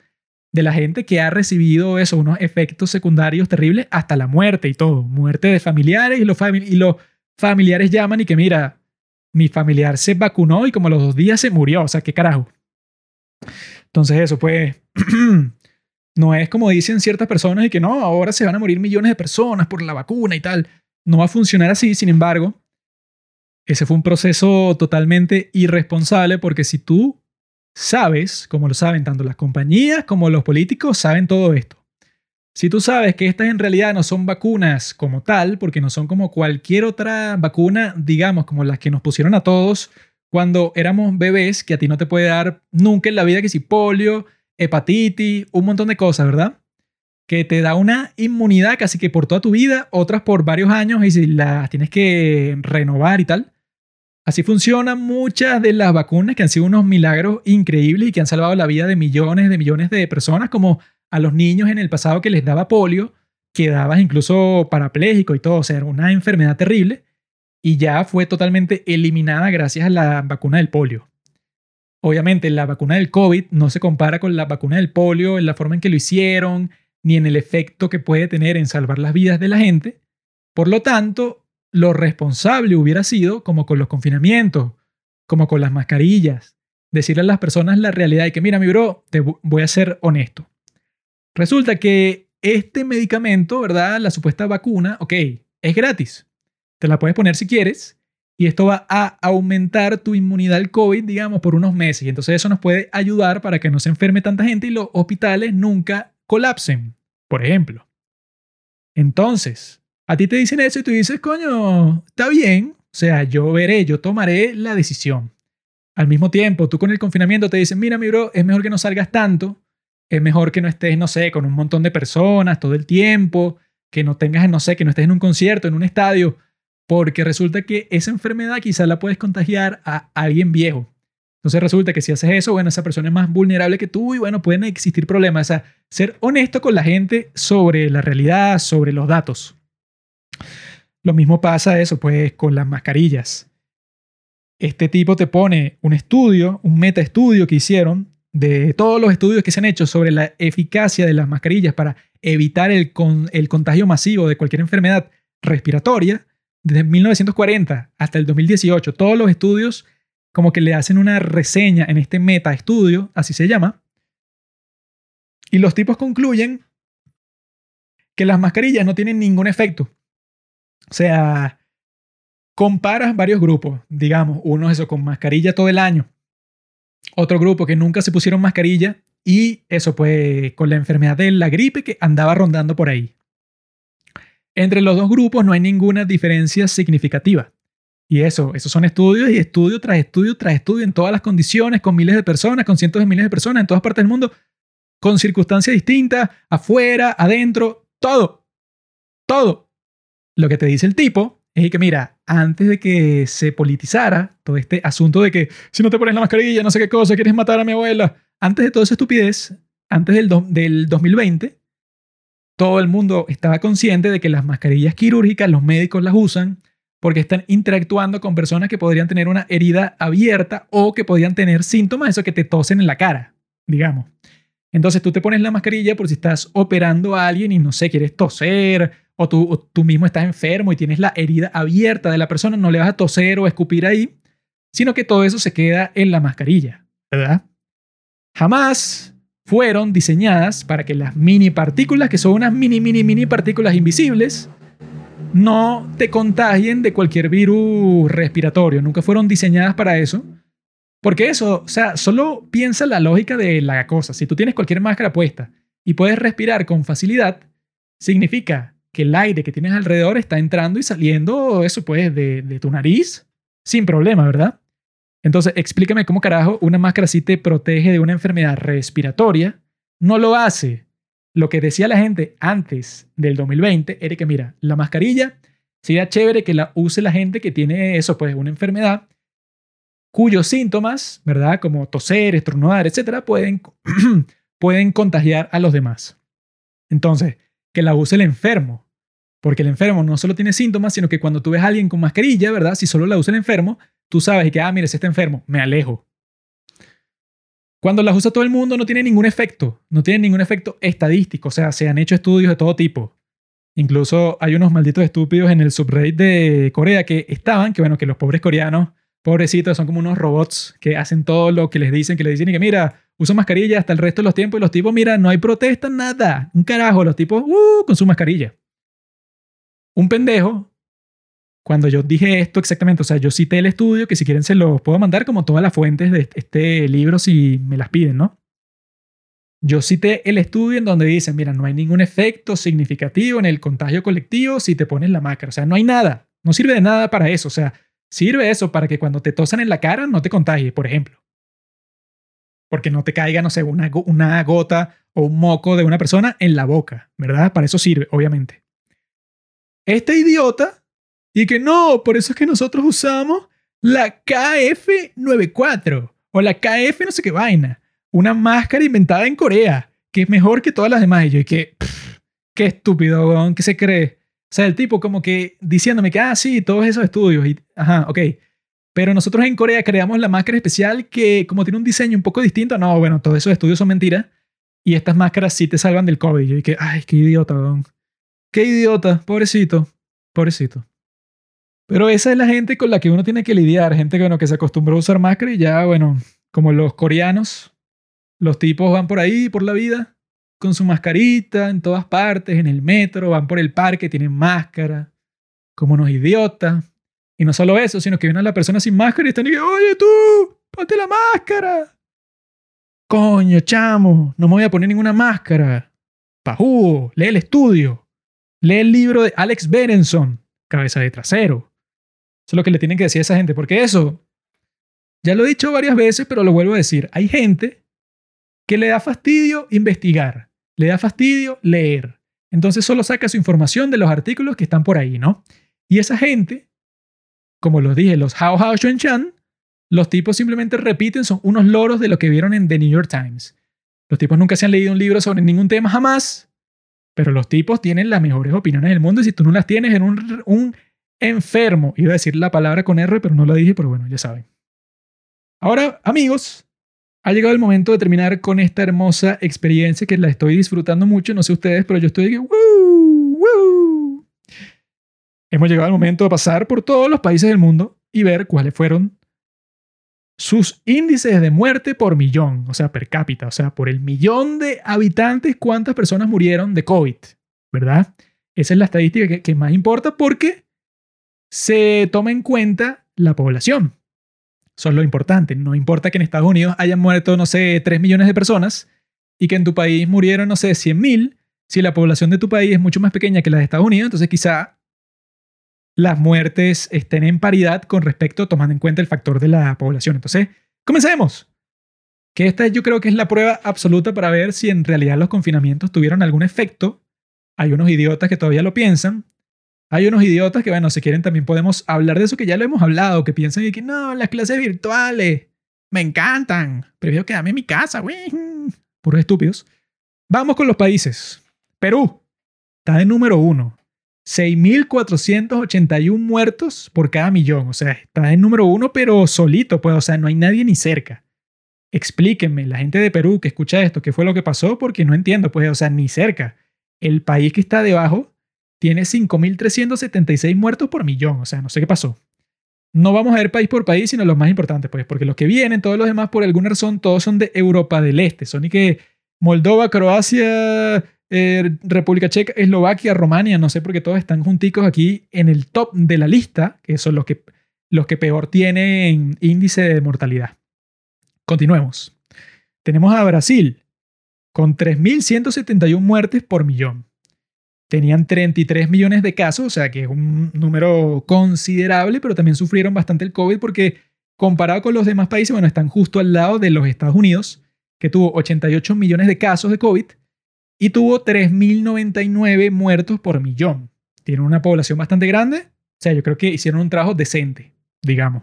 de la gente que ha recibido eso, unos efectos secundarios terribles hasta la muerte y todo, muerte de familiares y los, y los familiares llaman y que mira, mi familiar se vacunó y como a los dos días se murió, o sea, qué carajo. Entonces eso pues no es como dicen ciertas personas y que no, ahora se van a morir millones de personas por la vacuna y tal. No va a funcionar así, sin embargo, ese fue un proceso totalmente irresponsable porque si tú sabes, como lo saben tanto las compañías como los políticos, saben todo esto. Si tú sabes que estas en realidad no son vacunas como tal, porque no son como cualquier otra vacuna, digamos, como las que nos pusieron a todos cuando éramos bebés, que a ti no te puede dar nunca en la vida que si polio, hepatitis, un montón de cosas, ¿verdad? Que te da una inmunidad casi que por toda tu vida, otras por varios años y si las tienes que renovar y tal. Así funcionan muchas de las vacunas que han sido unos milagros increíbles y que han salvado la vida de millones de millones de personas, como a los niños en el pasado que les daba polio, quedabas incluso parapléjico y todo, o sea, una enfermedad terrible y ya fue totalmente eliminada gracias a la vacuna del polio. Obviamente la vacuna del COVID no se compara con la vacuna del polio en la forma en que lo hicieron, ni en el efecto que puede tener en salvar las vidas de la gente. Por lo tanto, lo responsable hubiera sido, como con los confinamientos, como con las mascarillas, decirle a las personas la realidad y que, mira, mi bro, te voy a ser honesto. Resulta que este medicamento, ¿verdad? La supuesta vacuna, ok, es gratis. Te la puedes poner si quieres y esto va a aumentar tu inmunidad al COVID, digamos, por unos meses. Y entonces eso nos puede ayudar para que no se enferme tanta gente y los hospitales nunca colapsen, por ejemplo. Entonces, a ti te dicen eso y tú dices, coño, está bien. O sea, yo veré, yo tomaré la decisión. Al mismo tiempo, tú con el confinamiento te dicen, mira, mi bro, es mejor que no salgas tanto. Es mejor que no estés, no sé, con un montón de personas todo el tiempo. Que no tengas, no sé, que no estés en un concierto, en un estadio porque resulta que esa enfermedad quizá la puedes contagiar a alguien viejo. Entonces resulta que si haces eso, bueno, esa persona es más vulnerable que tú y bueno, pueden existir problemas. O ser honesto con la gente sobre la realidad, sobre los datos. Lo mismo pasa eso, pues, con las mascarillas. Este tipo te pone un estudio, un meta estudio que hicieron de todos los estudios que se han hecho sobre la eficacia de las mascarillas para evitar el, el contagio masivo de cualquier enfermedad respiratoria, desde 1940 hasta el 2018, todos los estudios como que le hacen una reseña en este meta estudio, así se llama, y los tipos concluyen que las mascarillas no tienen ningún efecto. O sea, comparas varios grupos, digamos, uno eso con mascarilla todo el año, otro grupo que nunca se pusieron mascarilla y eso pues con la enfermedad de la gripe que andaba rondando por ahí. Entre los dos grupos no hay ninguna diferencia significativa. Y eso, esos son estudios y estudio tras estudio tras estudio en todas las condiciones, con miles de personas, con cientos de miles de personas en todas partes del mundo, con circunstancias distintas, afuera, adentro, todo. Todo. Lo que te dice el tipo es que, mira, antes de que se politizara todo este asunto de que si no te pones la mascarilla, no sé qué cosa, quieres matar a mi abuela, antes de toda esa estupidez, antes del, del 2020, todo el mundo estaba consciente de que las mascarillas quirúrgicas los médicos las usan porque están interactuando con personas que podrían tener una herida abierta o que podrían tener síntomas, eso que te tosen en la cara, digamos. Entonces tú te pones la mascarilla por si estás operando a alguien y no sé, quieres toser o tú, tú mismo estás enfermo y tienes la herida abierta de la persona, no le vas a toser o escupir ahí, sino que todo eso se queda en la mascarilla, ¿verdad? Jamás fueron diseñadas para que las mini partículas, que son unas mini, mini, mini partículas invisibles, no te contagien de cualquier virus respiratorio. Nunca fueron diseñadas para eso. Porque eso, o sea, solo piensa la lógica de la cosa. Si tú tienes cualquier máscara puesta y puedes respirar con facilidad, significa que el aire que tienes alrededor está entrando y saliendo, eso pues, de, de tu nariz sin problema, ¿verdad? Entonces, explícame cómo carajo una máscara sí te protege de una enfermedad respiratoria. No lo hace. Lo que decía la gente antes del 2020 era que, mira, la mascarilla sería chévere que la use la gente que tiene eso, pues una enfermedad cuyos síntomas, ¿verdad? Como toser, estornudar, etcétera, pueden, pueden contagiar a los demás. Entonces, que la use el enfermo. Porque el enfermo no solo tiene síntomas, sino que cuando tú ves a alguien con mascarilla, ¿verdad? Si solo la usa el enfermo, tú sabes que, ah, mire, si está enfermo, me alejo. Cuando las usa todo el mundo no tiene ningún efecto, no tiene ningún efecto estadístico, o sea, se han hecho estudios de todo tipo. Incluso hay unos malditos estúpidos en el subreddit de Corea que estaban, que bueno, que los pobres coreanos, pobrecitos, son como unos robots que hacen todo lo que les dicen, que les dicen y que mira, usa mascarilla hasta el resto de los tiempos y los tipos, mira, no hay protesta, nada, un carajo, los tipos, uh, con su mascarilla. Un pendejo cuando yo dije esto exactamente, o sea, yo cité el estudio, que si quieren se los puedo mandar como todas las fuentes de este libro si me las piden, ¿no? Yo cité el estudio en donde dicen, mira, no hay ningún efecto significativo en el contagio colectivo si te pones la máscara, o sea, no hay nada, no sirve de nada para eso, o sea, sirve eso para que cuando te tosan en la cara no te contagie, por ejemplo. Porque no te caiga, no sé, una gota o un moco de una persona en la boca, ¿verdad? Para eso sirve, obviamente. Este idiota y que no, por eso es que nosotros usamos la KF94 o la KF no sé qué vaina. Una máscara inventada en Corea, que es mejor que todas las demás. Y yo, y que, qué estúpido, ¿qué se cree? O sea, el tipo como que diciéndome que, ah, sí, todos esos estudios. Y, ajá, ok. Pero nosotros en Corea creamos la máscara especial que como tiene un diseño un poco distinto, no, bueno, todos esos estudios son mentiras. Y estas máscaras sí te salvan del COVID. Y yo dije, ay, qué idiota, Qué idiota, pobrecito, pobrecito. Pero esa es la gente con la que uno tiene que lidiar, gente que, bueno, que se acostumbró a usar máscara y ya, bueno, como los coreanos, los tipos van por ahí, por la vida, con su mascarita en todas partes, en el metro, van por el parque, tienen máscara, como unos idiotas. Y no solo eso, sino que viene la persona sin máscara y están que, oye tú, ponte la máscara. Coño, chamo, no me voy a poner ninguna máscara. Pajú, lee el estudio. Lee el libro de Alex Berenson, Cabeza de Trasero. Eso es lo que le tienen que decir a esa gente, porque eso, ya lo he dicho varias veces, pero lo vuelvo a decir, hay gente que le da fastidio investigar, le da fastidio leer. Entonces solo saca su información de los artículos que están por ahí, ¿no? Y esa gente como los dije, los Hao Hao Xuan Chan, los tipos simplemente repiten, son unos loros de lo que vieron en The New York Times. Los tipos nunca se han leído un libro sobre ningún tema jamás, pero los tipos tienen las mejores opiniones del mundo y si tú no las tienes, en un enfermo. Iba a decir la palabra con R, pero no la dije, pero bueno, ya saben. Ahora, amigos, ha llegado el momento de terminar con esta hermosa experiencia que la estoy disfrutando mucho. No sé ustedes, pero yo estoy aquí. Hemos llegado al momento de pasar por todos los países del mundo y ver cuáles fueron sus índices de muerte por millón, o sea, per cápita, o sea, por el millón de habitantes, cuántas personas murieron de COVID, ¿verdad? Esa es la estadística que más importa porque se toma en cuenta la población. Eso es lo importante. No importa que en Estados Unidos hayan muerto, no sé, 3 millones de personas y que en tu país murieron, no sé, 100 mil. Si la población de tu país es mucho más pequeña que la de Estados Unidos, entonces quizá las muertes estén en paridad con respecto tomando en cuenta el factor de la población. Entonces, comencemos. Que esta yo creo que es la prueba absoluta para ver si en realidad los confinamientos tuvieron algún efecto. Hay unos idiotas que todavía lo piensan, hay unos idiotas que, bueno, si quieren también podemos hablar de eso que ya lo hemos hablado, que piensan que no, las clases virtuales me encantan. Prefiero quedarme en mi casa, güey. Puros estúpidos. Vamos con los países. Perú está de número uno. 6.481 muertos por cada millón. O sea, está en número uno, pero solito, pues. O sea, no hay nadie ni cerca. Explíquenme, la gente de Perú que escucha esto, qué fue lo que pasó, porque no entiendo, pues. O sea, ni cerca. El país que está debajo tiene 5.376 muertos por millón. O sea, no sé qué pasó. No vamos a ver país por país, sino los más importantes, pues, porque los que vienen, todos los demás, por alguna razón, todos son de Europa del Este. Son y que Moldova, Croacia, eh, República Checa, Eslovaquia, Romania, no sé, porque todos están junticos aquí en el top de la lista, que son los que, los que peor tienen índice de mortalidad. Continuemos. Tenemos a Brasil, con 3.171 muertes por millón tenían 33 millones de casos, o sea que es un número considerable, pero también sufrieron bastante el COVID porque comparado con los demás países, bueno, están justo al lado de los Estados Unidos, que tuvo 88 millones de casos de COVID y tuvo 3.099 muertos por millón. Tiene una población bastante grande, o sea, yo creo que hicieron un trabajo decente, digamos.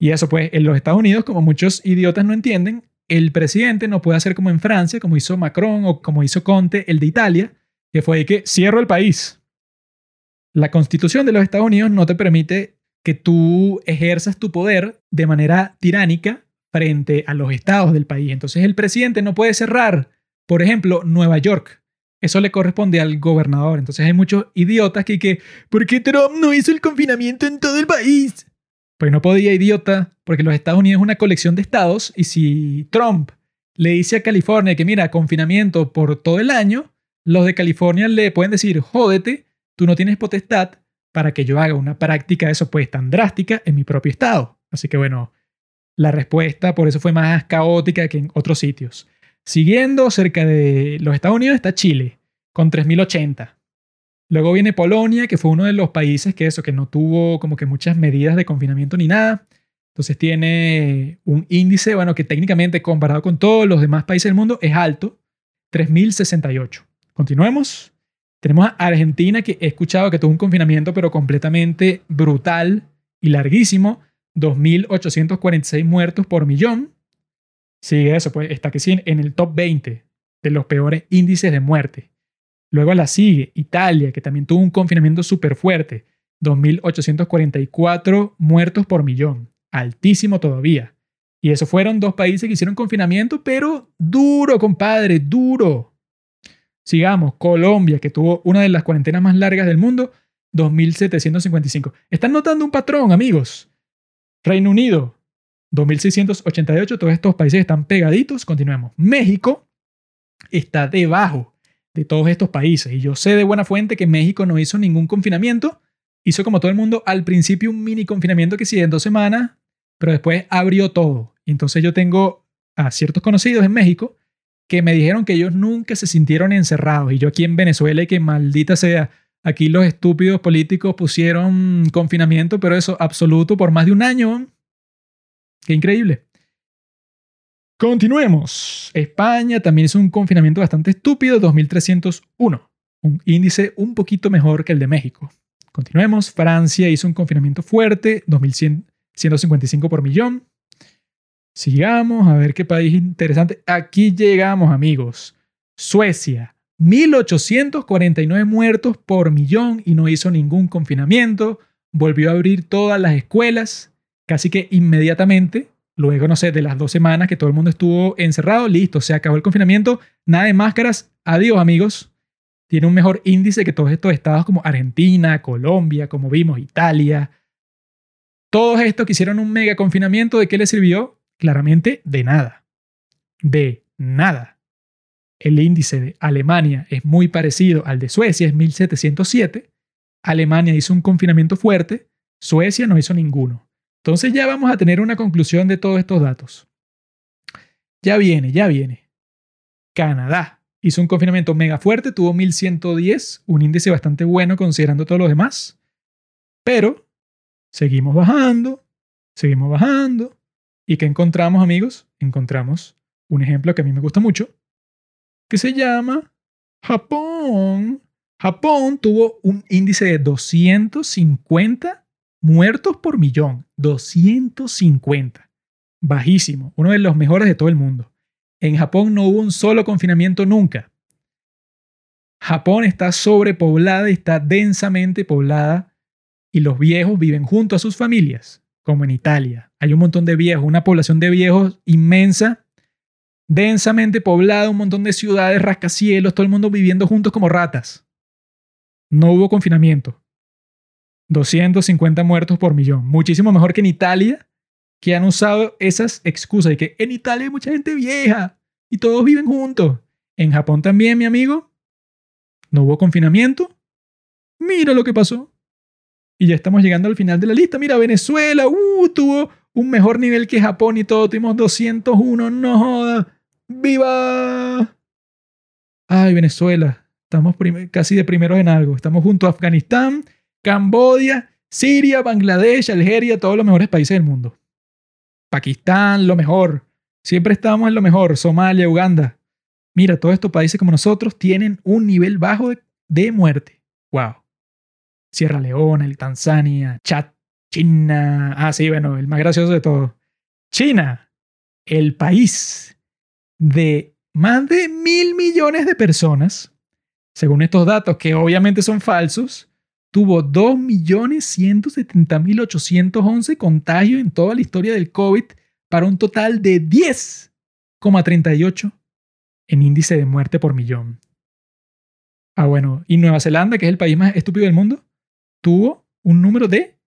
Y eso pues, en los Estados Unidos, como muchos idiotas no entienden, el presidente no puede hacer como en Francia, como hizo Macron o como hizo Conte, el de Italia, que fue que cierro el país. La constitución de los Estados Unidos no te permite que tú ejerzas tu poder de manera tiránica frente a los estados del país. Entonces el presidente no puede cerrar, por ejemplo, Nueva York. Eso le corresponde al gobernador. Entonces hay muchos idiotas que, que ¿por qué Trump no hizo el confinamiento en todo el país? Pues no podía, idiota, porque los Estados Unidos es una colección de estados y si Trump le dice a California que mira, confinamiento por todo el año, los de California le pueden decir, jódete, tú no tienes potestad para que yo haga una práctica de eso pues tan drástica en mi propio estado. Así que bueno, la respuesta por eso fue más caótica que en otros sitios. Siguiendo cerca de los Estados Unidos está Chile, con 3.080. Luego viene Polonia, que fue uno de los países que eso, que no tuvo como que muchas medidas de confinamiento ni nada. Entonces tiene un índice, bueno, que técnicamente comparado con todos los demás países del mundo es alto, 3.068. Continuemos. Tenemos a Argentina, que he escuchado que tuvo un confinamiento, pero completamente brutal y larguísimo. 2.846 muertos por millón. Sigue eso, pues está que sí en el top 20 de los peores índices de muerte. Luego la sigue Italia, que también tuvo un confinamiento súper fuerte. 2.844 muertos por millón. Altísimo todavía. Y eso fueron dos países que hicieron confinamiento, pero duro, compadre, duro. Sigamos, Colombia, que tuvo una de las cuarentenas más largas del mundo, 2.755. Están notando un patrón, amigos. Reino Unido, 2.688. Todos estos países están pegaditos. Continuemos. México está debajo de todos estos países. Y yo sé de buena fuente que México no hizo ningún confinamiento. Hizo como todo el mundo al principio un mini confinamiento que sí en dos semanas, pero después abrió todo. Entonces yo tengo a ciertos conocidos en México que me dijeron que ellos nunca se sintieron encerrados. Y yo aquí en Venezuela, y que maldita sea, aquí los estúpidos políticos pusieron confinamiento, pero eso absoluto por más de un año. Qué increíble. Continuemos. España también hizo un confinamiento bastante estúpido, 2301. Un índice un poquito mejor que el de México. continuemos. Francia hizo un confinamiento fuerte, 2.155 por millón. Sigamos, a ver qué país interesante. Aquí llegamos, amigos. Suecia, 1.849 muertos por millón y no hizo ningún confinamiento. Volvió a abrir todas las escuelas casi que inmediatamente. Luego, no sé, de las dos semanas que todo el mundo estuvo encerrado, listo, se acabó el confinamiento. Nada de máscaras. Adiós, amigos. Tiene un mejor índice que todos estos estados como Argentina, Colombia, como vimos, Italia. Todos estos que hicieron un mega confinamiento, ¿de qué les sirvió? Claramente de nada. De nada. El índice de Alemania es muy parecido al de Suecia, es 1707. Alemania hizo un confinamiento fuerte, Suecia no hizo ninguno. Entonces ya vamos a tener una conclusión de todos estos datos. Ya viene, ya viene. Canadá hizo un confinamiento mega fuerte, tuvo 1110, un índice bastante bueno considerando todos los demás. Pero seguimos bajando, seguimos bajando, ¿Y qué encontramos, amigos? Encontramos un ejemplo que a mí me gusta mucho, que se llama Japón. Japón tuvo un índice de 250 muertos por millón. 250. Bajísimo. Uno de los mejores de todo el mundo. En Japón no hubo un solo confinamiento nunca. Japón está sobrepoblada, está densamente poblada y los viejos viven junto a sus familias como en Italia. Hay un montón de viejos, una población de viejos inmensa, densamente poblada, un montón de ciudades, rascacielos, todo el mundo viviendo juntos como ratas. No hubo confinamiento. 250 muertos por millón. Muchísimo mejor que en Italia, que han usado esas excusas de que en Italia hay mucha gente vieja y todos viven juntos. En Japón también, mi amigo. No hubo confinamiento. Mira lo que pasó. Y ya estamos llegando al final de la lista. Mira, Venezuela, uh, tuvo un mejor nivel que Japón y todo. Tuvimos 201, no joda. ¡Viva! Ay, Venezuela. Estamos casi de primeros en algo. Estamos junto a Afganistán, Cambodia, Siria, Bangladesh, Algeria, todos los mejores países del mundo. Pakistán, lo mejor. Siempre estamos en lo mejor. Somalia, Uganda. Mira, todos estos países como nosotros tienen un nivel bajo de, de muerte. ¡Wow! Sierra Leona, el Tanzania, Chad, China. Ah, sí, bueno, el más gracioso de todo. China, el país de más de mil millones de personas, según estos datos que obviamente son falsos, tuvo 2.170.811 contagios en toda la historia del COVID para un total de 10,38 en índice de muerte por millón. Ah, bueno, y Nueva Zelanda, que es el país más estúpido del mundo, tuvo un número de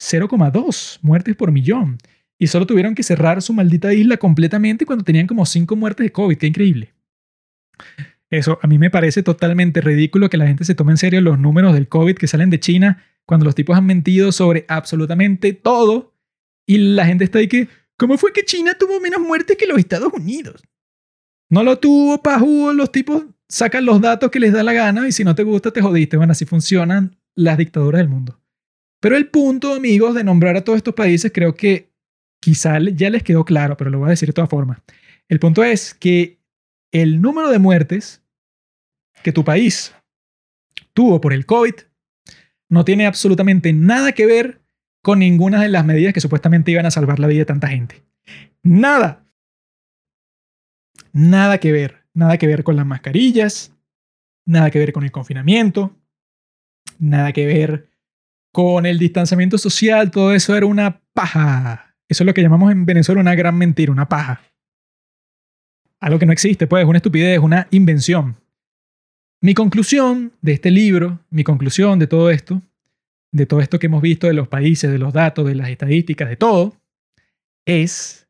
0,2 muertes por millón. Y solo tuvieron que cerrar su maldita isla completamente cuando tenían como 5 muertes de COVID. Qué increíble. Eso a mí me parece totalmente ridículo que la gente se tome en serio los números del COVID que salen de China cuando los tipos han mentido sobre absolutamente todo. Y la gente está ahí que, ¿cómo fue que China tuvo menos muertes que los Estados Unidos? No lo tuvo, pajú, los tipos sacan los datos que les da la gana y si no te gusta te jodiste. Bueno, así funcionan las dictaduras del mundo. Pero el punto, amigos, de nombrar a todos estos países creo que quizá ya les quedó claro, pero lo voy a decir de todas formas. El punto es que el número de muertes que tu país tuvo por el COVID no tiene absolutamente nada que ver con ninguna de las medidas que supuestamente iban a salvar la vida de tanta gente. Nada. Nada que ver. Nada que ver con las mascarillas. Nada que ver con el confinamiento nada que ver con el distanciamiento social, todo eso era una paja. Eso es lo que llamamos en Venezuela una gran mentira, una paja. Algo que no existe, pues, una estupidez, una invención. Mi conclusión de este libro, mi conclusión de todo esto, de todo esto que hemos visto de los países, de los datos, de las estadísticas, de todo, es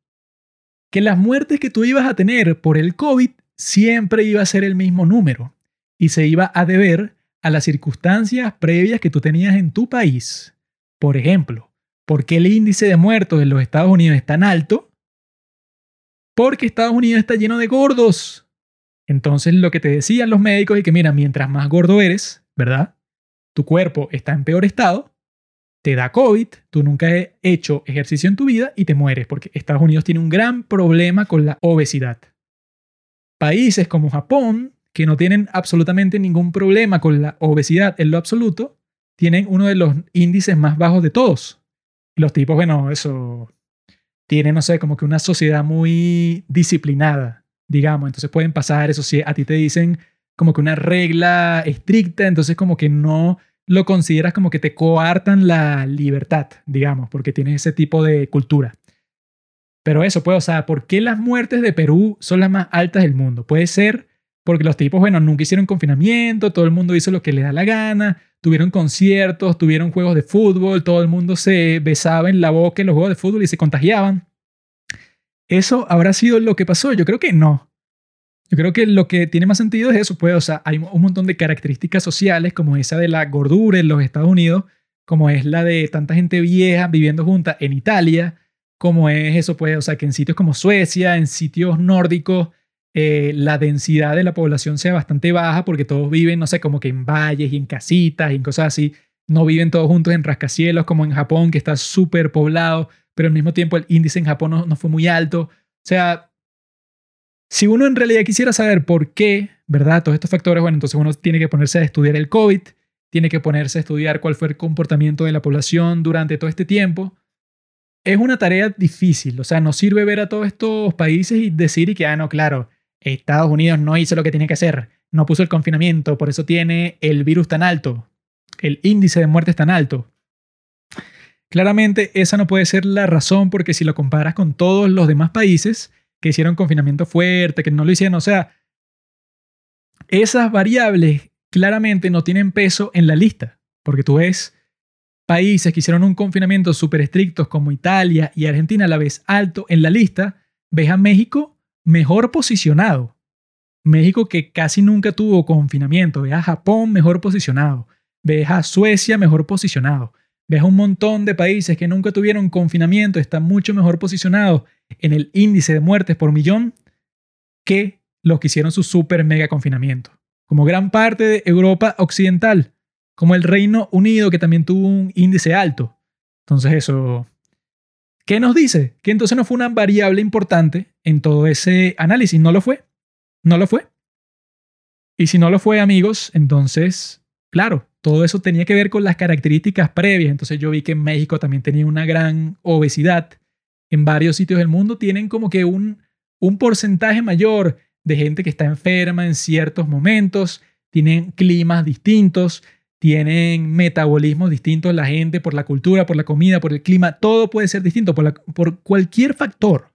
que las muertes que tú ibas a tener por el COVID siempre iba a ser el mismo número y se iba a deber a las circunstancias previas que tú tenías en tu país. Por ejemplo, ¿por qué el índice de muertos en los Estados Unidos es tan alto? Porque Estados Unidos está lleno de gordos. Entonces lo que te decían los médicos es que, mira, mientras más gordo eres, ¿verdad? Tu cuerpo está en peor estado, te da COVID, tú nunca has hecho ejercicio en tu vida y te mueres, porque Estados Unidos tiene un gran problema con la obesidad. Países como Japón que no tienen absolutamente ningún problema con la obesidad en lo absoluto, tienen uno de los índices más bajos de todos. Los tipos, bueno, eso, tienen, no sé, como que una sociedad muy disciplinada, digamos. Entonces pueden pasar eso, si a ti te dicen como que una regla estricta, entonces como que no lo consideras como que te coartan la libertad, digamos, porque tienes ese tipo de cultura. Pero eso, pues, o sea, ¿por qué las muertes de Perú son las más altas del mundo? Puede ser porque los tipos, bueno, nunca hicieron confinamiento, todo el mundo hizo lo que le da la gana, tuvieron conciertos, tuvieron juegos de fútbol, todo el mundo se besaba en la boca en los juegos de fútbol y se contagiaban. ¿Eso habrá sido lo que pasó? Yo creo que no. Yo creo que lo que tiene más sentido es eso, pues, o sea, hay un montón de características sociales como esa de la gordura en los Estados Unidos, como es la de tanta gente vieja viviendo junta en Italia, como es eso, pues, o sea, que en sitios como Suecia, en sitios nórdicos, eh, la densidad de la población sea bastante baja porque todos viven, no sé, como que en valles y en casitas y en cosas así. No viven todos juntos en rascacielos como en Japón, que está súper poblado, pero al mismo tiempo el índice en Japón no, no fue muy alto. O sea, si uno en realidad quisiera saber por qué, ¿verdad? Todos estos factores, bueno, entonces uno tiene que ponerse a estudiar el COVID, tiene que ponerse a estudiar cuál fue el comportamiento de la población durante todo este tiempo. Es una tarea difícil, o sea, no sirve ver a todos estos países y decir y que, ah, no, claro, Estados Unidos no hizo lo que tenía que hacer, no puso el confinamiento, por eso tiene el virus tan alto, el índice de muertes tan alto. Claramente esa no puede ser la razón porque si lo comparas con todos los demás países, que hicieron confinamiento fuerte, que no lo hicieron. O sea, esas variables claramente no tienen peso en la lista, porque tú ves países que hicieron un confinamiento súper estricto como Italia y Argentina la vez alto en la lista, ves a México mejor posicionado. México que casi nunca tuvo confinamiento, ves a Japón mejor posicionado, ves a Suecia mejor posicionado, ves a un montón de países que nunca tuvieron confinamiento, están mucho mejor posicionados en el índice de muertes por millón que los que hicieron su super mega confinamiento. Como gran parte de Europa Occidental, como el Reino Unido que también tuvo un índice alto. Entonces eso, ¿qué nos dice? Que entonces no fue una variable importante en todo ese análisis. No lo fue. No lo fue. Y si no lo fue, amigos, entonces, claro, todo eso tenía que ver con las características previas. Entonces yo vi que en México también tenía una gran obesidad en varios sitios del mundo tienen como que un, un porcentaje mayor de gente que está enferma en ciertos momentos, tienen climas distintos, tienen metabolismos distintos la gente por la cultura, por la comida, por el clima, todo puede ser distinto por, cualquier factor.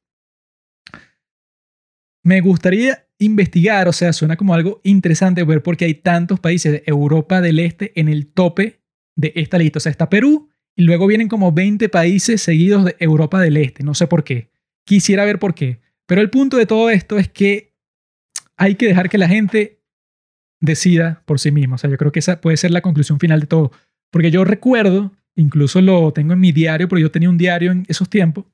Me gustaría investigar, o sea, suena como algo interesante ver por qué hay tantos países de Europa del Este en el tope de esta lista. O sea, está Perú, y luego vienen como 20 países seguidos de Europa del Este. No sé por qué. Quisiera ver por qué. Pero el punto de todo esto es que hay que dejar que la gente decida por sí misma. O sea, yo creo que esa puede ser la conclusión final de todo. Porque yo recuerdo, incluso lo tengo en mi diario, porque yo tenía un diario en esos tiempos.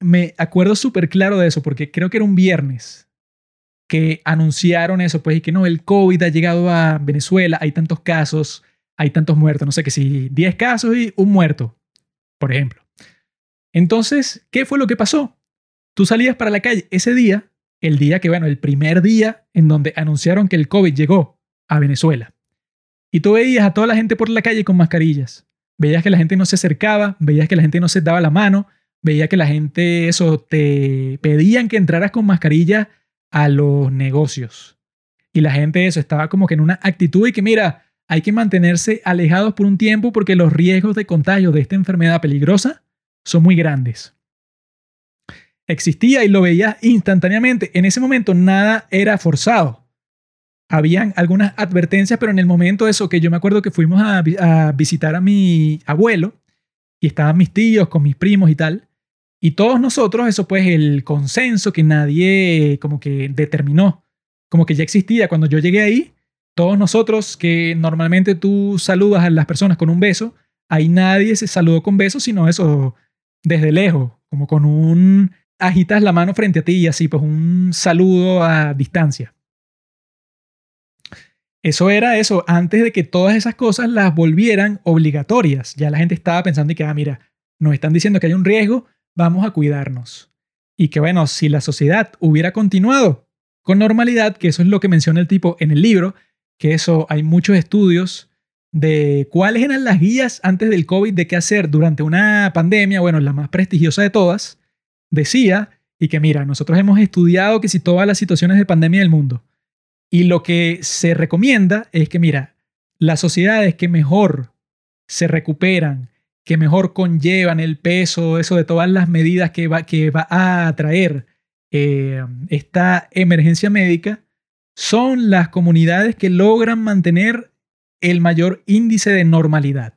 Me acuerdo súper claro de eso, porque creo que era un viernes que anunciaron eso, pues, y que no, el COVID ha llegado a Venezuela, hay tantos casos, hay tantos muertos, no sé qué si 10 casos y un muerto, por ejemplo. Entonces, ¿qué fue lo que pasó? Tú salías para la calle ese día, el día que, bueno, el primer día en donde anunciaron que el COVID llegó a Venezuela. Y tú veías a toda la gente por la calle con mascarillas. Veías que la gente no se acercaba, veías que la gente no se daba la mano, veías que la gente, eso, te pedían que entraras con mascarilla a los negocios. Y la gente, eso, estaba como que en una actitud y que, mira, hay que mantenerse alejados por un tiempo porque los riesgos de contagio de esta enfermedad peligrosa son muy grandes. Existía y lo veía instantáneamente. En ese momento nada era forzado. Habían algunas advertencias, pero en el momento eso que yo me acuerdo que fuimos a, a visitar a mi abuelo y estaban mis tíos con mis primos y tal. Y todos nosotros, eso pues el consenso que nadie como que determinó, como que ya existía. Cuando yo llegué ahí, todos nosotros que normalmente tú saludas a las personas con un beso, ahí nadie se saludó con besos, sino eso desde lejos, como con un agitas la mano frente a ti y así, pues un saludo a distancia. Eso era eso, antes de que todas esas cosas las volvieran obligatorias. Ya la gente estaba pensando y que, ah, mira, nos están diciendo que hay un riesgo, vamos a cuidarnos. Y que bueno, si la sociedad hubiera continuado con normalidad, que eso es lo que menciona el tipo en el libro, que eso hay muchos estudios de cuáles eran las guías antes del COVID de qué hacer durante una pandemia, bueno, la más prestigiosa de todas, decía, y que mira, nosotros hemos estudiado que si todas las situaciones de pandemia del mundo, y lo que se recomienda es que, mira, las sociedades que mejor se recuperan, que mejor conllevan el peso, eso de todas las medidas que va, que va a traer eh, esta emergencia médica, son las comunidades que logran mantener el mayor índice de normalidad.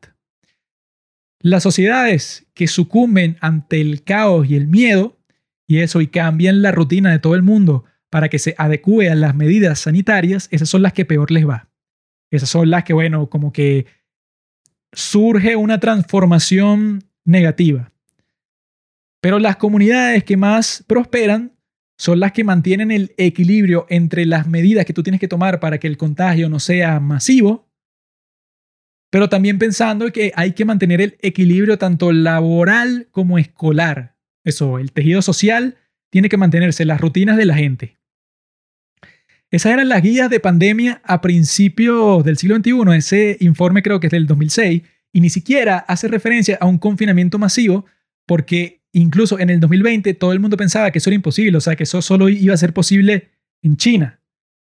Las sociedades que sucumben ante el caos y el miedo, y eso, y cambian la rutina de todo el mundo para que se adecue a las medidas sanitarias, esas son las que peor les va. Esas son las que, bueno, como que surge una transformación negativa. Pero las comunidades que más prosperan son las que mantienen el equilibrio entre las medidas que tú tienes que tomar para que el contagio no sea masivo, pero también pensando que hay que mantener el equilibrio tanto laboral como escolar. Eso, el tejido social tiene que mantenerse, las rutinas de la gente. Esas eran las guías de pandemia a principios del siglo XXI. Ese informe creo que es del 2006 y ni siquiera hace referencia a un confinamiento masivo porque incluso en el 2020 todo el mundo pensaba que eso era imposible, o sea, que eso solo iba a ser posible en China.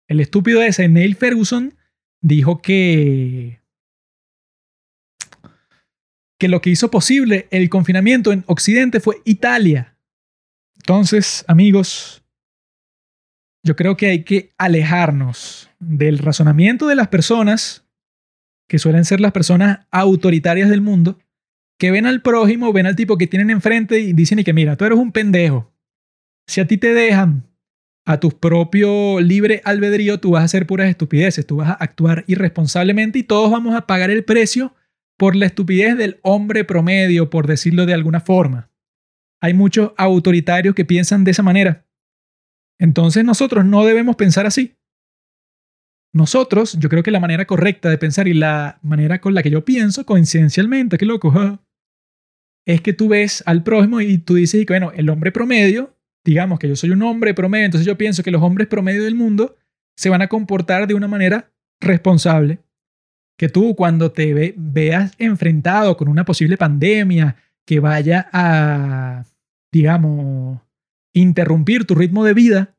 El estúpido ese, Neil Ferguson, dijo que que lo que hizo posible el confinamiento en Occidente fue Italia. Entonces, amigos, yo creo que hay que alejarnos del razonamiento de las personas, que suelen ser las personas autoritarias del mundo, que ven al prójimo, ven al tipo que tienen enfrente y dicen y que mira, tú eres un pendejo. Si a ti te dejan a tu propio libre albedrío, tú vas a hacer puras estupideces, tú vas a actuar irresponsablemente y todos vamos a pagar el precio por la estupidez del hombre promedio, por decirlo de alguna forma. Hay muchos autoritarios que piensan de esa manera. Entonces nosotros no debemos pensar así. Nosotros, yo creo que la manera correcta de pensar y la manera con la que yo pienso, coincidencialmente, qué loco, es que tú ves al prójimo y tú dices, bueno, el hombre promedio, digamos que yo soy un hombre promedio, entonces yo pienso que los hombres promedio del mundo se van a comportar de una manera responsable. Que tú cuando te veas enfrentado con una posible pandemia que vaya a, digamos, interrumpir tu ritmo de vida,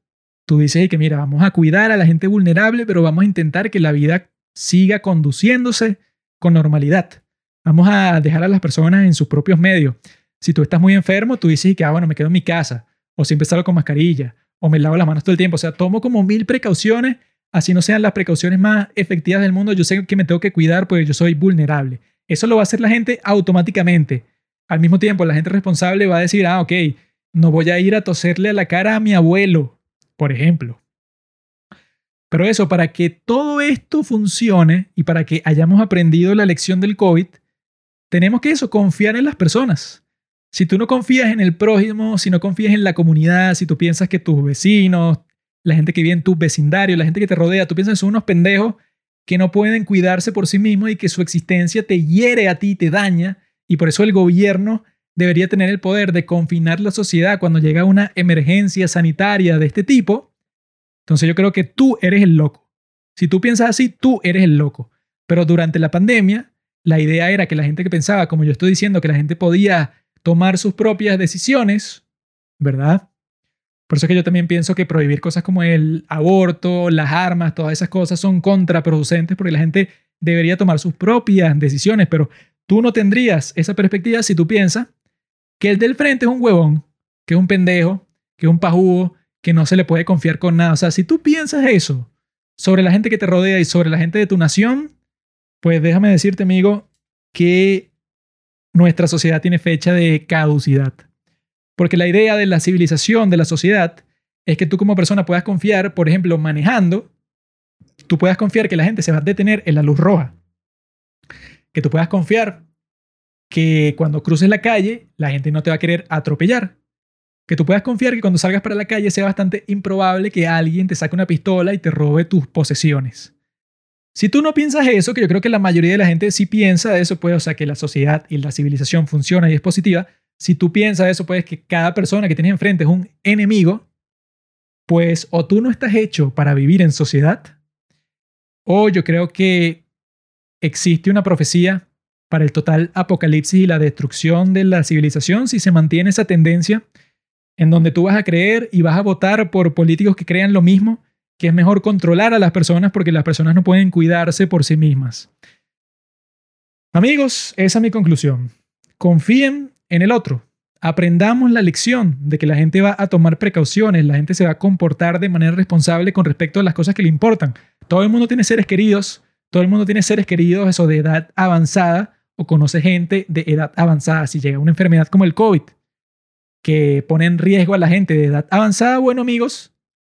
tú dices que mira, vamos a cuidar a la gente vulnerable, pero vamos a intentar que la vida siga conduciéndose con normalidad. Vamos a dejar a las personas en sus propios medios. Si tú estás muy enfermo, tú dices que, ah, bueno, me quedo en mi casa, o siempre salgo con mascarilla, o me lavo las manos todo el tiempo. O sea, tomo como mil precauciones, así no sean las precauciones más efectivas del mundo. Yo sé que me tengo que cuidar porque yo soy vulnerable. Eso lo va a hacer la gente automáticamente. Al mismo tiempo, la gente responsable va a decir, ah, ok, no voy a ir a toserle a la cara a mi abuelo, por ejemplo. Pero eso, para que todo esto funcione y para que hayamos aprendido la lección del COVID, tenemos que eso, confiar en las personas. Si tú no confías en el prójimo, si no confías en la comunidad, si tú piensas que tus vecinos, la gente que vive en tu vecindario, la gente que te rodea, tú piensas que son unos pendejos que no pueden cuidarse por sí mismos y que su existencia te hiere a ti, te daña, y por eso el gobierno debería tener el poder de confinar la sociedad cuando llega una emergencia sanitaria de este tipo, entonces yo creo que tú eres el loco. Si tú piensas así, tú eres el loco. Pero durante la pandemia, la idea era que la gente que pensaba, como yo estoy diciendo, que la gente podía tomar sus propias decisiones, ¿verdad? Por eso es que yo también pienso que prohibir cosas como el aborto, las armas, todas esas cosas son contraproducentes porque la gente debería tomar sus propias decisiones, pero tú no tendrías esa perspectiva si tú piensas que el del frente es un huevón, que es un pendejo, que es un pajugo, que no se le puede confiar con nada. O sea, si tú piensas eso sobre la gente que te rodea y sobre la gente de tu nación, pues déjame decirte, amigo, que nuestra sociedad tiene fecha de caducidad. Porque la idea de la civilización, de la sociedad, es que tú como persona puedas confiar, por ejemplo, manejando, tú puedas confiar que la gente se va a detener en la luz roja. Que tú puedas confiar que cuando cruces la calle, la gente no te va a querer atropellar. Que tú puedas confiar que cuando salgas para la calle sea bastante improbable que alguien te saque una pistola y te robe tus posesiones. Si tú no piensas eso, que yo creo que la mayoría de la gente sí piensa eso, pues, o sea, que la sociedad y la civilización funciona y es positiva, si tú piensas eso, pues, que cada persona que tienes enfrente es un enemigo, pues, o tú no estás hecho para vivir en sociedad, o yo creo que existe una profecía para el total apocalipsis y la destrucción de la civilización si se mantiene esa tendencia en donde tú vas a creer y vas a votar por políticos que crean lo mismo, que es mejor controlar a las personas porque las personas no pueden cuidarse por sí mismas. Amigos, esa es mi conclusión. Confíen en el otro. Aprendamos la lección de que la gente va a tomar precauciones, la gente se va a comportar de manera responsable con respecto a las cosas que le importan. Todo el mundo tiene seres queridos, todo el mundo tiene seres queridos eso de edad avanzada o conoce gente de edad avanzada. Si llega una enfermedad como el COVID, que pone en riesgo a la gente de edad avanzada, bueno amigos,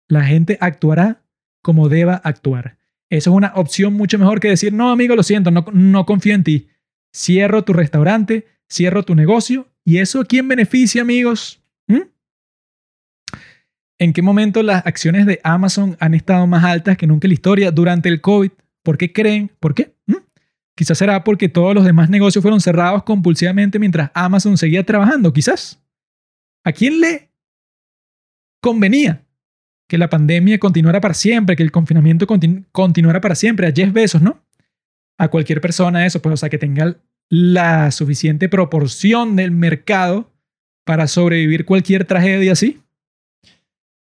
la gente actuará como deba actuar. Eso es una opción mucho mejor que decir, no amigo, lo siento, no, no confío en ti. Cierro tu restaurante, cierro tu negocio. ¿Y eso a quién beneficia, amigos? ¿Mm? ¿En qué momento las acciones de Amazon han estado más altas que nunca en la historia durante el COVID? ¿Por qué creen? ¿Por qué? ¿Mm? Quizás será porque todos los demás negocios fueron cerrados compulsivamente mientras Amazon seguía trabajando, quizás. ¿A quién le convenía que la pandemia continuara para siempre, que el confinamiento continuara para siempre? A Jeff Bezos, ¿no? A cualquier persona eso, pues, o sea, que tenga la suficiente proporción del mercado para sobrevivir cualquier tragedia así.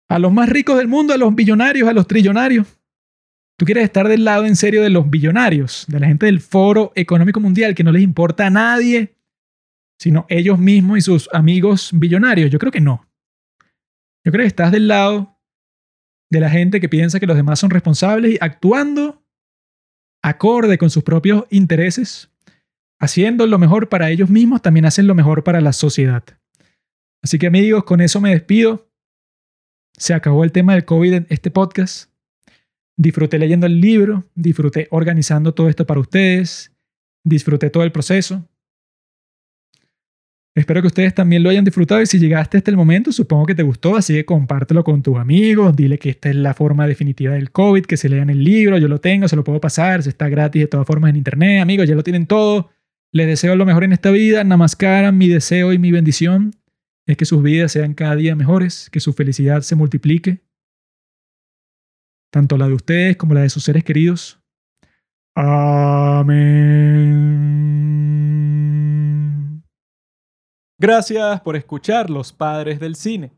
A los más ricos del mundo, a los billonarios, a los trillonarios. Tú quieres estar del lado en serio de los billonarios, de la gente del Foro Económico Mundial, que no les importa a nadie sino ellos mismos y sus amigos billonarios. Yo creo que no. Yo creo que estás del lado de la gente que piensa que los demás son responsables y actuando acorde con sus propios intereses, haciendo lo mejor para ellos mismos, también hacen lo mejor para la sociedad. Así que amigos, con eso me despido. Se acabó el tema del COVID en este podcast. Disfruté leyendo el libro, disfruté organizando todo esto para ustedes, disfruté todo el proceso. Espero que ustedes también lo hayan disfrutado y si llegaste hasta el momento, supongo que te gustó, así que compártelo con tus amigos, dile que esta es la forma definitiva del COVID, que se lean el libro, yo lo tengo, se lo puedo pasar, se está gratis de todas formas en internet, amigos, ya lo tienen todo. Les deseo lo mejor en esta vida, namaskara, mi deseo y mi bendición es que sus vidas sean cada día mejores, que su felicidad se multiplique, tanto la de ustedes como la de sus seres queridos. Amén. Gracias por escuchar Los Padres del Cine.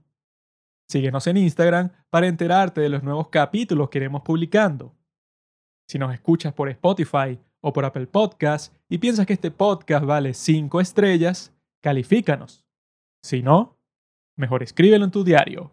Síguenos en Instagram para enterarte de los nuevos capítulos que iremos publicando. Si nos escuchas por Spotify o por Apple Podcasts y piensas que este podcast vale 5 estrellas, califícanos. Si no, mejor escríbelo en tu diario.